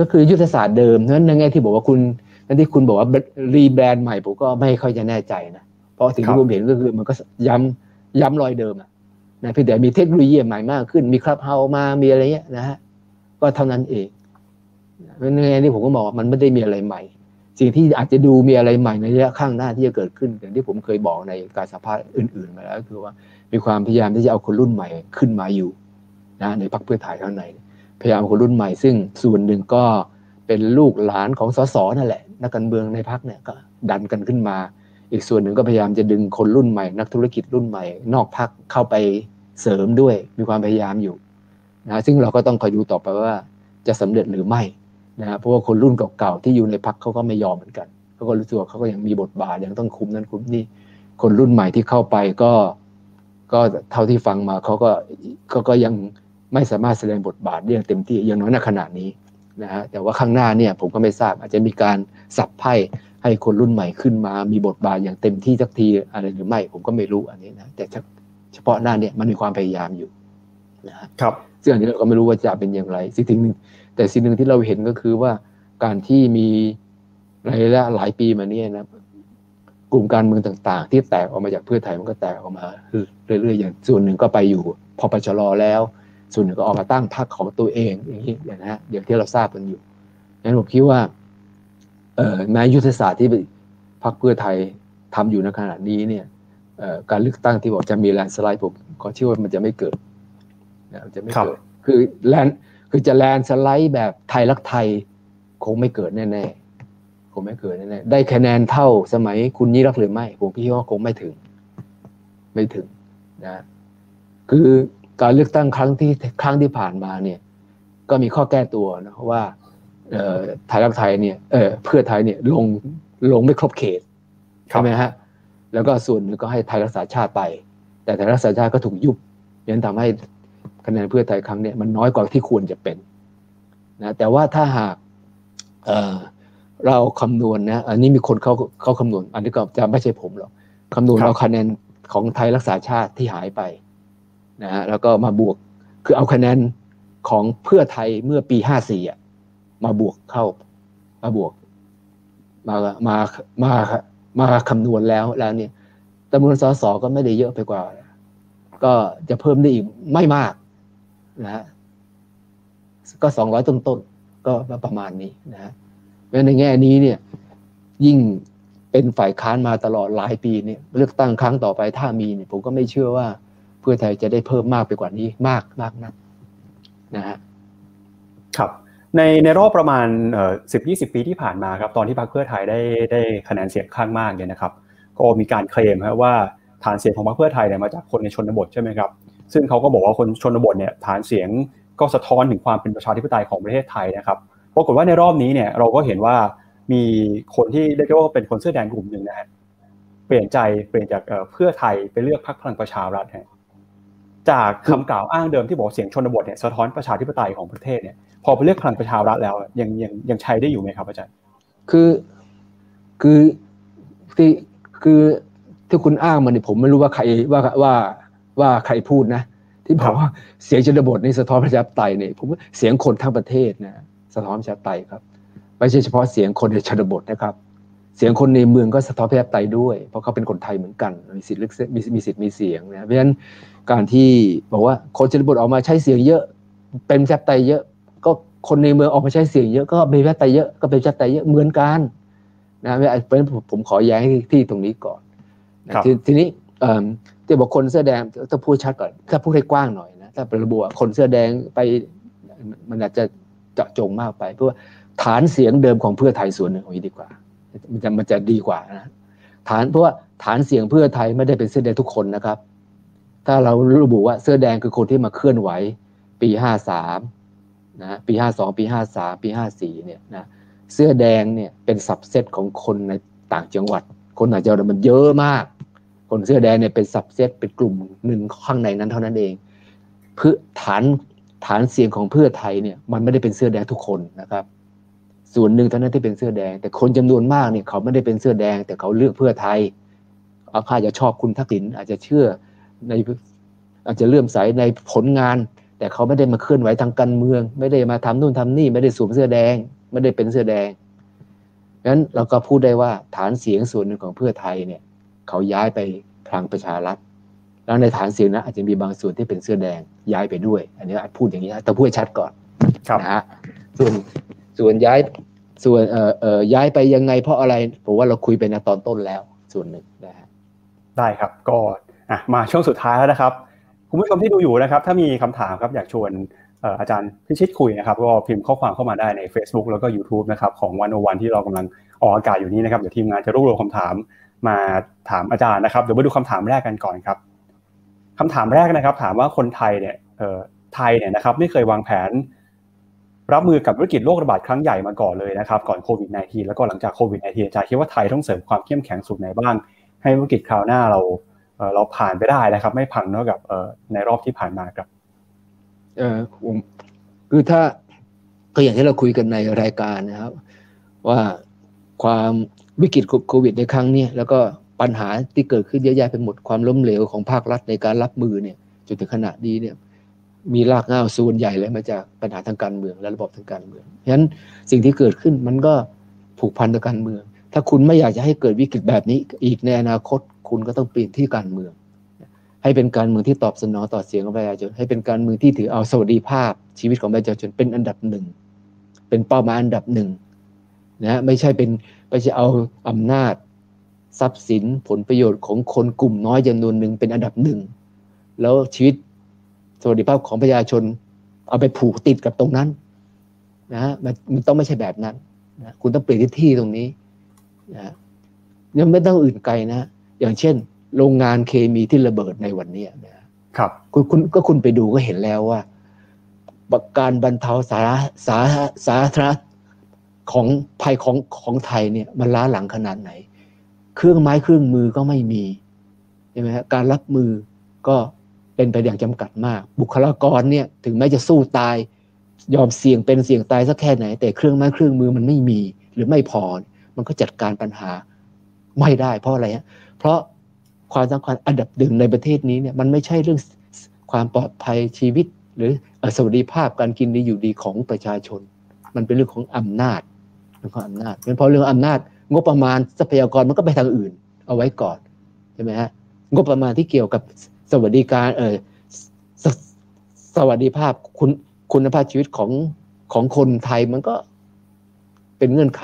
ก็คือยุทธศาสตร์เดิมนั้นในแง่ที่บอกว่าคุณนั่นที่คุณบอกว่ารีแบรนด์ใหม่ผมก็ไม่ค่อยจะแน่ใจนะเพราะสิ่งที่ผมเห็นก็คือมันก็ย้ำย้ำรอยเดิมอะ นะเพียงแต่มีเทคโนโลยีใหม่มากขึ้น มีคลับเฮามามีอะไรเงี้ยนะฮะก็เท่านั้นเองในแง่ที่ผมก็บอกว่ามันไม่ได้มีอะไรใหม่ สิ่งที่อาจจะดูมีอะไรใหม่ในระยะข้างหน้าที่จะเกิดขึ้นอย่างที่ผมเคยบอกในการสัมภาษณ์อื่นๆมาแล้วคือว่ามีความพยายามที่จะเอาคนรุ่นใหม่ขึ้นมาอยู่นะในพรรคเพื่อไทยข้างในพยายามคนรุ่นใหม่ซึ่งส่วนหนึ่งก็เป็นลูกหลานของสสนั่นแหละนักการเมืองในพรรคเนี่ยก็ดันกันขึ้นมา อีกส่วนหนึ่งก็พยายามจะดึงคนรุ่นใหม่ นักธุรกิจรุ่นใหม่ นอกพรรคเข้าไปเสริมด้วยมีความพยายามอยู่นะซึ่งเราก็ต้องคอยดูต่อไปว่าจะสำเร็จหรือไม่นะเพราะว่าคนรุ่นเก่าๆที่อยู่ในพรรคเขาก็ไม่ยอมเหมือนกันเขาก็รู้สึกว่าเขาก็ยังมีบทบาทยังต้องคุมนั้นคุมนี่คนรุ่นใหม่ที่เข้าไปก็ ก็เท่าที่ฟังมาเขาก็เขาก็ยังไม่สามารถแสดงบทบาทได้อย่างเต็มที่อย่างน้อยในขณะนี้นะฮะแต่ว่าข้างหน้าเนี่ยผมก็ไม่ทราบอาจจะมีการสับไพ่ ให้คนรุ่นใหม่ขึ้นมามีบทบาทอย่างเต็มที่สักทีอะไรหรือไม่ผมก็ไม่รู้อันนี้นะแต่เฉพาะหน้าเนี่ยมันมีความพยายามอยู่นะครับซึ่งอันนี้เราก็ไม่รู้ว่าจะเป็นอย่างไรสิ่งหนึ่งแต่สิ่งหนึ่งที่เราเห็นก็คือว่าการที่มีระยะหลายปีมานี้นะกลุ่มการเมืองต่างๆ ที่แตกออกมาจากเพื่อไทยมันก็แตกออกมาเรื่อยๆอย่างส่วนหนึ่งก็ไปอยู่พอปชรแล้ว ส่วนหนึ่งก็ออกมาตั้งพรรคของตัวเองอย่างนี้อย่างนะฮะอย่างที่เราทราบกันอยู่งั้นผมคิดว่าเอ่อ แม้ยุทธศาสตร์ที่พรรคเพื่อไทยทำอยู่ในขณะนี้เนี่ยการเลือกตั้งที่บอกจะมีแลนสไลด์ผมก็เชื่อว่ามันจะไม่เกิดนะจะไม่เกิด คือแลนคือจะแลนสไลด์แบบไทยรักไทยคงไม่เกิดแน่ๆคงไม่เกินแน่ได้คะแนนเท่าสมัยคุณยิ่งรักหรือไม่ผมคิดว่าคงไม่ถึง ไม่ถึงนะคือการเลือกตั้งครั้งที่ครั้งที่ผ่านมาเนี่ย ก็มีข้อแก้ตัวนะว่า ไทยรักไทยเนี่ยเออเพื่อไทยเนี่ยลงลงไม่ครบเขตใช่ไหมฮะแล้วก็ส่วนนึงก็ให้ไทยรักษาชาติไป แต่ไทยรักษาชาติก็ถูกยุบยันทำให้คะแนนเพื่อไทยครั้งนี้มันน้อยกว่าที่ควรจะเป็นนะแต่ว่าถ้าหากเเราคำนวณนะอันนี้มีคนเขาเขาคำนวณ อันนี้ก็จะไม่ใช่ผมหรอกคำนวณเอาคะแนนของไทยรักษาชาติที่หายไปนะฮะแล้วก็มาบวกคือเอาคะแนนของเพื่อไทยเมื่อปีห้าสี่อะ มาบวกเข้า มาบวก มามามามาคำนวณแล้วแล้วเนี่ยจำนวนสสก็ไม่ได้เยอะไปกว่า ก็จะเพิ่มได้อีกไม่มากนะฮะก็สองร้อยต้นๆก็ประมาณนี้นะฮะเพราะในแง่นี้เนี่ย ยิ่งเป็นฝ่ายค้านมาตลอดหลายปีเนี่ยเลือกตั้งครั้งต่อไปถ้ามีเนี่ยผมก็ไม่เชื่อว่าเพื่อไทยจะได้เพิ่มมากไปกว่านี้มากมากนักนะฮะครับ ในในรอบประมาณสิบยี่สิบปีที่ผ่านมาครับตอนที่พรรคเพื่อไทยได้ได้คะแนนเสียงข้างมากเนี่ยนะครับ ก็มีการเคลมครับว่าฐานเสียงของพรรคเพื่อไทยเนี่ยมาจากคนในชนบทใช่ไหมครับซึ่งเขาก็บอกว่าคนชนบทเนี่ยฐานเสียงก็สะท้อนถึงความเป็นประชาธิปไตยของประเทศไทยนะครับปรากฏว่าในรอบนี้เนี่ยเราก็เห็นว่ามีคนที่เรียกว่าเป็นคนเสื้อแดงกลุ่มหนึ่งนะฮะเปลี่ยนใจเปลี่ยนจากเพื่อไทยไปเลือกพรรคพลังประชารัฐ จากคำกล่าวอ้างเดิมที่บอกเสียงชนบทเนี่ยสะท้อนประชาธิปไตยของประเทศเนี่ยพอไปเลือกพลังประชารัฐแล้วยังยังยังใช้ได้อยู่ไหมครับอาจารย์คือคือที่คือที่คุณอ้างมาเนี่ยผมไม่รู้ว่าใครว่าว่าว่าใครพูดนะ ที่บอกว่าเสียงชนบทในสะท้อนประชาธิปไตยเนี่ยผมว่าเสียงคนทั้งประเทศนะสะท้อนประชาธิปไตยครับ ไม่ใช่เฉพาะเสียงคนในชนบทนะครับ เสียงคนในเมืองก็สะท้อนประชาธิปไตยด้วย เพราะเขาเป็นคนไทยเหมือนกัน มีสิทธิ์มีมีสิทธิ์มีเสียงนะเพราะฉะนั้นการที่บอกว่าคนชนบทออกมาใช้เสียงเยอะ เป็นประชาธิปไตยเยอะ ก็คนในเมืองออกมาใช้เสียงเยอะก็มีประชาธิปไตยเยอะก็เป็นประชาธิปไตยเยอะเหมือนกันนะเพราะฉะนั้นผมขอแย้งที่ตรงนี้ก่อนทีนี้จะบอกคนเสื้อแดงถ้าพูดชัดก่อนถ้าพูดให้กว้างหน่อยนะถ้าเป็นระบุคนเสื้อแดงไปมันอาจจะเจาะจงมากไป เพราะว่าฐานเสียงเดิมของเพื่อไทยส่วนหนึ่งเอาดีกว่า มันจะมันจะดีกว่านะฐานเพราะว่าฐานเสียงเพื่อไทยไม่ได้เป็นเสื้อแดงทุกคนนะครับ ถ้าเราระบุว่าเสื้อแดงคือคนที่มาเคลื่อนไหว ปีห้าสามนะปีห้าสองปีห้าสามปีห้าสี่เนี่ยนะเสื้อแดงเนี่ยเป็นสับเซตของคนในต่างจังหวัด คนต่างจังหวัดมันเยอะมาก คนเสื้อแดงเนี่ยเป็นสับเซตเป็นกลุ่มหนึ่งข้างในนั้นเท่านั้นเองเพื่อฐานฐานเสียงของเพื่อไทยเนี่ยมันไม่ได้เป็นเสื้อแดงทุกคนนะครับ ส่วนหนึ่งเท่านั้นที่เป็นเสื้อแดง แต่คนจำนวนมากเนี่ยเขาไม่ได้เป็นเสื้อแดง แต่เขาเลือกเพื่อไทยอาจจะชอบคุณทักษิณอาจจะเชื่อในอาจจะเลื่อมใสในผลงาน แต่เขาไม่ได้มาเคลื่อนไหวทางการเมือง ไม่ได้มาทำนู่นทำนี่ไม่ได้สวมเสื้อแดง ไม่ได้เป็นเสื้อแดงงั้นเราก็พูดได้ว่าฐานเสียงส่วนหนึ่งของเพื่อไทยเนี่ยเขาย้ายไปพลังประชารัฐแล้วในฐานเสียงนะอาจจะมีบางส่วนที่เป็นเสื้อแดงย้ายไปด้วย อันนี้อาจพูดอย่างนี้แต่พูดชัดก่อนนะฮะส่วน ส่วนย้ายส่วนเอ่อเอ่อย้ายไปยังไงเพราะอะไรผมว่าเราคุยไปในตอนต้นแล้วส่วนหนึ่งนะฮะได้ครับก็อะมาช่วงสุดท้ายแล้วนะครับคุณผู้ชมที่ดูอยู่นะครับ ถ้ามีคำถามครับอยากชวนอาจารย์พิชิตคุยนะครับก็พิมพ์ข้อความเข้ามาได้ใน Facebook แล้วก็ YouTube นะครับของวันโอวันที่เรากำลังออกอากาศอยู่นี้นะครับเดี๋ยวทีมงานจะรวบรวมคำถามมาถามอาจารย์นะครับเดี๋ยวมาดูคำถามแรกกันก่อนครับคำถามแรกนะครับ ถามว่าคนไทยเนี่ยไทยเนี่ยนะครับไม่เคยวางแผน รับมือกับวิกฤตโรคระบาดครั้งใหญ่มาก่อนเลยนะครับก่อนโควิด -19 แล้วก็หลังจากโควิด -19 อาจารย์คิดว่าไทยต้องเสริมความเข้มแข็งสุดไหนบ้าง ให้วิกฤตคราวหน้าเราเราผ่านไปได้นะครับ ไม่พังเท่ากับในรอบที่ผ่านมาครับเออคือถ้าก็อย่างที่เราคุยกันในรายการนะครับ ว่าความวิกฤตโควิดในครั้งนี้แล้วก็ปัญหาที่เกิดขึ้นเยอะแยะไปหมดความล้มเหลวของภาครัฐในการรับมือเนี่ยจนถึงขณะนี้เนี่ย มีรากเหง้าส่วนใหญ่เลยมาจากปัญหาทางการเมืองและระบบทางการเมืองฉะนั้นสิ่งที่เกิดขึ้นมันก็ผูกพันกับการเมือง ถ้าคุณไม่อยากจะให้เกิดวิกฤตแบบนี้ อีกในอนาคตคุณก็ต้องเปลี่ยนที่การเมือง ให้เป็นการเมืองที่ตอบสนองต่อเสียงของประชาชนให้เป็นการเมืองที่ถือเอาสวัสดิภาพ ชีวิตของประชาชนเป็นอันดับหนึ่งเป็นเป้าหมายอันดับหนึ่งนะไม่ใช่เป็นไม่ใช่เอาอำนาจ ทรัพย์สินผลประโยชน์ของคนกลุ่มน้อยจำนวนหนึ่งเป็นอันดับหนึ่งแล้วชีวิต สวัสดิภาพของประชาชน เอาไปผูกติดกับตรงนั้นนะมันมันต้องไม่ใช่แบบนั้นนะคุณต้องเปลี่ยนที่ที่ตรงนี้นะยังไม่ต้องอื่นไกลนะ อย่างเช่น โรงงานเคมีที่ระเบิดในวันนี้นะครับคุณคุณก็คุณไปดูก็เห็นแล้วว่าการบรรเทาสาสาสาธารณของภัยของของไทยเนี่ยมันล้าหลังขนาดไหน เครื่องไม้เครื่องมือก็ไม่มีใช่ไหมฮะการรับมือก็ เป็นไปอย่างจำกัดมาก บุคลากรเนี่ยถึงแม้จะสู้ตาย ยอมเสี่ยงเป็นเสี่ยงตายสักแค่ไหน แต่เครื่องไม้เครื่องมือมันไม่มีหรือไม่พอ มันก็จัดการปัญหาไม่ได้ เพราะอะไรฮะเพราะความสำคัญอันดับหนึ่งในประเทศนี้เนี่ยมันไม่ใช่เรื่องความปลอดภัยชีวิต หรือสวัสดิภาพการกินดีอยู่ดีของประชาชน มันเป็นเรื่องของอำนาจเรื่องของอำนาจเป็นเพราะเรื่องอำนาจ งบประมาณทรัพยากรมันก็ไปทางอื่น เอาไว้ก่อนใช่ไหมฮะงบประมาณที่เกี่ยวกับ สวัสดิการเออสสวัสดิภาพคุณคุณภาพชีวิตของของคนไทยมันก็เป็นเงื่อนไข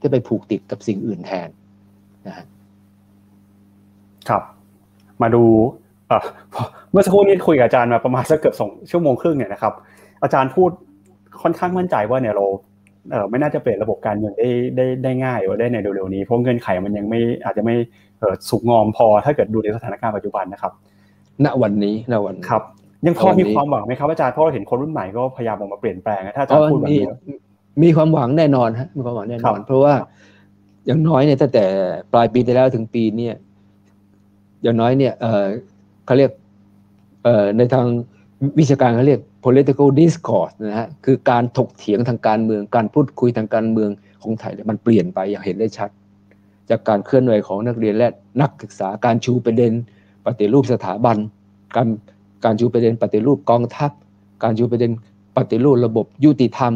ที่ไปผูกติดกับสิ่งอื่นแทนนะครับ มาดูเมื่อสักครู่นี้คุยกับอาจารย์มาประมาณสักเกือบสองชั่วโมงครึ่งเนี่ยนะครับ อาจารย์พูดค่อนข้างมั่นใจว่าเนี่ยเราเออไม่น่าจะเปลี่ยนระบบการเมืองได้ได้ได้ง่ายว่าได้ในเร็วๆนี้เพราะเงื่อนไขมันยังไม่อาจจะไม่สุกงอมพอถ้าเกิดดูในสถานการณ์ปัจจุบันนะครับ ณวันนี้ณวันครับ ยังพอมีความหวังไหมครับอาจารย์เพราะเราเห็นคนรุ่นใหม่ก็พยายามออกมาเปลี่ยนแปลงถ้าอาจารย์พูดแบบนี้มีความหวังแน่นอนฮะมีความหวังแน่นอน เพราะว่าอย่างน้อยเนี่ยตั้งแต่ปลายปีที่แล้วถึงปีเนี่ยอย่างน้อยเนี่ยเออเขาเรียกเอ่อในทางวิชาการเขาเรียก political discourse นะฮะคือการถกเถียงทางการเมือง การพูดคุยทางการเมืองของไทยมันเปลี่ยนไปอย่างเห็นได้ชัด จากการเคลื่อนไหวของนักเรียนและนักศึกษาการชูประเด็น ปฏิรูปสถาบัน การการชูประเด็นปฏิรูปกองทัพ การชูประเด็นปฏิรูประบบยุติธรรม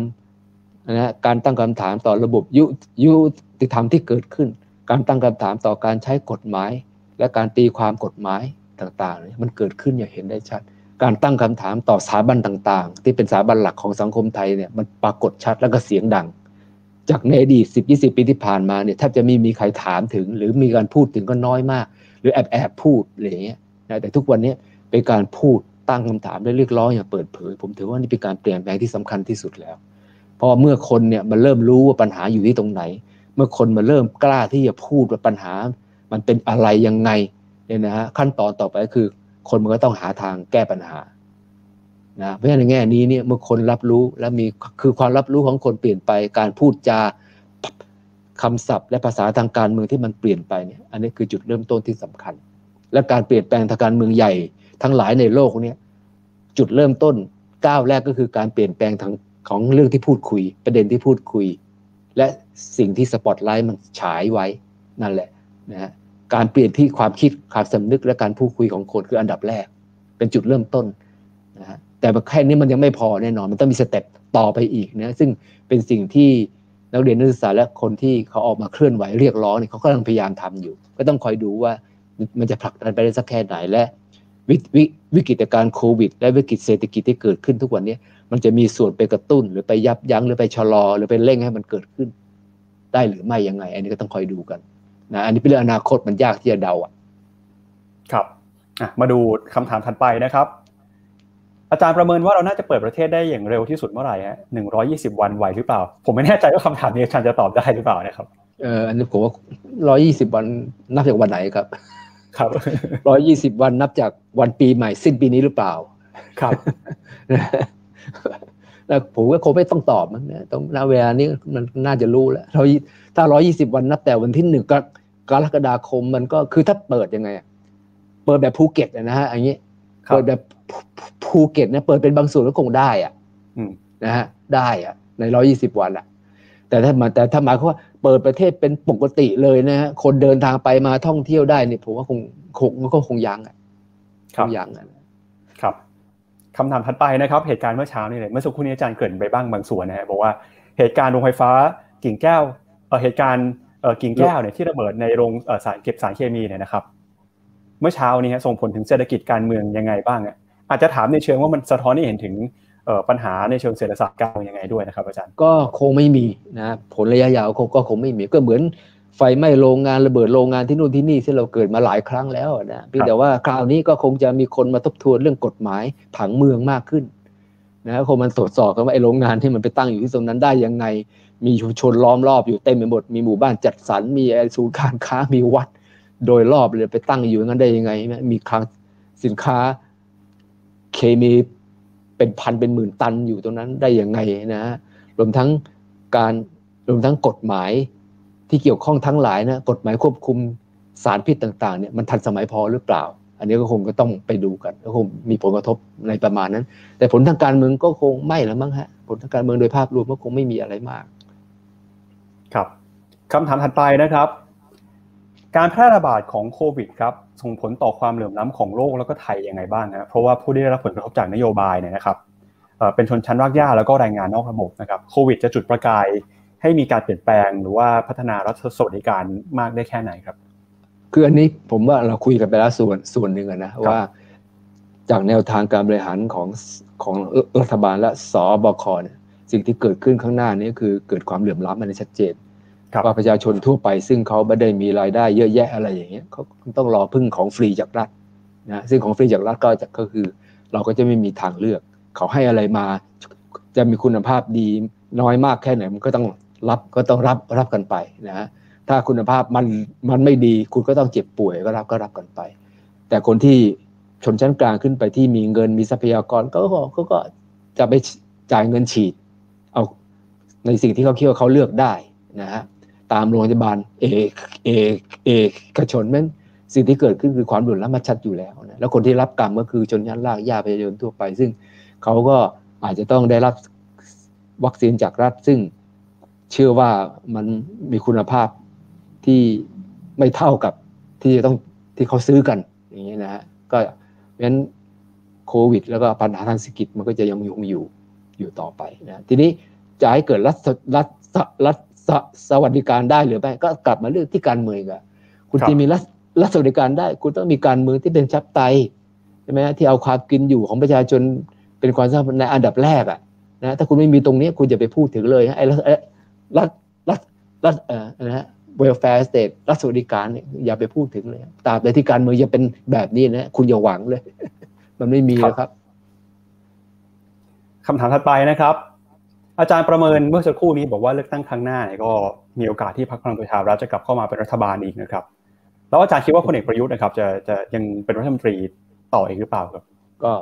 นะฮะการตั้งคำถามต่อระบบยุยุติธรรมที่เกิดขึ้น การตั้งคำถามต่อการใช้กฎหมาย และการตีความกฎหมายต่างๆ มันเกิดขึ้นอย่างเห็นได้ชัด การตั้งคำถามต่อสถาบันต่าง ๆ ที่เป็นสถาบันหลักของสังคมไทยเนี่ยมันปรากฏชัดแล้วก็เสียงดัง จากในอดีตสิบยี่สิบปีที่ผ่านมาเนี่ยแทบจะไม่มีใครถามถึง หรือมีการพูดถึงก็น้อยมาก หรือแอบแอบพูดอะไรอย่างเงี้ยนะแต่ทุกวันนี้เป็นการพูดตั้งคำถามและเรียกร้องอย่างเปิดเผย ผมถือว่านี่เป็นการเปลี่ยนแปลงที่สำคัญที่สุดแล้ว เพราะเมื่อคนเนี่ยมันเริ่มรู้ว่าปัญหาอยู่ที่ตรงไหน เมื่อคนมาเริ่มกล้าที่จะพูดว่าปัญหา มันเป็นอะไรยังไงเนี่ยนะฮะขั้นตอนต่อไปก็คือ คนมันก็ต้องหาทางแก้ปัญหานะเพราะฉะนั้นในแง่นี้เนี่ยเมื่อคนรับรู้และมีคือความรับรู้ของคนเปลี่ยนไปการพูดจา คำศัพท์ และภาษาทางการเมืองที่มันเปลี่ยนไปเนี่ยอันนี้คือจุดเริ่มต้นที่สำคัญ และการเปลี่ยนแปลงทางการเมืองใหญ่ ทั้งหลายในโลกเนี่ยจุดเริ่มต้นก้าวแรกก็คือการเปลี่ยนแปลงทางของเรื่องที่พูดคุย ประเด็นที่พูดคุย และสิ่งที่สปอตไลท์มันฉายไว้นั่นแหละนะฮะการเปลี่ยนที่ความคิดความสำนึกและการพูดคุยของคนคืออันดับแรก เป็นจุดเริ่มต้นนะฮะแต่แค่นี้มันยังไม่พอแน่นอน มันต้องมี step ต่อไปอีกนะซึ่งเป็นสิ่งที่ นักเรียนนักศึกษาและคนที่เขาออกมาเคลื่อนไหวเรียกร้องเนี่ยเขากำลังพยายามทำอยู่ ก็ต้องคอยดูว่ามันจะผลักดันไปได้สักแค่ไหนและวววิกฤตการโควิด และวิกฤตเศรษฐกิจที่เกิดขึ้นทุกวันนี้มันจะมีส่วนไปกระตุ้น หรือไปยับยั้งหรือไปชะลอ หรือไปเร่งให้มันเกิดขึ้น ได้หรือไม่ยังไง อันนี้ก็ต้องคอยดูกันนะอันนี้เป็นเรื่องอนาคตมันยากที่จะเดาอะครับมาดูคำถามถัดไปนะครับ อาจารย์ประเมินว่าเราน่าจะเปิดประเทศได้อย่างเร็วที่สุดเมื่อไหร่ฮะหนึ่งร้อยี่สิบวันไหวหรือเปล่า ผมไม่แน่ใจว่าคำถามนี้อาจารย์จะตอบได้หรือเปล่านะครับ เอออันนี้ผมว่าร้อยี่สิบวันนับจากวันไหนครับ ครับร้อยี่สิบวันนับจากวันปีใหม่สิ้นปีนี้หรือเปล่า ครับแล้วผมก็คงไม่ต้องตอบมันนะต้องณเวลานี้มันน่าจะรู้แล้วเราถ้าร้อยี่สิบวันนับแต่วันที่หนึ่งกรกฎาคมมันก็คือถ้าเปิดยังไง เปิดแบบภูเก็ตนะฮะอย่างนี้เปิดแบบ ภูเก็ตเนี่ยเปิดเป็นบางส่วนก็คงได้อะนะฮะได้อะ ในร้อยี่สิบวันอะ แต่ถ้ามาแต่ถ้าหมายความว่าเปิดประเทศเป็นปกติเลยนะฮะคนเดินทางไปมาท่องเที่ยวได้เนี่ยผมว่าคงคงก็คงยังอะคงยังอะครับคำถามถัดไปนะครับ เหตุการณ์เมื่อเช้านี่เลยเมื่อสักครู่นี้อาจารย์เกริ่นไปบ้างบางส่วนนะฮะบอกว่าเหตุการณ์โรงไฟฟ้ากิ่งแก้วเออเหตุการณ์เออกิ่งแก้วเนี่ยที่ระเบิดในโรงเออสารเก็บสารเคมีเนี่ยนะครับ เมื่อเช้านี้ส่งผลถึงเศรษฐกิจการเมืองยังไงบ้างอะ อาจจะถามในเชิงว่ามันสะท้อนให้เห็นถึงปัญหาในเชิงเศรษฐศาสตร์การเมืองยังไงด้วยนะครับอาจารย์ก็คงไม่มีนะผลระยะยาวก็คงไม่มีก็เหมือนไฟไหม้โรงงานระเบิดโรงงานที่นู่นที่นี่ที่เราเกิดมาหลายครั้งแล้วนะเพียงแต่ว่าคราวนี้ก็คงจะมีคนมาทบทวนเรื่องกฎหมายผังเมืองมากขึ้นนะคนมันตรวจสอบกันว่าไอ้โรงงานที่มันไปตั้งอยู่ที่ตรงนั้นได้ยังไง มีชุมชนล้อมรอบอยู่เต็มไปหมดมีหมู่บ้านจัดสรรมีศูนย์การค้ามีวัด โดยรอบเลยไปตั้งอยู่งั้นได้ยังไง มีคลังสินค้า เคมีเป็นพันเป็นหมื่นตันอยู่ตรงนั้นได้ยังไงนะรวมทั้งการรวมทั้งกฎหมายที่เกี่ยวข้องทั้งหลายนะกฎหมายควบคุมสารพิษต่างๆเนี่ยมันทันสมัยพอหรือเปล่า อันนี้ก็คงก็ต้องไปดูกันก็คงมีผลกระทบในประมาณนั้น แต่ผลทางการเมืองก็คงไม่ล้วมั้งฮะผลทางการเมืองโดยภาพรวมก็คงไม่มีอะไรมาก ครับคำถามถัดไปนะครับ การแพร่ระบาดของโควิดครับส่งผลต่อความเหลื่อมล้ำของโลกแล้วก็ไทยยังไงบ้างนะเพราะว่าผู้ได้รับผลกระทบจากนโยบายเนี่ยนะครับเป็นชนชั้นรากหญ้าแล้วก็แรงงานนอกระบบนะครับโควิดจะจุดประกายให้มีการเปลี่ยนแปลงหรือว่าพัฒนารัฐสวัสดิการมากได้แค่ไหนครับ คืออันนี้ผมว่าเราคุยกันไปแล้วส่วนส่วนหนึ่งนะว่า จากแนวทางการบริหารของของรัฐบาลและสบคเนี่ยสิ่งที่เกิดขึ้นข้างหน้านี้คือเกิดความเหลื่อมล้ำมันชัดเจน ว่าประชาชนทั่วไป ซึ่งเขาไม่ได้มีรายได้เยอะแยะอะไรอย่างเงี้ยเขาต้องรอพึ่งของฟรีจากรัฐนะซึ่งของฟรีจากรัฐก็จะก็คือ เราก็จะไม่มีทางเลือก เขาให้อะไรมาจะมีคุณภาพดีน้อยมากแค่ไหนมันก็ต้องรับก็ต้องรับรับกันไปนะถ้าคุณภาพมันมันไม่ดีคุณก็ต้องเจ็บป่วยก็รับก็รับกันไป แต่คนที่ชนชั้นกลางขึ้นไปที่มีเงินมีทรัพยากรก็ก็ก็จะไปจ่ายเงินฉีด เอาในสิ่งที่เขาคิดว่าเขาเลือกได้นะฮะ ตามโรงพยาบาลเอกเอกเอกกชนนั้นสิ่งที่เกิดขึ้นคือความดุลล้ำมาชัดอยู่แล้วนะแล้วคนที่รับกรรมก็คือชนชั้นลากยาประชาชนทั่วไป ซึ่งเขาก็อาจจะต้องได้รับวัคซีนจากรัฐ ซึ่งเชื่อว่ามันมีคุณภาพที่ไม่เท่ากับที่จะต้องที่เขาซื้อกันอย่างนี้นะฮะก็เพราะฉะนั้นโควิด แล้วก็ปัญหาทางเศรษฐกิจมันก็จะยังอยู่อยู่อยู่ต่อไปนะทีนี้จะให้เกิดรัฐรัฐรัฐ สวัสดิการได้หรือไม่ก็กลับมาเรื่องที่การเมืองอะคุณจะมีรัฐรัฐสวัสดิการได้ คุณต้องมีการเมืองที่เป็นชับไตใช่ไหมที่เอาความกินอยู่ของประชาชนเป็นความสำคัญในอันดับแรกอะนะถ้าคุณไม่มีตรงนี้คุณจะไปพูดถึงเลยไอ้รัฐรัฐรัฐรัฐเอ่อนะฮะ welfare state รัฐสวัสดิการเนี่ยอย่าไปพูดถึงเลยตราบใดที่การเมืองยังเป็นแบบนี้นะคุณอย่าหวังเลย มันไม่มีนะครับคำถามถัดไปนะครับ อาจารย์ประเมินเมื่อสักครู่นี้บอกว่าเลือกตั้งครั้งหน้าเนี่ยก็มีโอกาสที่พรรคพลังประชารัฐจะกลับเข้ามาเป็นรัฐบาลอีกนะครับ แล้วอาจารย์คิดว่าพลเอกประยุทธ์นะครับ จะจะยังเป็นรัฐมนตรีต่ออีกหรือเปล่าครับ ก็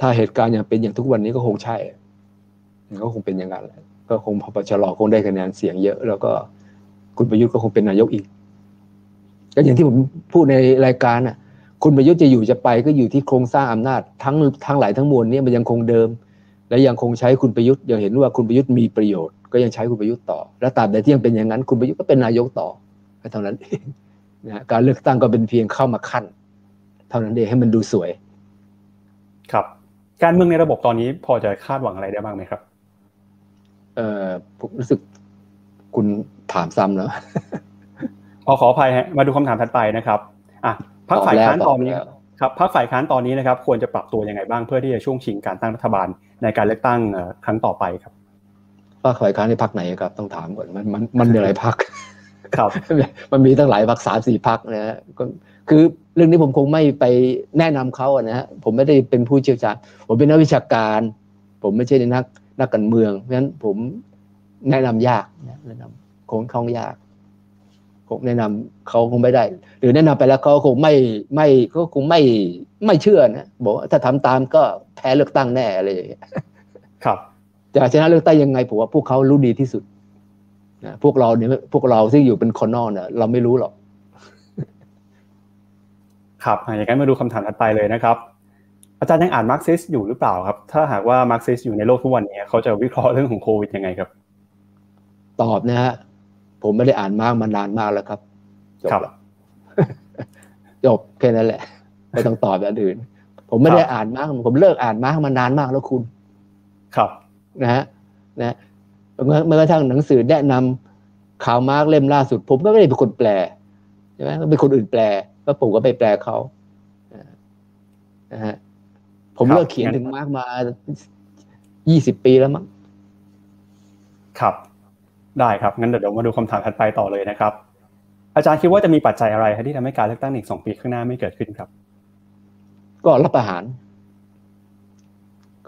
ถ้าเหตุการณ์อย่างเป็นอย่างทุกวันนี้ก็คงใช่ก็คงเป็นอย่างนั้นแหละก็คงพอปชรคงได้คะแนนเสียงเยอะ แล้วก็คุณประยุทธ์ก็คงเป็นนายกอีกก็อย่างที่ผมพูดในรายการอะ คุณประยุทธ์จะอยู่จะไปก็อยู่ที่โครงสร้างอำนาจทั้งทั้งหลายทั้งมวลนี้มันยังคงเดิม และยังคงใช้คุณประยุทธ์ยังเห็นว่าคุณประยุทธ์มีประโยชน์ก็ยังใช้คุณประยุทธ์ต่อ และตราบใดที่ยังเป็นอย่างนั้น คุณประยุทธ์ก็เป็นนายกต่อเท่านั้นเองนะการเลือกตั้งก็เป็นเพียงเข้ามาขั้น เท่านั้นเองให้มันดูสวย ครับ การเมืองในระบบตอนนี้พอจะคาดหวังอะไรได้บ้างไหมครับ เอ่อผมรู้สึกคุณถามซ้ำแล้วพอขออภัยฮะมาดูคำถามถัดไปนะครับ อะพักฝ่ายค้านตอนนี้ ครับพักฝ่ายค้านตอนนี้นะครับควรจะปรับตัวยังไงบ้างเพื่อที่จะช่วงชิงการตั้งรัฐบาลในการเลือกตั้งครั้งต่อไปครับพรรคฝ่ายค้านในพักไหนครับต้องถามก่อนมันมันมันมีหลายพักครับมันมีตั้งหลายพักสามสี่พักนะฮะก็คือเรื่องนี้ผมคงไม่ไปแนะนำเขาอะนะฮะผมไม่ได้เป็นผู้เชี่ยวชาญผมเป็นนักวิชาการ ผมไม่ใช่นักนักการเมืองเพราะฉะนั้นผมแนะนำยากแนะนำคงคงยาก คงแนะนำเขาคงไม่ได้ หรือแนะนำไปแล้วเขาคงไม่ไม่ก็คงไม่ไม่เชื่อนะบอกถ้าทำตามก็แพ้เลือกตั้งแน่อะไรอย่างเงี้ยครับจะชนะเลือกตั้งยังไงผมว่าพวกเขารู้ดีที่สุดนะพวกเราเนี่ยพวกเราที่อยู่เป็นคนนอกเนี่ยเราไม่รู้หรอกครับอย่างนั้นมาดูคำถามถัดไปเลยนะครับ อาจารย์ยังอ่านมาร์กซ์อยู่หรือเปล่าครับ ถ้าหากว่ามาร์กซ์อยู่ในโลกทุกวันนี้เขาจะวิเคราะห์เรื่องของโควิดยังไงครับ ตอบนะฮะ ผมไม่ได้อ่านมาร์กซ์มานานมากแล้วครับจบจบแค่นั้นแหละไม่ต้องตอบแบบอื่น ผมไม่ได้อ่านมาก ผมเลิกอ่านมากมานานมากแล้วคุณ ครับนะฮะนะเมื่อเมื่อกระทั่งหนังสือแนะนำข่าวมาร์กเล่มล่าสุด ผมก็ไม่ได้เป็นคนแปลใช่ไหมก็เป็นคนอื่นแปลก็ผมก็ไปแปลเขานะฮะผมเลิกเขียนถึงมาร์กมายี่สิบปีแล้วมั้งครับ ได้ครับ งั้นเดี๋ยวมาดูคำถามถัดไปต่อเลยนะครับ อาจารย์คิดว่าจะมีปัจจัยอะไรที่ทำให้การเลือกตั้งอีกสองปีข้างหน้าไม่เกิดขึ้นครับ ก็รับประหาร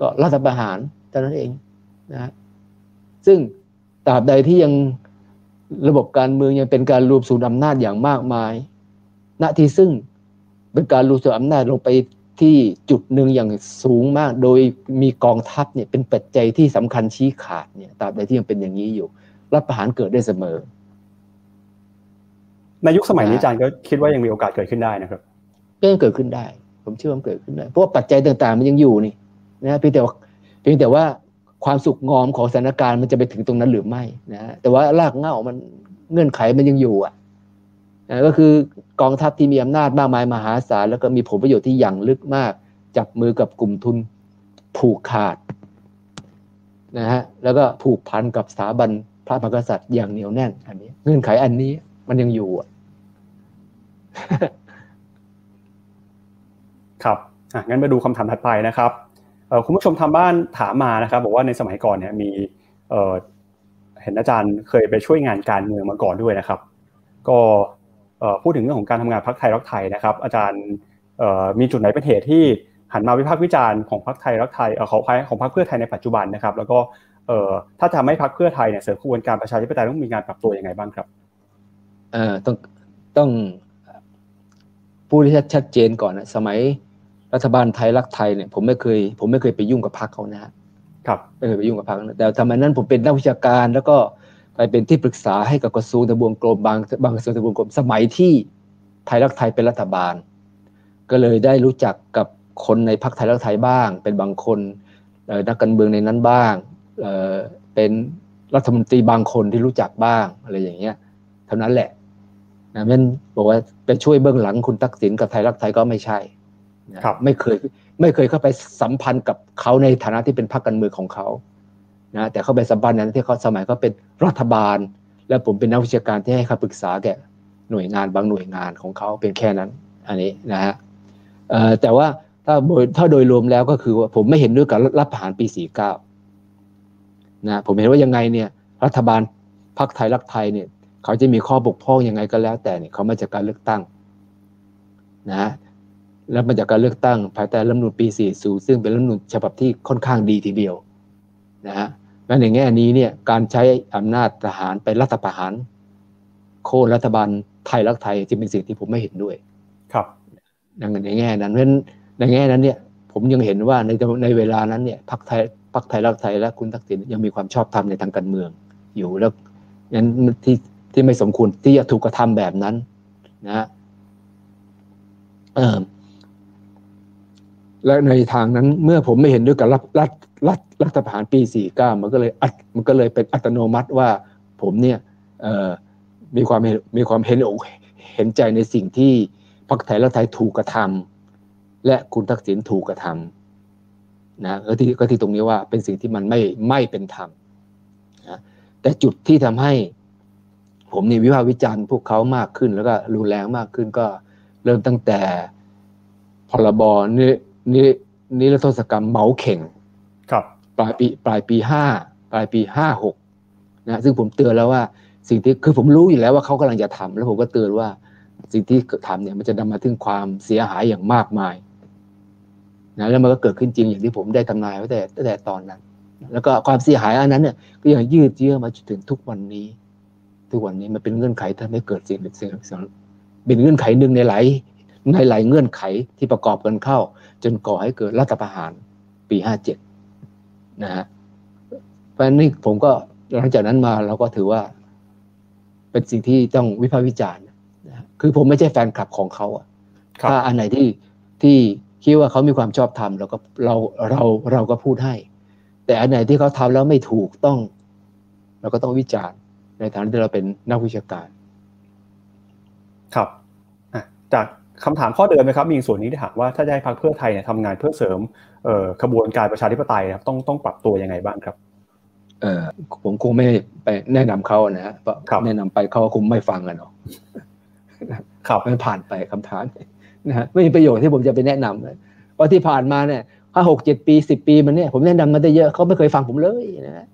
ก็รัฐประหารเท่านั้นเองนะซึ่งตราบใดที่ยังระบบการเมืองยังเป็นการรวมศูนย์อำนาจอย่างมากมาย ณที่ซึ่งเป็นการรวมศูนย์อำนาจลงไปที่จุดหนึ่งอย่างสูงมาก โดยมีกองทัพเนี่ยเป็นปัจจัยที่สำคัญชี้ขาดเนี่ยตราบใดที่ยังเป็นอย่างนี้อยู่ รัฐประหารเกิดได้เสมอ ในยุคสมัยนี้อาจารย์ก็คิดว่ายังมีโอกาสเกิดขึ้นได้นะครับก็ยังเกิดขึ้นได้ ผมเชื่อว่าเกิดขึ้นได้เพราะว่าปัจจัยต่างๆ มันยังอยู่นี่นะเพียงแต่ว่าเพียงแต่ว่าความสุขงอมของสถานการณ์มันจะไปถึงตรงนั้นหรือไม่นะแต่ว่ารากเหง้ามันเงื่อนไขมันยังอยู่อะนะก็คือกองทัพที่มีอำนาจมากมายมหาศาลแล้วก็มีผลประโยชน์ที่อย่างลึกมาก จับมือกับกลุ่มทุนผูกขาดนะฮะแล้วก็ผูกพันกับสถาบันพ ระมหากษัตริย์อย่างเหนียวแน่น อันนี้ เงื่อนไขอันนี้มันยังอยู่อะครับอะงั้นมาดูคำถามถัดไปนะครับคุณผู้ชมทาบ้านถามมานะครับ บอกว่าในสมัยก่อนเนี่ยมีเห็นอาจารย์เคยไปช่วยงานการเมืองมาก่อนด้วยนะครับ ก็พูดถึงเรื่องของการทำงานพักไทยรักไทยนะครับ อาจารย์มีจุดไหนเป็นเหตุที่หันมาวิพากษ์วิจารณ์ของพักไทยรักไทยของของพักเพื่อไทยในปัจจุบันนะครับ แล้วก็ ถ้าจะไม่พักเพื่อไทยเนี่ยเสริมขบวนการประชาธิปไตยต้องมีการปรับตัวยังไงบ้างครับเอ่อต้องต้องพูดให้ชัดเจนก่อนนะสมัยรัฐบาลไทยรักไทยเนี่ยผมไม่เคย ผมไม่เคยไปยุ่งกับพรรคเขานะครับไม่เคยไปยุ่งกับพรรคแต่ทำไมนั้นผมเป็นนักวิชาการ แล้วก็ไปเป็นที่ปรึกษาให้กับกระทรวงทบวงกรมบางบางกระทรวงทบวงกรมสมัยที่ไทยรักไทยเป็นรัฐบาล ก็เลยได้รู้จักกับคนในพรรคไทยรักไทยบ้าง เป็นบางคนนักการเมืองในนั้นบ้าง เป็นรัฐมนตรีบางคนที่รู้จักบ้างอะไรอย่างเงี้ยเท่านั้นแหละนะเมันบอกว่าไปช่วยเบื้องหลังคุณทักษิณกับไทยรักไทยก็ไม่ใช่ครับไม่เคยไม่เคยเข้าไปสัมพันธ์กับเขาในฐานะที่เป็นพรรคการเมืองของเขานะแต่เข้าไปสัมพันธ์นั้นที่เขาสมัยเขาเป็นรัฐบาล และผมเป็นนักวิชาการที่ให้คำปรึกษาแก่หน่วยงานบางหน่วยงานของเขาเป็นแค่นั้น อันนี้นะฮะแต่ว่าถ้าโดยถ้าโดยรวมแล้วก็คือว่าผมไม่เห็นด้วยกับรัฐประหารปี 49 นะผมเห็นว่ายังไงเนี่ยรัฐบาลพรรคไทยรักไทยเนี่ยเขาจะมีข้อบกพร่องยังไงก็แล้ว แต่เนี่ยเขามาจากการเลือกตั้งนะแล้วมาจากการเลือกตั้ง ภายใต้รัฐมนูลปี 40 ซึ่งเป็นรัฐมนูลฉบับที่ค่อนข้างดีทีเดียวนะฮะและในแง่นี้เนี่ยการใช้อำนาจทหารไปรัฐประหารโค่นรัฐบาลไทยรักไทยจึงเป็นสิ่งที่ผมไม่เห็นด้วย ครับในแง่นั้นเพราะฉะนั้นในแง่นั้นเนี่ยผมยังเห็นว่าในในเวลานั้นเนี่ยพรรคไทย พรรคไทยรักไทยและคุณทักษิณยังมีความชอบธรรมในทางการเมือง อยู่แล้วนั้นที่ที่ไม่สมควรที่จะถูกกระทำแบบนั้น นะเออและในทางนั้น เมื่อผมไม่เห็นด้วยกับรัฐรัฐรัฐรัฐประหารปี 49 มันก็เลยอัดมันก็เลยเป็นอัตโนมัติว่าผมเนี่ยมีความมีความเห็นอกเห็นใจในสิ่งที่พรรคไทยและไทยถูกกระทำและคุณทักษิณถูกกระทำ นะก็ที่ก็ที่ตรงนี้ว่าเป็นสิ่งที่มันไม่ไม่เป็นธรรมนะแต่จุดที่ทำให้ผมนี่วิพากษ์วิจารณ์พวกเขามากขึ้น แล้วก็รุนแรงมากขึ้นก็เริ่มตั้งแต่พรบนี่นี่นิรโทษกรรมเมาเข่ง ครับปลายปีปลายปีห้าปลายปีห้าหกนะซึ่งผมเตือนแล้วว่าสิ่งที่คือผมรู้อยู่แล้วว่าเขากำลังจะทำแล้วผมก็เตือนว่าสิ่งที่ทำเนี่ยมันจะนำมาถึงความเสียหายอย่างมากมาย นะแล้วมันก็เกิดขึ้นจริงอย่างที่ผมได้ทำนายไว้แต่ตั้งแต่ตอนนั้น แล้วก็ความเสียหายอันนั้นเนี่ยก็ยังยืดเยื้อมาจนถึงทุกวันนี้ ทุกวันนี้มันเป็นเงื่อนไขทำให้เกิดสิ่งสิ่งเป็นเงื่อนไขหนึ่งในหลายในหลายเงื่อนไขที่ประกอบกันเข้า จนก่อให้เกิดรัฐประหารปีห้าเจ็ดนะฮะเพราะนี่ผมก็หลังจากนั้นมาเราก็ถือว่า เป็นสิ่งที่ต้องวิพากษ์วิจารณ์นะคือผมไม่ใช่แฟนคลับของเขาอะถ้าอันไหนที่ที่ คิดว่าเขามีความชอบธรรมเราก็เราเราเราก็พูดให้ แต่อันไหนที่เขาทำแล้วไม่ถูกต้อง เราก็ต้องวิจารณ์ ในฐานะที่เราเป็นนักวิชาการ ครับจากคำถามข้อเดิมนะครับ มีส่วนนี้ที่ถามว่าถ้าจะให้พรรคเพื่อไทยเนี่ยทำงานเพื่อเสริมขบวนการประชาธิปไตยครับต้องต้องปรับตัวยังไงบ้างครับเออผมคงไม่ไปแนะนำเขานะฮะแนะนำไปเขาคงไม่ฟังกันหรอกครับมันผ่านไปคำถาม นะฮะไม่มีประโยชน์ที่ผมจะไปแนะนำเลยเพราะที่ผ่านมาเนี่ยห้าหกเจ็ดปีสิบปีมันเนี่ยผมแนะนำมาได้เยอะเขาไม่เคยฟังผมเลยนะ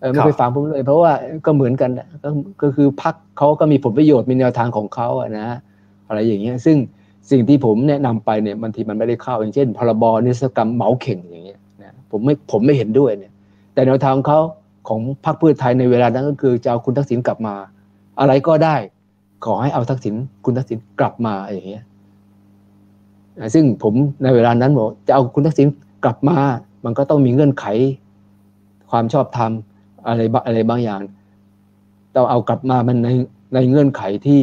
เออไม่เคยฟังผมเลย เพราะว่าก็เหมือนกันก็คือพักเขาก็มีผลประโยชน์มีแนวทางของเขาอะนะอะไรอย่างเงี้ยซึ่งสิ่งที่ผมแนะนำไปเนี่ยบางทีมันไม่ได้เข้าอย่างเช่น พรบนิสกรรมเหมาเข่งอย่างเงี้ยนะผมไม่ผมไม่เห็นด้วยเนี่ย แต่แนวทางเขาของพรรคเพื่อไทยในเวลานั้นก็คือจะเอาคุณทักษิณกลับมา อะไรก็ได้ ขอให้เอาทักษิณคุณทักษิณกลับมาอย่างเงี้ย ซึ่งผมในเวลานั้นบอกจะเอาคุณทักษิณกลับมา มันก็ต้องมีเงื่อนไข ความชอบธรรมอะไรอะไรบางอย่างต้องเอากลับมามันในในเงื่อนไขที่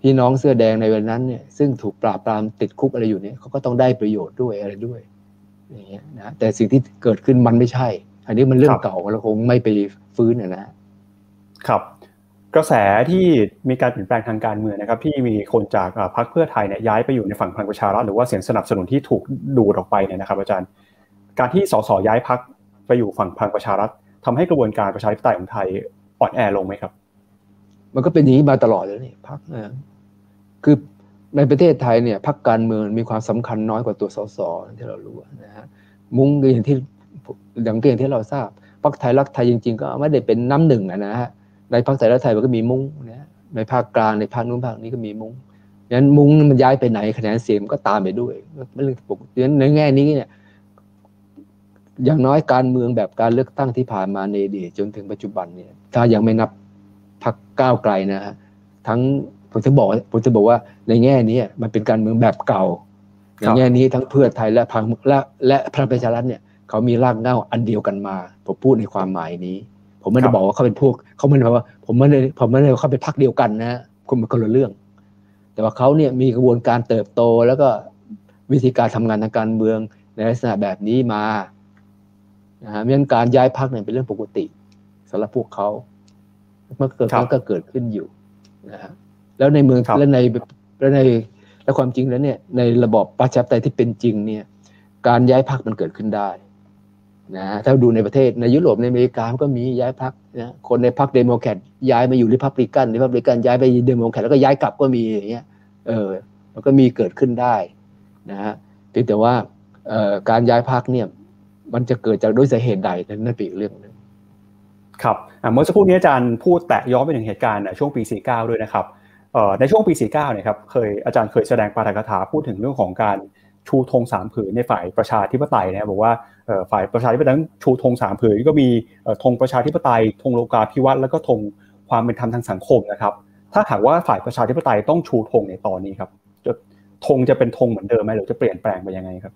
พี่น้องเสื้อแดงในวันนั้นเนี่ยซึ่งถูกปราบปรามติดคุกอะไรอยู่เนี่ยเขาก็ต้องได้ประโยชน์ด้วยอะไรด้วยอย่างเงี้ยนะแต่สิ่งที่เกิดขึ้นมันไม่ใช่ อันนี้มันเรื่องเก่าเราคงไม่ไปฟื้นนะครับ กระแสที่มีการเปลี่ยนแปลงทางการเมืองนะครับที่มีคนจากพรรคเพื่อไทยเนี่ยย้ายไปอยู่ในฝั่งพลังประชารัฐหรือว่าเสียงสนับสนุนที่ถูกดูดออกไปเนี่ยนะครับ อาจารย์ การที่สสย้ายพรรคไปอยู่ฝั่งพลังประชารัฐทำให้กระบวนการประชาธิปไตยของไทยอ่อนแอลงไหมครับ มันก็เป็นอย่างนี้มาตลอดเลยนี่พรรคคือในประเทศไทยเนี่ยพรรคการเมืองมีความสำคัญน้อยกว่าตัวสสที่เรารู้นะฮะมุ้งอย่างที่อย่างที่เราทราบพรรคไทยรักไทยจริง ๆ ก็ไม่ได้เป็นน้ำหนึ่งนะฮะ ในพรรคไทยรักไทยมันก็มีมุ้งนะในภาคกลางในภาคนู้นภาคนี้ก็มีมุ้งงั้นมุ้งมันย้ายไปไหนคะแนนเสียงก็ตามไปด้วยไม่เรื่องปกติในแง่นี้เนี่ย อย่างน้อยการเมืองแบบการเลือกตั้งที่ผ่านมาในอดีตจนถึงปัจจุบันเนี่ย ถ้ายังไม่นับพรรคก้าวไกลนะฮะทั้งผมจะบอกผมจะบอกว่าในแง่นี้มันเป็นการเมืองแบบเก่าในแง่นี้ทั้งเพื่อไทยและพังและและพระประชารัฐเนี่ย เขามีรากเหง้าอันเดียวกันมาผมพูดในความหมายนี้ ผมไม่ได้บอกว่าเขาเป็นพวกเขาไม่ได้บอกว่า ผมไม่ได้ผมไม่ได้เขาเป็นพรรคเดียวกันนะคุณมันคนละเรื่อง แต่ว่าเขาเนี่ยมีกระบวนการเติบโตแล้วก็วิธีการทำงานทางการเมืองในลักษณะแบบนี้มานะฮะเรื่องการย้ายพักเนี่ยเป็นเรื่องปกติสำหรับพวกเขาเมื่อเกิดมันก็เกิดขึ้นอยู่นะฮะแล้วในเมืองและในและในและความจริงแล้วเนี่ยในระบอบประชาธิปไตยที่เป็นจริงเนี่ย การย้ายพักมันเกิดขึ้นได้ นะถ้าดูในประเทศในยุโรปในอเมริกาก็มีย้ายพักนะคนในพรรคเดโมแครตย้ายมาอยู่ริพับลิกันริพับลิกันย้ายไปเดโมแครตแล้วก็ย้ายกลับก็มีอย่างเงี้ยเออมันก็มีเกิดขึ้นได้นะฮะเพียงแต่ว่าการย้ายพรรคเนี่ยมันจะเกิดจากด้วยสาเหตุใดนั่นเป็นอีกเรื่องนึงครับเมื่อสักครู่นี้อาจารย์พูดแตะย้อนไปถึงเหตุการณ์ช่วงปี 49 ด้วยนะครับในช่วงปี 49เนี่ยครับเคยอาจารย์เคยแสดงปาฐกถาพูดถึงเรื่องของการ ชูธงสามผืนในฝ่ายประชาธิปไตยนะบอกว่าฝ่ายประชาธิปไตยชูธงสามผืนก็มีธงประชาธิปไตยธงโลกาภิวัตน์แล้วก็ธงความเป็นธรรมทางสังคมนะครับ ถ้าหากว่าฝ่ายประชาธิปไตยต้องชูธงในตอนนี้ครับจะธงจะเป็นธงเหมือนเดิมไหมหรือจะเปลี่ยนแปลงไปยังไงครับ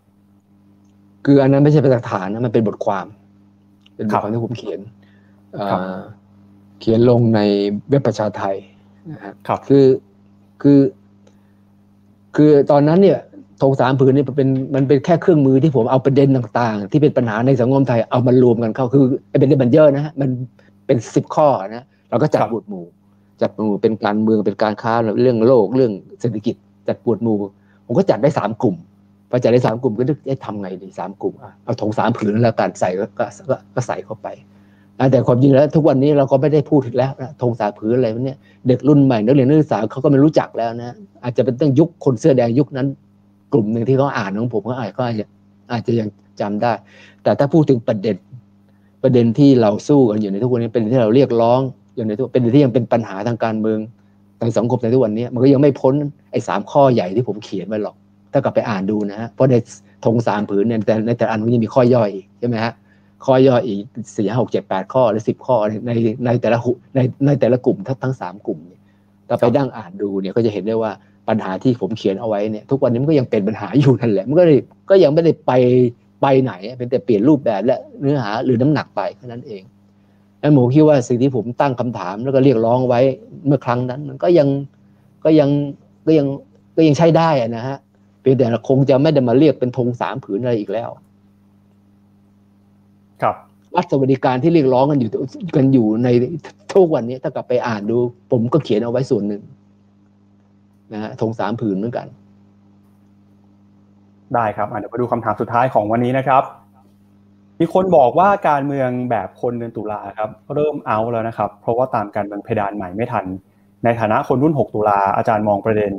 คืออันนั้นไม่ใช่เป็นหลักฐานนะมันเป็นบทความ เป็นบทความที่ผมเขียนเขียนลงในเว็บประชาไทยนะครับคือคือ คือตอนนั้นเนี่ย ธงสามผืนนี่เป็นมันเป็นแค่เครื่องมือที่ผมเอาประเด็นต่างๆ ที่เป็นปัญหาในสังคมไทยเอามารวมกันเข้าคือเป็นมันเยอะนะฮะมันเป็นสิบข้อนะเราก็จัดบวดหมู่ จัดหมู่เป็นการเมืองเป็นการค้าเรื่องโลกเรื่องเศรษฐกิจ จัดบวดหมู่ ผมก็จัดได้สามกลุ่มพอจัดได้สามกลุ่มก็นึกจะทำไงดีสามกลุ่มเอาถงสามผืนแล้วการใส่ก็ก็ใส่เข้าไปแต่ความจริงแล้ว ทุกวันนี้เราก็ไม่ได้พูดถึงแล้วธงสามผืนอะไรเนี่ยเด็กรุ่นใหม่นักเรียนนักศึกษาเขาก็ไม่รู้จักแล้วนะอาจจะเป็นตั้งยุคคนเสื้อแดงยุคนั้น ลุ่มหนึ่งที่เขาอ่านของผมก็อาจก็อาจจะอาจจะยังจำได้ แต่ถ้าพูดถึงประเด็นประเด็นที่เราสู้กันอยู่ในทุกวันนี้เป็นที่เราเรียกร้องอยู่ในทุกเป็นที่ยังเป็นปัญหาทางการเมืองทางสังคมในทุกวันนี้มันก็ยังไม่พ้นไอ้สามข้อใหญ่ที่ผมเขียนไว้หรอกถ้ากลับไปอ่านดูนะฮะเพราะในธงสามผืนเนี่ยแต่ในแต่อันมันยังมีข้อย่อยอีกใช่ไหมฮะข้อย่อยอีกสี่หกเจ็ดแปดข้อหรือสิบข้อในในแต่ละหุในในแต่ละกลุ่มทั้งทั้งสามกลุ่มเนี่ยถ้าไปดั้งอ่านดูเนี่ยก็จะเห็นได้ว่า ปัญหาที่ผมเขียนเอาไว้เนี่ยทุกวันนี้มันก็ยังเป็นปัญหาอยู่นั่นแหละมันก็เลยก็ยังไม่ได้ไปไปไหน เป็นแต่เปลี่ยนรูปแบบและเนื้อหาหรือน้ำหนักไปแค่นั้นเองแล้วหมูคิดว่าสิ่งที่ผมตั้งคำถามแล้วก็เรียกร้องไว้เมื่อครั้งนั้น มันก็ยังก็ยังก็ยังก็ยังใช้ได้นะฮะพียงแต่คงจะไม่ได้มาเรียกเป็นธงสามผืนอะไรอีกแล้ว ครับรัฐสวัสดิการที่เรียกร้องกันอยู่กันอยู่ในทุกวันนี้ถ้ากลับไปอ่านดู ผมก็เขียนเอาไว้ส่วนหนึ่ง นะฮะธงสามผืนเหมือนกัน ได้ครับเดี๋ยวมาดูคำถามสุดท้ายของวันนี้นะครับ มีคนบอกว่าการเมืองแบบคนเดือนตุลาครับ เริ่มเอาแล้วนะครับ เพราะว่าตามการเมืองเพดานใหม่ไม่ทัน ในฐานะคนรุ่น 6 ตุลาอาจารย์มองประเด็น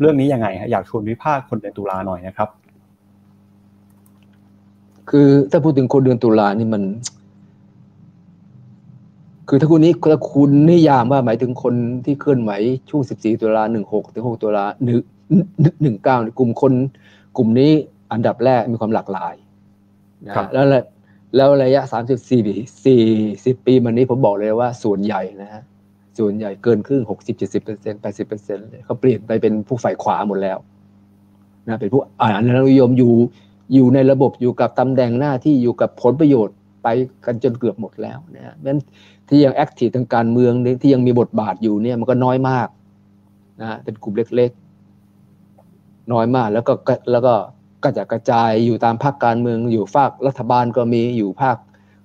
เรื่องนี้ยังไงอยากชวนวิพากษ์คนเดือนตุลาหน่อยนะครับ คือถ้าพูดถึงคนเดือนตุลานี่มัน คือถ้าคุณนี้ถ้าคุณนิยามว่าหมายถึงคนที่เคลื่อนไหวช่วง 14 ตุลา 16 ถึง 6 ตุลา1 19กลุ่มคนกลุ่มนี้อันดับแรกมีความหลากหลายนะแล้วแล้วระยะสามสิบสี่สี่สิบปีมันนี้ผมบอกเลยว่าส่วนใหญ่นะฮะส่วนใหญ่เกินครึ่งหกสิบเจ็ดสิบเปอร์เซ็นต์แปดสิบเปอร์เซ็นต์เลยเขาเปลี่ยนไปเป็นผู้ฝ่ายขวาหมดแล้วนะเป็นผู้อ่านนิยมอยู่อยู่ในระบบอยู่กับตำแหน่งหน้าที่อยู่กับผลประโยชน์ไปกันจนเกือบหมดแล้วนะนั้น ที่ยังแอคทีฟทางการเมืองที่ยังมีบทบาทอยู่เนี่ยมันก็น้อยมากนะเป็นกลุ่มเล็กๆ น้อยมากแล้วก็แล้วก็กระจายกระจายอยู่ตามภาคการเมืองอยู่ภาครัฐบาลก็มีอยู่ภาค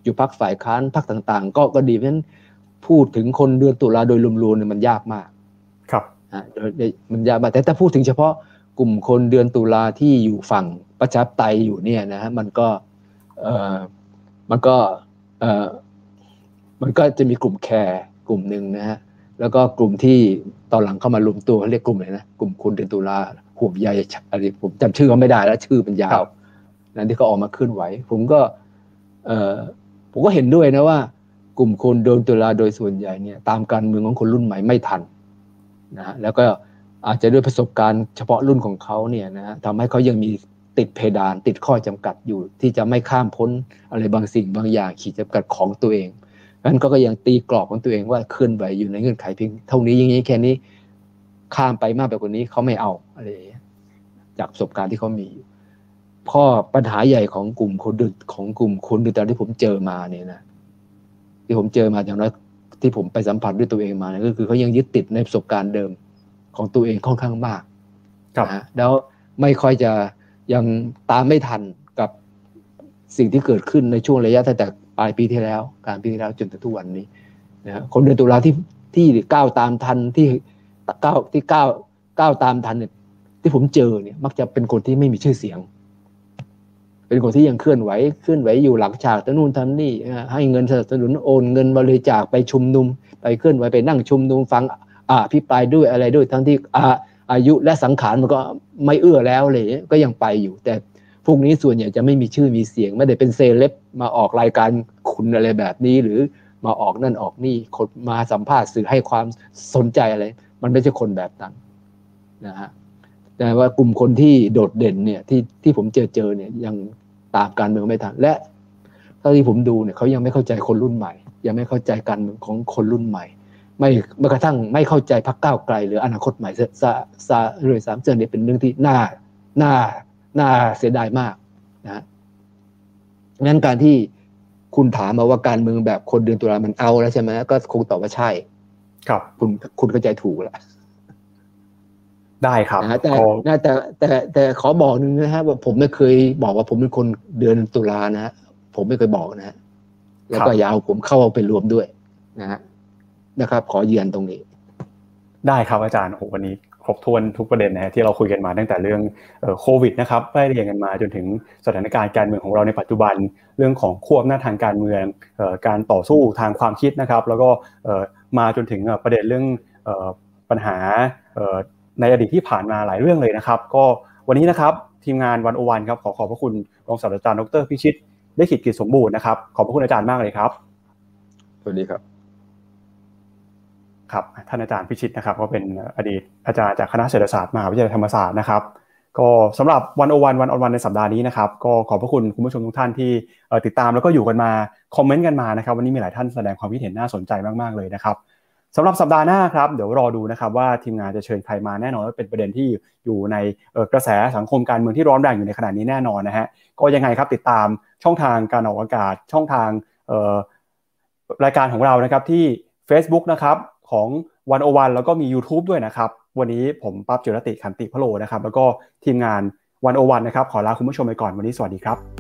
อยู่ภาคฝ่ายค้านภาคต่าง ๆ ก็ก็ดีเพราะฉะนั้นพูดถึงคนเดือนตุลาโดยรวมๆเนี่ยมันยากมาก ครับอ่ามันยากมากแต่ถ้าพูดถึงเฉพาะกลุ่มคนเดือนตุลาที่อยู่ฝั่งประชาธิปไตยอยู่เนี่ยนะฮะมันก็เอ่อมันก็เอ่อ มันก็จะมีกลุ่มแคร์กลุ่มหนึ่งนะฮะแล้วก็กลุ่มที่ตอนหลังเข้ามารวมตัวเขาเรียกกลุ่มอะไรนะกลุ่มคนเดือนตุลาห่วงใยอะไรผมจำชื่อเขาไม่ได้แล้วชื่อมันยาวนั้นที่เขาออกมาเคลื่อนไหว ผมก็เอ่อผมก็เห็นด้วยนะว่า กลุ่มคนโดนตุลาโดยส่วนใหญ่เนี่ยตามการเมืองของคนรุ่นใหม่ไม่ทันนะฮะแล้วก็อาจจะด้วยประสบการณ์เฉพาะรุ่นของเขาเนี่ยนะฮะทำให้เขายังมีติดเพดานติดข้อจำกัดอยู่ ที่จะไม่ข้ามพ้นอะไรบางสิ่งบางอย่างขีดจำกัดของตัวเอง นั้นก็ยังตีกรอบของตัวเองว่าเคลื่อนไหวอยู่ในเงื่อนไขเพียงเท่านี้อย่างนี้แค่นี้ข้ามไปมากไปกว่านี้เขาไม่เอาอะไรจากประสบการณ์ที่เขามีข้อปัญหาใหญ่ของกลุ่มคนดึกของกลุ่มคนดึกตอนที่ผมเจอมาเนี่ยนะที่ผมเจอมาอย่างน้อยที่ผมไปสัมผัสด้วยตัวเองมาเนี่ยก็คือเขายังยึดติดในประสบการณ์เดิมของตัวเองค่อนข้างมากนะแล้วไม่ค่อยจะยังตามไม่ทันกับสิ่งที่เกิดขึ้นในช่วงระยะตั้งแต่ ปลายปีที่แล้วกลางปีที่แล้วจนถึงทุกวันนี้นะคนเดือนตุลาที่ที่ก้าวตามทันที่ก้าวที่ก้าวก้าวตามทันเนี่ยที่ผมเจอเนี่ยมักจะเป็นคนที่ไม่มีชื่อเสียง เป็นคนที่ยังเคลื่อนไหวเคลื่อนไหวอยู่หลังฉากตั้งนู่นทำนี่ให้เงินสนับสนุนโอนเงินบริจาคไปชุมนุม ไปเคลื่อนไหวไปนั่งชุมนุมฟังอ่าพิปรายด้วยอะไรด้วยทั้งที่อาอายุและสังขารมันก็ไม่เอื้อแล้วเลยก็ยังไปอยู่ แต่ พวกนี้ส่วนใหญ่จะไม่มีชื่อมีเสียง ไม่ได้เป็นเซเลบมาออกรายการคุณอะไรแบบนี้ หรือมาออกนั่นออกนี่คนมาสัมภาษณ์สื่อให้ความสนใจอะไร มันไม่ใช่คนแบบนั้นนะฮะแต่ว่ากลุ่มคนที่โดดเด่นเนี่ยที่ที่ผมเจอเจอเนี่ยยังตามการเมืองไม่ทันและเท่าที่ผมดูเนี่ยเขายังไม่เข้าใจคนรุ่นใหม่ ยังไม่เข้าใจการเมืองของคนรุ่นใหม่ ไม่แม้กระทั่งไม่เข้าใจพักก้าวไกล หรืออนาคตใหม่ซาซาเรือสามเจอเนี่ยเป็นเรื่องที่น่าน่า น่าเสียดายมากนะงั้นการที่คุณถามมาว่าการเมืองแบบคนเดือนตุลามันเอาแล้วใช่ไหมก็คงตอบว่าใช่ ครับ คุณคุณเข้าใจถูกแล้วได้ครับนะแต่แต่แต่แต่ขอบอกหนึ่งนะฮะว่าผมไม่เคยบอกว่าผมเป็นคนเดือนตุลานะฮะผมไม่เคยบอกนะฮะแล้วก็ยาวผมเข้าเอาไปรวมด้วยนะฮะนะครับ ขอยืนตรงนี้ ได้ครับอาจารย์โอ้วันนี้คร บถ้วนทุกประเด็นนะที่เราคุยกันมาตั้งแต่เรื่องโควิดนะครับไล่เรียงกันมาจนถึงสถานการณ์การเมืองของเราในปัจจุบัน เรื่องของควบหน้าทางการเมืองการต่อสู้ทางความคิดนะครับ แล้วก็มาจนถึงประเด็นเรื่องปัญหาในอดีตที่ผ่านมาหลายเรื่องเลยนะครับ ก็วันนี้นะครับทีมงานวันโอวันครับขอขอบพระคุณรองศาสตราจารย์ดรพิชิตได้ขีดกิจสมบูรณ์นะครับขอบพระคุณอาจารย์มากเลยครับสวัสดีครับ ครับท่านอาจารย์พิชิตนะครับก็เป็นอดีตอาจารย์จากคณะเศรษฐศาสตร์มหาวิทยาลัยธรรมศาสตร์นะครับก็สำหรับวันโอวันวันออนวันในสัปดาห์นี้นะครับก็ขอบพระคุณคุณผู้ชมทุกท่านที่ติดตามแล้วก็อยู่กันมาคอมเมนต์กันมานะครับวันนี้มีหลายท่านแสดงความคิดเห็นน่าสนใจมากๆเลยนะครับสำหรับสัปดาห์หน้าครับเดี๋ยวรอดูนะครับว่าทีมงานจะเชิญใครมาแน่นอนว่าเป็นประเด็นที่อยู่ในกระแสสังคมการเมืองที่ร้อนแรงอยู่ในขณะนี้แน่นอนนะฮะก็ยังไงครับติดตามช่องทางการออกอากาศช่องทางรายการของเรานะครับที่ Facebook นะครับ ของวันโอวันแล้วก็มี YouTube ด้วยนะครับ วันนี้ผมปั๊บจิรติขันติพโลนะครับ แล้วก็ทีมงานวันโอวันนะครับ ขอลาคุณผู้ชมไปก่อนวันนี้สวัสดีครับ